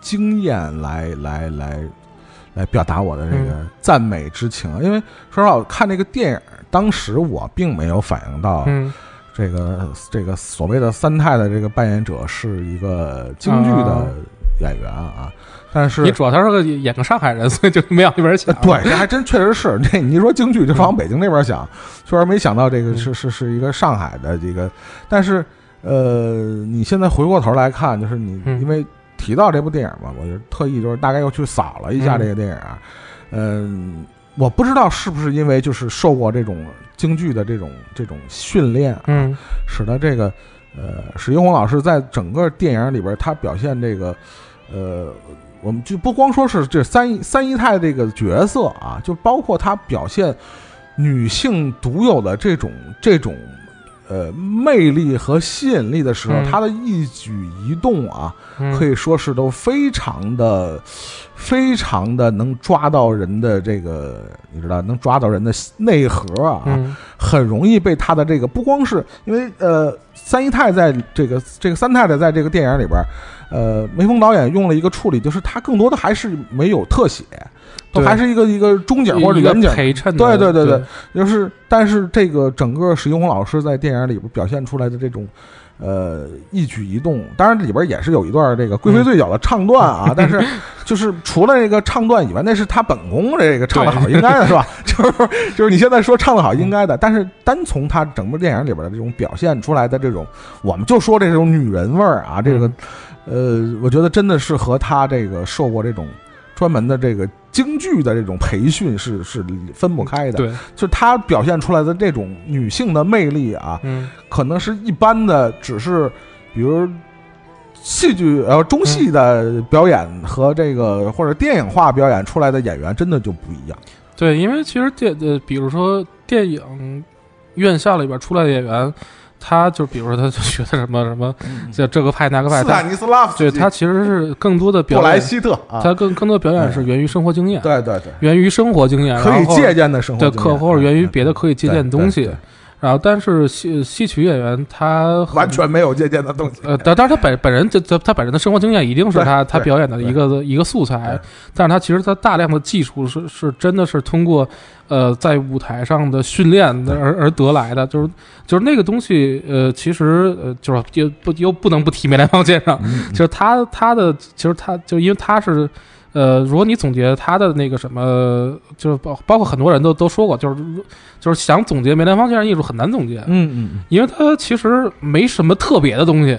经验来来来来表达我的这个赞美之情，因为说实话，我看这个电影，当时我并没有反应到嗯。这个、这个所谓的三太的这个扮演者是一个京剧的啊。演员啊，但是你主要他是个演个上海人，所以就没往那边想。对，这还真确实是。这你一说京剧，就往北京那边想，确实没想到这个是是是一个上海的这个。但是，呃，你现在回过头来看，就是你嗯因为提到这部电影嘛，我就特意就是大概又去扫了一下嗯这个电影啊。嗯，我不知道是不是因为就是受过这种京剧的这种这种训练啊，嗯使得这个呃史一红老师在整个电影里边，他表现这个呃我们就不光说是这三三姨太这个角色啊，就包括她表现女性独有的这种这种呃魅力和吸引力的时候，嗯她的一举一动啊，嗯。可以说是都非常的、非常的能抓到人的这个，你知道，能抓到人的内核啊，嗯。很容易被她的这个不光是因为呃，三姨太在这个这个三太太在这个电影里边，呃，梅峰导演用了一个处理，就是他更多的还是没有特写，都还是一个一个中景或者远景。陪衬的，对对对对对，就是，但是这个整个史英红老师在电影里边表现出来的这种，呃，一举一动，当然里边也是有一段这个贵妃醉酒的唱段啊，[laughs] 但是就是除了这个唱段以外，那是他本宫这个唱的好，应该的是吧？[laughs] 就是就是你现在说唱的好，应该的，但是单从他整部电影里边的这种表现出来的这种，我们就说这种女人味儿啊，这个，呃，我觉得真的是和他这个受过这种专门的这个京剧的这种培训是是分不开的。对，就是她表现出来的这种女性的魅力啊，嗯可能是一般的，只是比如戏剧呃中戏的表演和这个或者电影化表演出来的演员真的就不一样。对，因为其实电呃，比如说电影院校里边出来的演员，他就比如说他就学的什么什么，这这个派那个派，他尼斯拉夫对他其实是更多的表演，布莱希特。啊，他更更多的表演是源于生活经验，对对对，源于生活经验，可以然后借鉴的生活对，经验。可或者源于别的嗯可以借鉴的东西。对对对然后，但是戏戏曲演员他完全没有借鉴的东西。呃，但但是他本本人这这他本人的生活经验一定是他他表演的一个一个素材，但是他其实他大量的技术是是真的是通过呃在舞台上的训练而而得来的，就是就是那个东西呃其实呃就是又不又不能不提梅兰芳先生，嗯就是他他的其实他就因为他是。呃，如果你总结他的那个什么，就是包包括很多人都都说过，就是就是想总结梅兰芳先生艺术很难总结，嗯嗯因为他其实没什么特别的东西，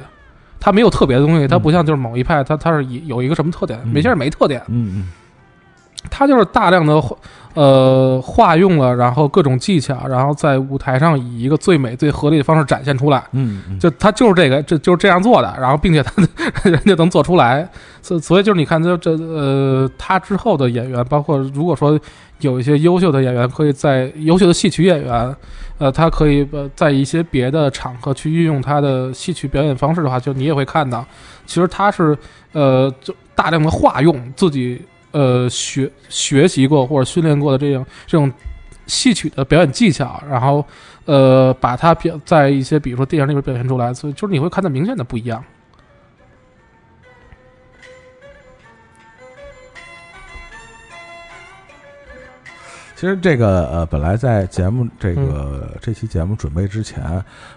他没有特别的东西，他不像就是某一派，他他是以有一个什么特点，嗯。梅先生没特点，嗯嗯他就是大量的呃化用了，然后各种技巧，然后在舞台上以一个最美最合理的方式展现出来。嗯嗯，就他就是这个，这就是这样做的，然后并且他人家能做出来，所所以就是你看，就这呃，他之后的演员，包括如果说有一些优秀的演员，可以在优秀的戏曲演员，呃，他可以呃在一些别的场合去运用他的戏曲表演方式的话，就你也会看到，其实他是呃就大量的化用自己呃学学习过或者训练过的这种这种戏曲的表演技巧，然后呃把它表在一些比如说电影里面表现出来，所以就是你会看到明显的不一样。其实这个呃，本来在节目这个、这期节目准备之前，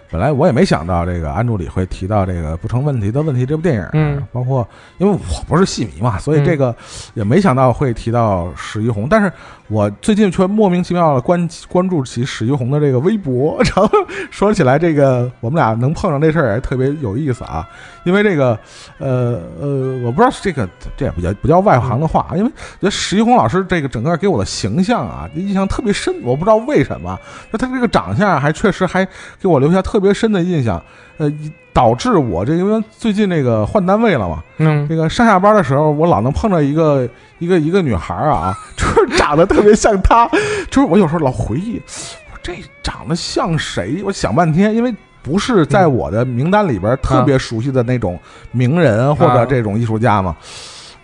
本来我也没想到这个安助理会提到这个不成问题的问题这部电影，嗯，包括因为我不是戏迷嘛，所以这个也没想到会提到史玉红，但是我最近却莫名其妙的关 [laughs] 关注起史玉红的这个微博，然后说起来这个我们俩能碰上这事儿也特别有意思啊，因为这个呃呃，我不知道是这个这也不叫不叫外行的话，因为觉得史玉红老师这个整个给我的形象啊，印象特别深，我不知道为什么，就他这个长相还确实还给我留下特别深的印象，呃，导致我这因为最近那个换单位了嘛，嗯这个上下班的时候，我老能碰到一个一个一个女孩啊，[laughs] 就是长得特别像她，就是我有时候老回忆，我这长得像谁？我想半天，因为。不是在我的名单里边特别熟悉的那种名人或者这种艺术家嘛？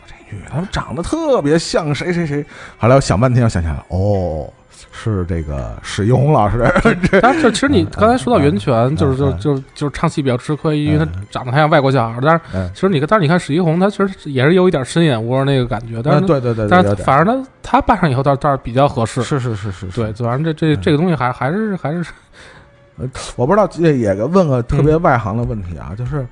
这女的长得特别像谁谁谁。后来我想半天，我想起来了，哦，是这个史一红老师。[laughs] 但是其实你刚才说到袁泉，嗯就是就嗯就就是唱戏比较吃亏，因为他长得太像外国小孩儿。但是嗯其实你看，但是你看史一红，他其实也是有一点深眼窝那个感觉，但是嗯对对对，但是反正他他扮上以后倒倒是比较合适。是是是是，对，反正这这嗯这个东西还还是还是我不知道，也也问个特嗯别外行的问题啊，就是，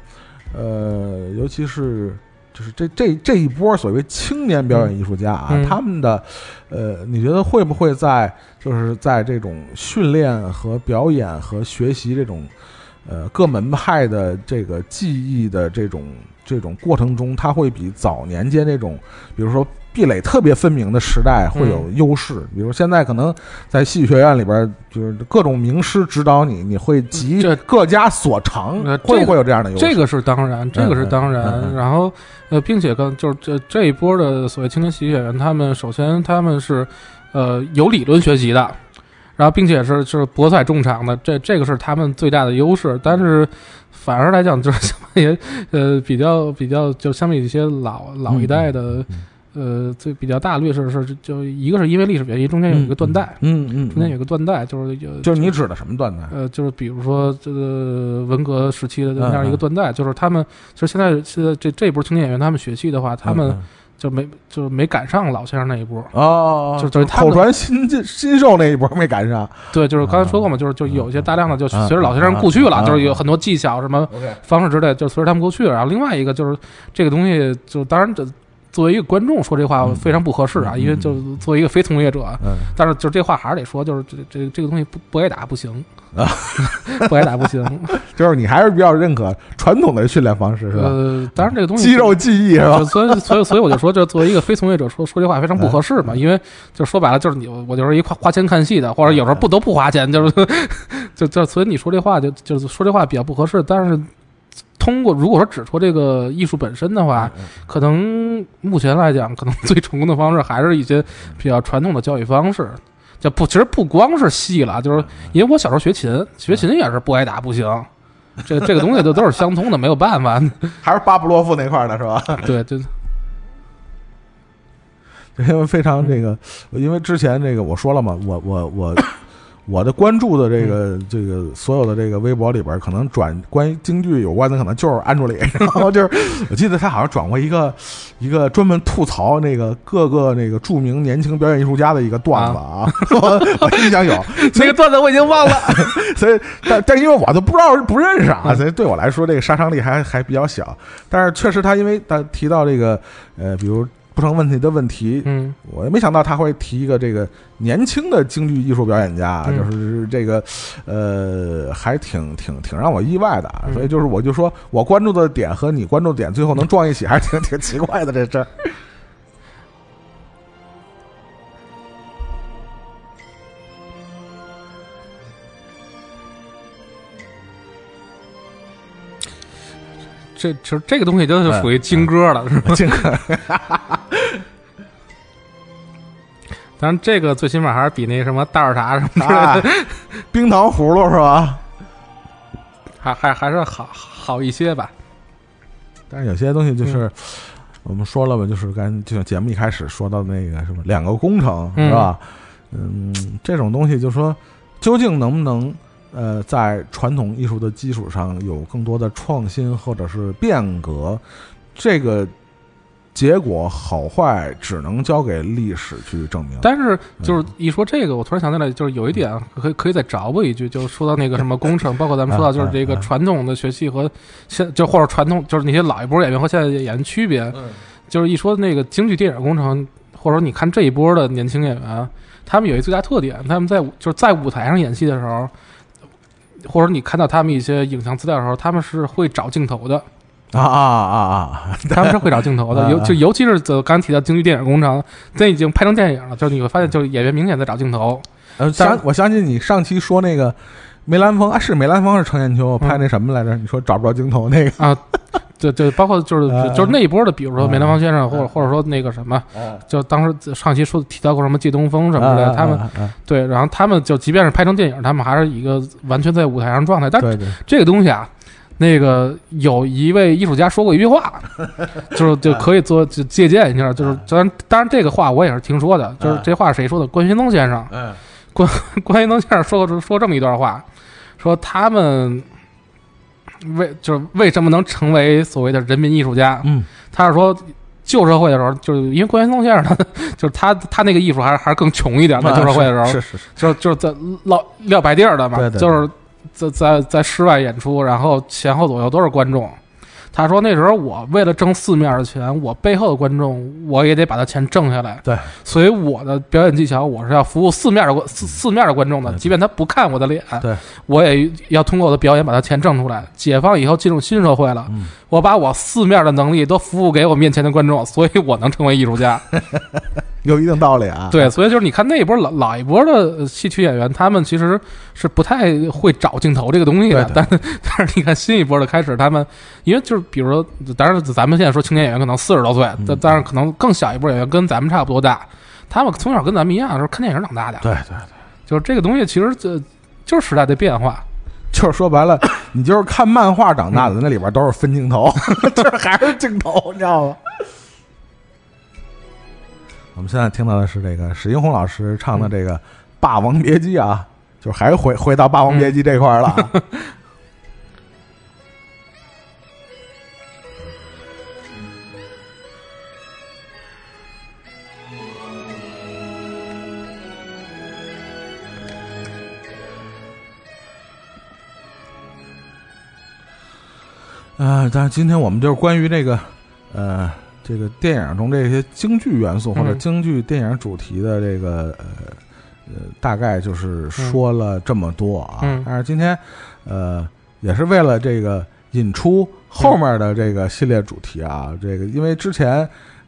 呃，尤其是就是这这这一波所谓青年表演艺术家啊，嗯。他们的，呃，你觉得会不会在就是在这种训练和表演和学习这种，呃，各门派的这个技艺的这种这种过程中，他会比早年间那种，比如说壁垒特别分明的时代会有优势。比如现在可能在戏剧学院里边，就是各种名师指导你，你会集这各家所长呃，会这个不会有这样的优势？这个是当然，这个是当然。然后呃，并且跟就是这这一波的所谓青年喜剧演员，他们首先他们是呃有理论学习的。然后，并且是是博采众长的，这这个是他们最大的优势。但是，反而来讲，就是相当于呃比较比较，就相比一些老老一代的，呃最比较大的劣势是，就一个是因为历史原因，中间有一个断代，嗯嗯，中间有一个断代，就是有就是你指的什么断代？呃，就是比如说这个文革时期的嗯那样一个断代，就是他们其实现在现在这这一波青年演员，他们学戏的话，他们嗯就没就是没赶上老先生那一波。哦，就就是他们口传新进新秀那一波没赶上。对，就是刚才说过嘛，就是就有一些大量的就啊随着老先生故去啊了，就是有很多技巧什么方式之类，就随着他们过去了。然后另外一个就是这个东西，就当然这作为一个观众说这话嗯非常不合适啊，嗯因为就作为一个非从业者，嗯，但是就这话还是得说，就是这这这个东西不不挨打不行啊，不挨打不行。[laughs] [laughs] 就是你还是比较认可传统的训练方式是吧？呃，当然这个东西肌肉记忆是吧？所以所以所以我就说，这作为一个非从业者说说这话非常不合适嘛，嗯因为就说白了就是你我就是一花花钱看戏的，或者有时候不得不花钱，就是 [laughs] 就就所以你说这话就就是说这话比较不合适，但是。通过如果说只说这个艺术本身的话，嗯可能目前来讲，可能最成功的方式还是一些比较传统的教育方式。就不，其实不光是戏了，就是因为我小时候学琴，学琴也是不挨打不行。这这个东西都都是相通的，没有办法。[laughs] 还是巴布洛夫那块儿的是吧？[laughs] 对，就 [laughs] 因为非常这个，因为之前这个我说了嘛，我我我我的关注的这个这个所有的这个微博里边，可能转关于京剧有关的，可能就是安助理，[laughs] 然后就是我记得他好像转过一个一个专门吐槽那个各个那个著名年轻表演艺术家的一个段子啊，[laughs] 我我印象有，那个段子我已经忘了。[laughs] 所以但但因为我都不知道不认识啊，所以对我来说这个杀伤力还还比较小，但是确实他因为他提到这个呃，比如不成问题的问题，嗯，我也没想到他会提一个这个年轻的京剧艺术表演家，嗯。就是这个呃，还挺挺挺让我意外的所以就是我就说我关注的点和你关注的点最后能撞一起，还是挺挺奇怪的这事儿。这其实这个东西就是属于金歌了，是吧？这个 [laughs] 当然，这个最起码还是比那什么袋儿茶什么之类啊的，，[laughs] 冰糖葫芦是吧？还还还是好好一些吧。但是有些东西就是。嗯我们说了吧，就是刚就像节目一开始说到那个什么两个工程嗯是吧？嗯，这种东西就说究竟能不能呃在传统艺术的基础上有更多的创新或者是变革，这个结果好坏只能交给历史去证明。但是就是一说这个，我突然想起来，就是有一点啊可以可以再找补一句，就是 [laughs] 说到那个什么工程，包括咱们说到就是这个传统的学戏和现就或者传统就是那些老一波演员和现在演员区别，嗯。就是一说那个京剧电影工程，或者说你看这一波的年轻演员，他们有一最大特点，他们在就是在舞台上演戏的时候，或者你看到他们一些影像资料的时候，他们是会找镜头的，啊啊啊啊！[laughs] 他们是会找镜头的，嗯尤就尤其是走刚提到京剧电影工程，这已经拍成电影了，就是你会发现，就是演员明显在找镜头，呃，但想我相信你上期说那个梅兰芳啊，是梅兰芳是程砚秋拍那什么来着？你说找不着镜头那个。啊，对对，包括就是嗯就是那一波的，比如说梅兰芳先生，或者嗯。或者说那个什么，嗯。就当时上期说提到过什么借东风什么的，他们对，然后他们就即便是拍成电影，他们还是一个完全在舞台上状态。但对对，这个东西啊，那个有一位艺术家说过一句话，[laughs] 就是就可以做就借鉴一下，就是当然当然这个话我也是听说的，就是这话是谁说的？关云东先生，关 [laughs] 关云东先生说过说这么一段话，说他们为就是为什么能成为所谓的人民艺术家？嗯他是说。旧社会的时候，就是因为关云松先生他 [laughs] 就是他他那个艺术还是还是更穷一点的。旧社会的时候，是是是，就就是在撂撂白地儿的嘛，对对对就是在在在室外演出，然后前后左右都是观众。他说那时候我为了挣四面的钱，我背后的观众我也得把他钱挣下来。对，所以我的表演技巧我是要服务四面的观四四面的观众的，即便他不看我的脸，对，我也要通过我的表演把他钱挣出来。解放以后进入新社会了，嗯我把我四面的能力都服务给我面前的观众，所以我能成为艺术家。[laughs] 有一定道理啊。对，所以就是你看那一波老老一波的呃戏曲演员，他们其实是不太会找镜头这个东西的。对但是但是你看新一波的开始，他们因为就是比如说，当然咱们现在说青年演员可能四十多岁，嗯但但是可能更小一波演员跟咱们差不多大，他们从小跟咱们一样，是看电影长大的。对对对，就是这个东西其实这就是时代的变化。[laughs] 就是说白了，你就是看漫画长大的，那里边都是分镜头，[laughs] 就是还是镜头，你知道吗？我们现在听到的是这个史英红老师唱的这个《霸王别姬》啊，就还是回回到《霸王别姬》这块儿了啊。[laughs] 啊、但是今天我们就是关于这个，呃，这个电影中这些京剧元素或者嗯京剧电影主题的这个，呃，呃，大概就是说了这么多啊。嗯但是今天，呃，也是为了这个引出后面的这个系列主题啊，这个因为之前。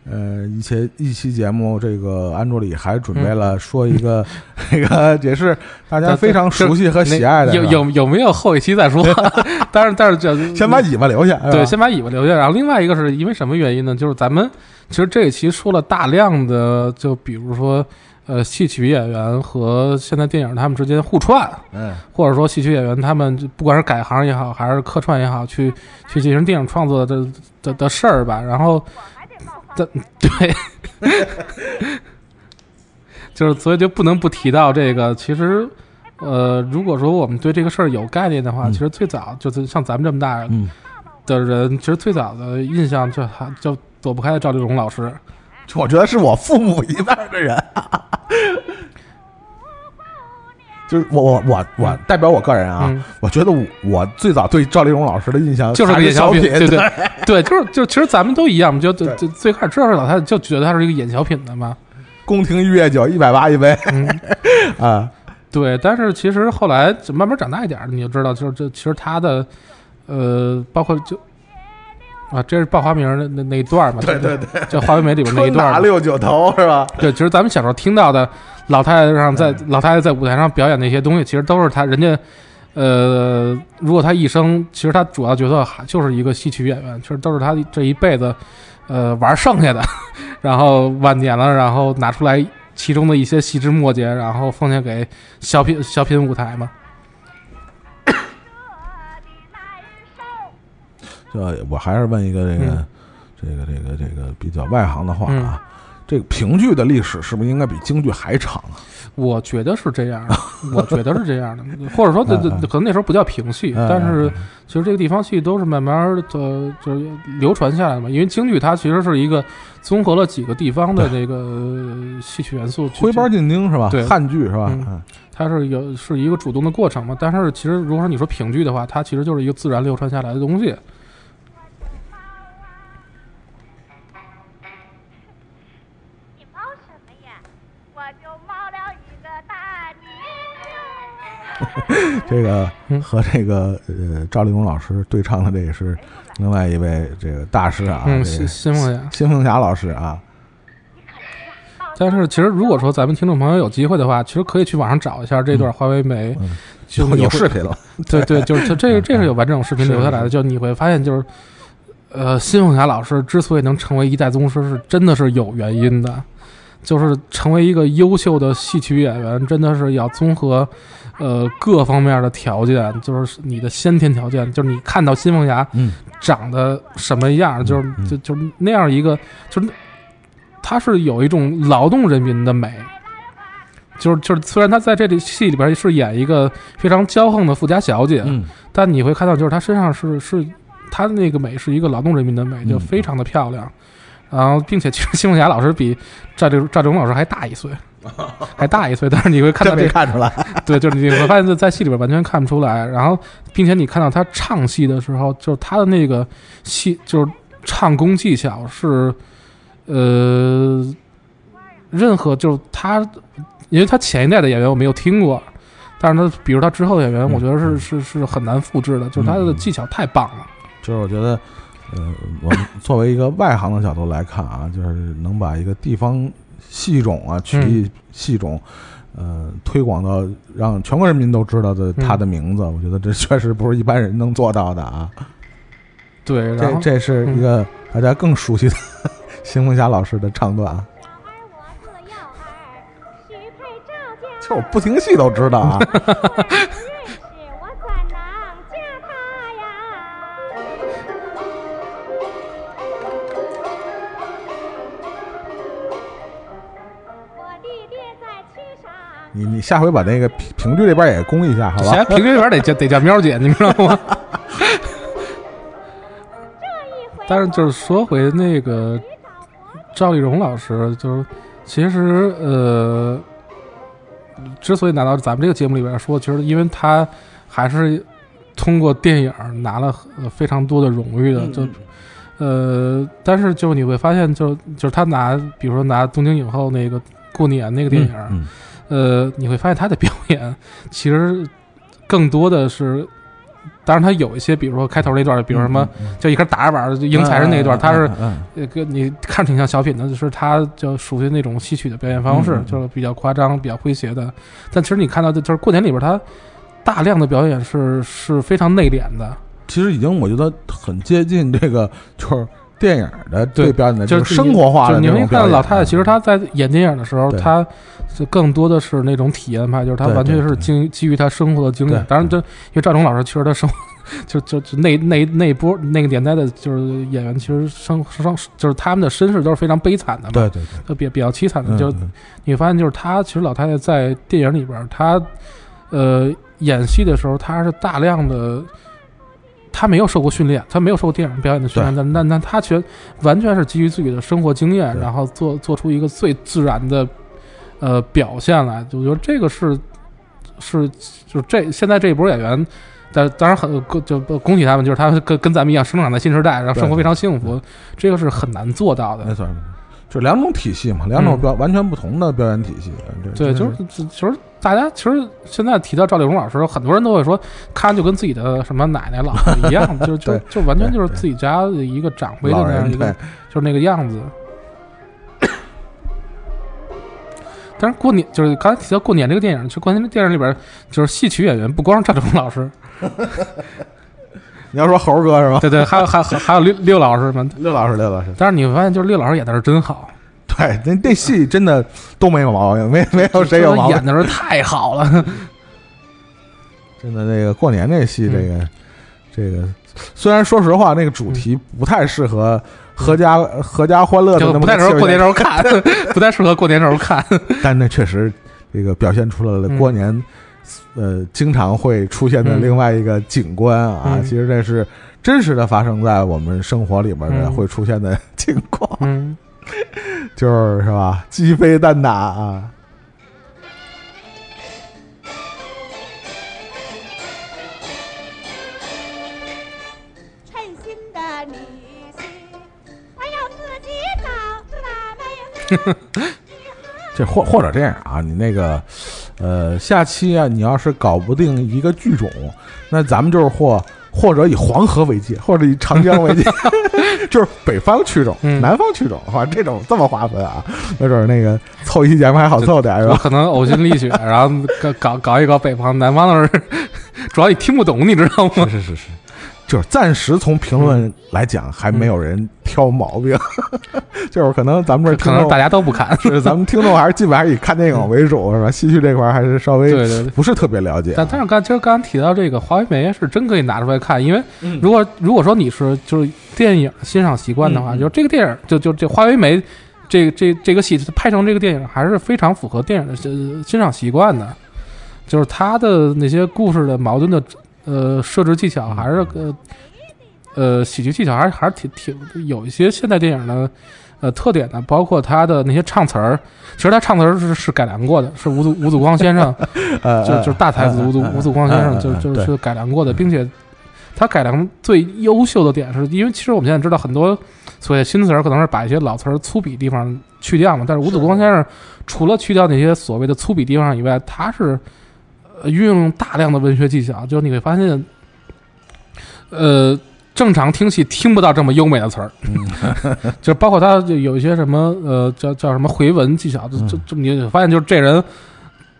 呃，一些一期节目，这个安卓里还准备了说一个，[laughs] 那个也是大家非常熟悉和喜爱的，有有有没有后一期再说？[laughs] 但是但是这先把尾巴留下，对，先把尾巴留下。然后另外一个是因为什么原因呢？就是咱们其实这一期说了大量的，就比如说呃，戏曲演员和现在电影他们之间互串，嗯或者说戏曲演员他们就不管是改行也好，还是客串也好，去去进行电影创作的的的事儿吧。然后的对。就是，所以就不能不提到这个。其实，呃，如果说我们对这个事儿有概念的话，嗯其实最早就是像咱们这么大嗯，的人，其实最早的印象就还就躲不开赵丽蓉老师。我觉得是我父母一辈儿的人，就是我我我我代表我个人啊，嗯，我觉得我我最早对赵丽蓉老师的印象就是个演小品，品，对对 [laughs] 对，就是就其实咱们都一样，就就对就最开始知道这老太太就觉得她是一个演小品的嘛。宫廷玉液酒一百八一杯嗯，[laughs] 啊，对。但是其实后来就慢慢长大一点儿，你就知道，就是这其实她的呃，包括就。啊，这是报花名儿那那那一段嘛？对对对，就《花为媒》里边那一春段嘛。打六九头是吧？对，其实咱们小时候听到的老太太上在老太太在舞台上表演那些东西，其实都是她人家，呃，如果她一生，其实她主要角色还就是一个戏曲演员，其实都是她这一辈子，呃，玩剩下的，[laughs] 然后晚年了，然后拿出来其中的一些细枝末节，然后奉献给小品小品舞台嘛。就我还是问一个这个、嗯这个这个这个比较外行的话啊，这个评剧的历史是不是应该比京剧还长啊？我觉得是这样的，[laughs] 我觉得是这样的，或者说，这这可能那时候不叫评戏，嗯但是嗯其实这个地方戏都是慢慢的就是流传下来的嘛。因为京剧它其实是一个综合了几个地方的这个呃戏曲元素去，徽班进京是吧？对汉剧是吧？嗯嗯它是有是一个主动的过程嘛。但是其实如果说你说评剧的话，它其实就是一个自然流传下来的东西。[laughs] 这个嗯和这个呃赵丽蓉老师对唱的这个是另外一位这个大师啊，嗯，这个新新凤霞。新凤霞老师啊，但是其实如果说咱们听众朋友有机会的话，其实可以去网上找一下这段《花为媒》嗯有就有视频了，对对，就是这这个这是有完整视频留下来的，就你会发现，就是呃，新凤霞老师之所以能成为一代宗师，是真的是有原因的，就是成为一个优秀的戏曲演员，真的是要综合呃各方面的条件，就是你的先天条件，就是你看到新凤霞嗯长得什么样，就是嗯就就那样一个，就是她是有一种劳动人民的美。就是就是，虽然她在这里戏里边是演一个非常骄横的富家小姐，嗯但你会看到，就是她身上是是她的那个美是一个劳动人民的美，就嗯非常的漂亮。然后，并且其实新凤霞老师比赵丽赵丽蓉老师还大一岁，[laughs] 还大一岁，但是你会看到这看出来。[laughs] 对，就是你会发现在在戏里边完全看不出来，然后并且你看到他唱戏的时候，就是他的那个戏就是唱功技巧是，呃，任何就是他，因为他前一代的演员我没有听过，但是他比如他之后的演员，嗯我觉得是是是很难复制的，就是他的技巧太棒了。就是我觉得，呃，我们作为一个外行的角度来看啊，就是能把一个地方戏种啊、曲艺戏种，呃，推广到让全国人民都知道的他的名字，我觉得这确实不是一般人能做到的啊。对，这这是一个大家更熟悉的 [laughs] 邢凤霞老师的唱段啊。[laughs] 就我不听戏都知道啊。[laughs] 你你下回把那个评评剧这边也攻一下，好吧？评剧这边得叫得叫喵姐，你知道吗？[laughs] 但是就是说回那个赵丽蓉老师，就是其实呃，之所以拿到咱们这个节目里边说，其实因为她还是通过电影拿了呃非常多的荣誉的，就呃，但是就你会发现就，就是他拿，比如说拿东京影后那个过年那个电影，嗯呃，你会发现他的表演其实更多的是。当然，他有一些，比如说开头那段，比如什么，就一开始打着板儿就迎财神那一段，他是嗯呃，跟你看着挺像小品的，就是他就属于那种戏曲的表演方式，就是比较夸张、比较诙谐的。但其实你看到的，就是过年里边他大量的表演是是非常内敛的，其实已经我觉得很接近这个就是电影的对对表演的就就是生活化的那种表演。会看到老太太，其实她在演电影的时候，她就更多的是那种体验派，就是她完全是基基于她生活的经验。当然，这因为赵忠老师其实他生活。[laughs] 就就就那那那一波那个年代的，就是演员，其实生生就是他们的身世都是非常悲惨的嘛，对对对，就比比较凄惨的。就嗯你发现，就是她其实老太太在电影里边儿，她呃演戏的时候，她是大量的，她没有受过训练，他没有受过电影表演的训练，但但但他全完全是基于自己的生活经验，然后做做出一个最自然的呃表现来。我觉得这个是是就是这现在这一波演员。但当然很就恭喜他们，就是他们跟跟咱们一样生长在新时代，然后生活非常幸福，这个是很难做到的没。错，没错就两种体系嘛，两种完全不同的表演体系。这对，就是就就是大家其实现在提到赵丽蓉老师，很多人都会说，看就跟自己的什么奶奶、姥姥一样，就 [laughs] 就就完全就是自己家的一个长辈的那样一个，就是那个样子。但是过年就是刚才提到过年这个电影，就过年这电影里边，就是戏曲演员不光是赵丽蓉老师，[laughs] [laughs] 你要说猴哥是吧？对对，还有还有还有六六老师们。六老师，六老师，但是你会发现，就是六老师演的是真好，对，那那戏真的都没有毛病，没没有谁有毛病演。的是太好了。[laughs] 真的，那个过年那戏，嗯这个、这个，虽然说实话，那个主题不太适合合家、合家欢乐的那么就不太适合过年时候看，[laughs] 不太适合过年时候看。但那确实这个表现出来了嗯过年、呃经常会出现的嗯另外一个景观啊，嗯其实这是真实的发生在我们生活里面的嗯会出现的情况，嗯，[laughs] 就是是吧？鸡飞蛋打啊。称心的女婿，还要自己找大妹子。这或或者这样啊，你那个，呃，下期啊，你要是搞不定一个剧种，那咱们就是或或者以黄河为界，或者以长江为界，[laughs] 就是北方曲种、嗯南方曲种，话，这种这么划分啊，没准儿那个凑一期节目还好凑点，是吧？有可能呕心沥血，然后搞搞搞一搞北方，南方的人 [laughs] 主要你听不懂，你知道吗？是是是是，就是暂时从评论来讲，还没有人挑毛病，[laughs] 就是可能咱们这听众可能大家都不看。[laughs] 是咱们听众还是基本还是以看电影为主，是吧？[laughs] 戏剧这块儿还是稍微对对对。不是特别了解啊。但但是刚其实刚刚提到这个华为梅是真可以拿出来看，因为嗯如果如果说你是就是电影欣赏习惯的话，就是这个电影就就这华为梅这这这个戏拍成这个电影还是非常符合电影的呃欣赏习惯的，就是他的那些故事的矛盾的呃设置技巧还是呃呃喜剧技巧还是还是挺挺有一些现代电影的呃特点的，包括他的那些唱词儿，其实他唱词儿是是改良过的，是吴祖 [laughs] 吴祖光先生，呃，就就是大才子吴祖吴祖光先生，就就对。是改良过的，并且他改良最优秀的点是因为其实我们现在知道很多所谓新词儿可能是把一些老词儿粗鄙地方去掉嘛，但是吴祖光先生除了去掉那些所谓的粗鄙地方以外，他是呃运用大量的文学技巧，就是你会发现，呃。正常听戏听不到这么优美的词儿，[laughs] [laughs] 就包括他就有一些什么呃叫叫什么回文技巧，就就就你发现就是这人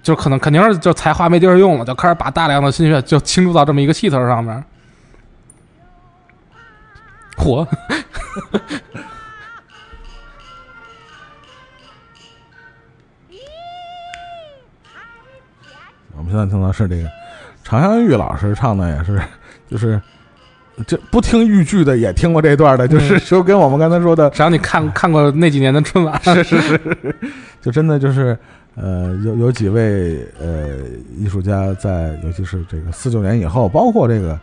就可能肯定是就才华没地儿用了，就开始把大量的心血就倾注到这么一个戏词上面。火，[laughs] 我们现在听到是这个常香玉老师唱的，也是就是这不听豫剧的也听过这段的，就是就跟我们刚才说的，只要你看看过那几年的春晚，是是是，[laughs] 就真的就是呃，有有几位呃艺术家在，尤其是这个四九年以后，包括这个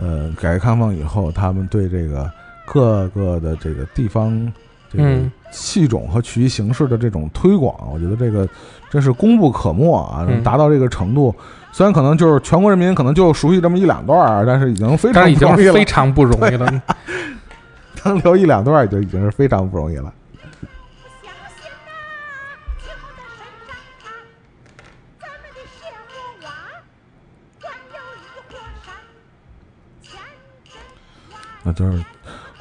呃改革开放以后，他们对这个各个的这个地方这个嗯戏种和曲艺形式的这种推广，我觉得这个真是功不可没啊！嗯达到这个程度，虽然可能就是全国人民可能就熟悉这么一两段儿，但是已经非常已经常不容易了非。常不容易了。能留一两段儿就已经是非常不容易了。相信呐，以后在山上看，咱们的谢幕洼，还有一火山，千真万那就是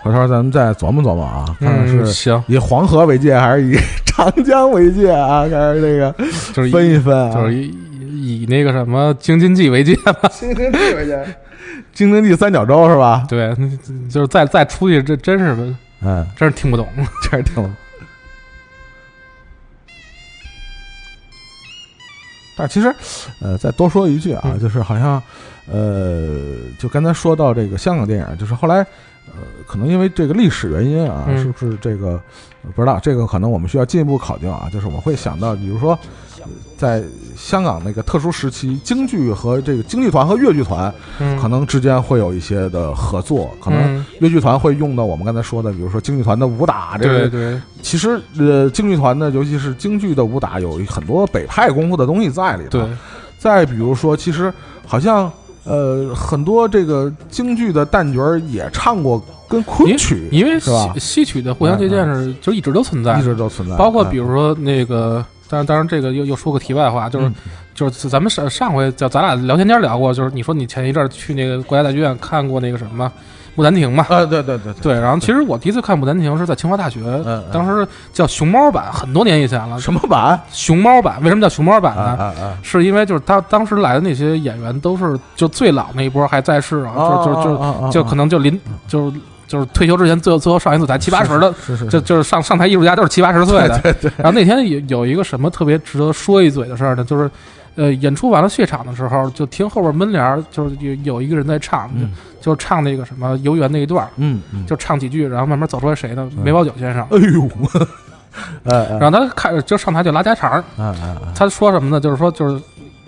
回头咱们再琢磨琢磨啊，看看嗯，是行，以黄河为界还是以 [laughs] 长江为界啊？看看这个就是分一分啊，就是以以那个什么京津冀为界吧。[laughs] 京津冀为界，[laughs] 京津冀三角洲是吧？对，就是再再出去，这真是嗯，真是听不懂。真是听不懂。但其实，呃，再多说一句啊，嗯就是好像，呃，就刚才说到这个香港电影，就是后来，呃，可能因为这个历史原因啊，嗯是不是这个呃不知道？这个可能我们需要进一步考究啊。就是我会想到，比如说，呃在香港那个特殊时期，京剧和这个京剧团和越剧团嗯，可能之间会有一些的合作，可能嗯越剧团会用到我们刚才说的，比如说京剧团的武打，这个对对，其实呃，京剧团呢，尤其是京剧的武打，有很多北派功夫的东西在里头。对，再比如说，其实好像呃，很多这个京剧的旦角儿也唱过跟昆曲，因为是吧？戏戏曲的互相借鉴是就一直都存在一，直都存在，包括嗯。比如说那个，当然当然这个又又说个题外话，就是嗯。就是咱们上上回叫咱俩聊天天聊过，就是你说你前一阵儿去那个国家大剧院看过那个什么《牡丹亭》嘛？啊，对对对对，然后其实我第一次看《牡丹亭》是在清华大学，当时叫熊猫版，很多年以前了。什么版熊猫版？为什么叫熊猫版啊呢？是因为就是他当时来的那些演员都是就最老那一波还在世啊，就就就就就可能就临就是就是退休之前最后最后上一次台七八十的，是是就就是上上台艺术家都是七八十岁的。然后那天有有一个什么特别值得说一嘴的事儿呢，就是。呃，演出完了血场的时候，就听后边门帘儿，就是有有一个人在唱，嗯就就唱那个什么游园那一段儿，嗯嗯，就唱几句，然后慢慢走出来谁呢？梅葆玖先生。哎呦，[laughs] 然后他开就上台就拉家常他说什么呢？就是说就是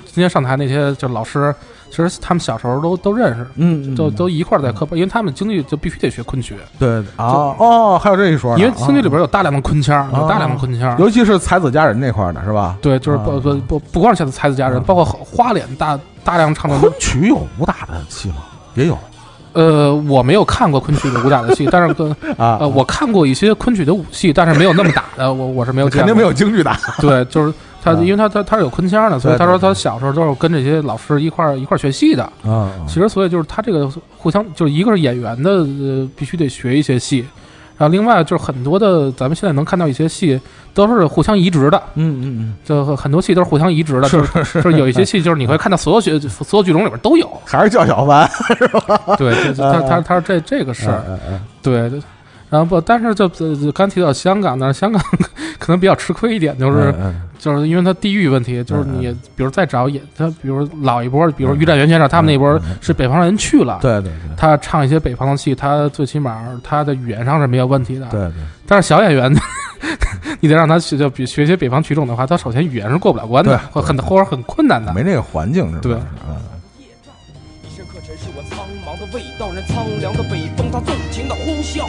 今天上台那些就老师，其实他们小时候都都认识，嗯，都都一块儿在科班，因为他们京剧就必须得学昆曲，对啊哦，还有这一说，因为京剧里边有大量的昆腔，有大量的啊昆腔。尤其是才子佳人那块儿的是吧？对，就是啊不不不不光是才子佳人，包括花脸大大量唱的昆 [laughs] 曲有武打的戏吗？也有呃，我没有看过昆曲的武打的戏，但是 [laughs] 跟啊呃，我看过一些昆曲的武戏，但是没有那么打的，我我是没有见过。肯定没有京剧打。对，就是他，啊因为他他他是有昆腔的，所以他说他小时候都是跟这些老师一块儿一块儿学戏的。啊其实，所以就是他这个互相，就是一个是演员的，呃，必须得学一些戏，然后另外就是很多的，咱们现在能看到一些戏都是互相移植的，嗯嗯嗯就很多戏都是互相移植的，就是是就是有一些戏就是你会看到所有剧所有剧种里边都有，还是叫小凡是吧？对他他他是这这个事儿，对。对然后不，但是就就就刚提到香港但是，香港 [laughs] 可能比较吃亏一点，就是嗯就是因为它地域问题，就是嗯你比如再找演他，比如老一波，比如于占元先生他们那波是北方人去了，对对对他唱一些北方的戏，他最起码他的语言上是没有问题的。对对，但是小演员，[laughs] 你得让他学就比学些北方曲种的话，他首先语言是过不了关的，对或很或者很困难的。没那个环境是吧？对嗯深刻陈述我苍茫的味道，任苍凉的北风，它纵情的呼啸，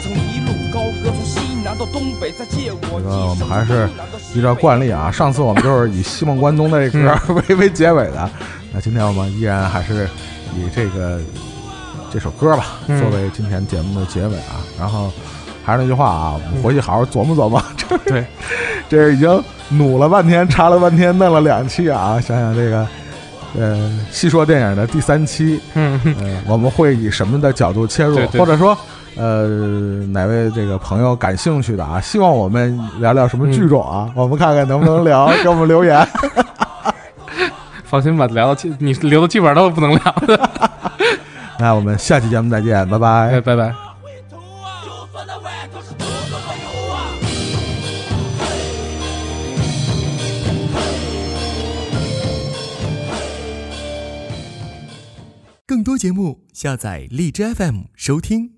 这个我一生们还是依照惯例啊，上次我们就是以西梦关东的这歌 [laughs] 为为结尾的，那今天我们依然还是以这个这首歌吧嗯作为今天节目的结尾啊。然后还是那句话啊，我们回去好好琢磨琢磨。[laughs] 这对，[laughs] 这已经努了半天，查了半天，弄了两期啊，想想这个。呃，细说电影的第三期，嗯，呃，我们会以什么的角度切入，对对或者说，呃，哪位这个朋友感兴趣的啊，希望我们聊聊什么剧种啊，我们看看能不能聊，给我们留言。[laughs] 放心吧，聊到基你留的基本上都不能聊的。[laughs] 那我们下期节目再见，拜拜哎，。拜拜。更多节目，下载荔枝 FM 收听。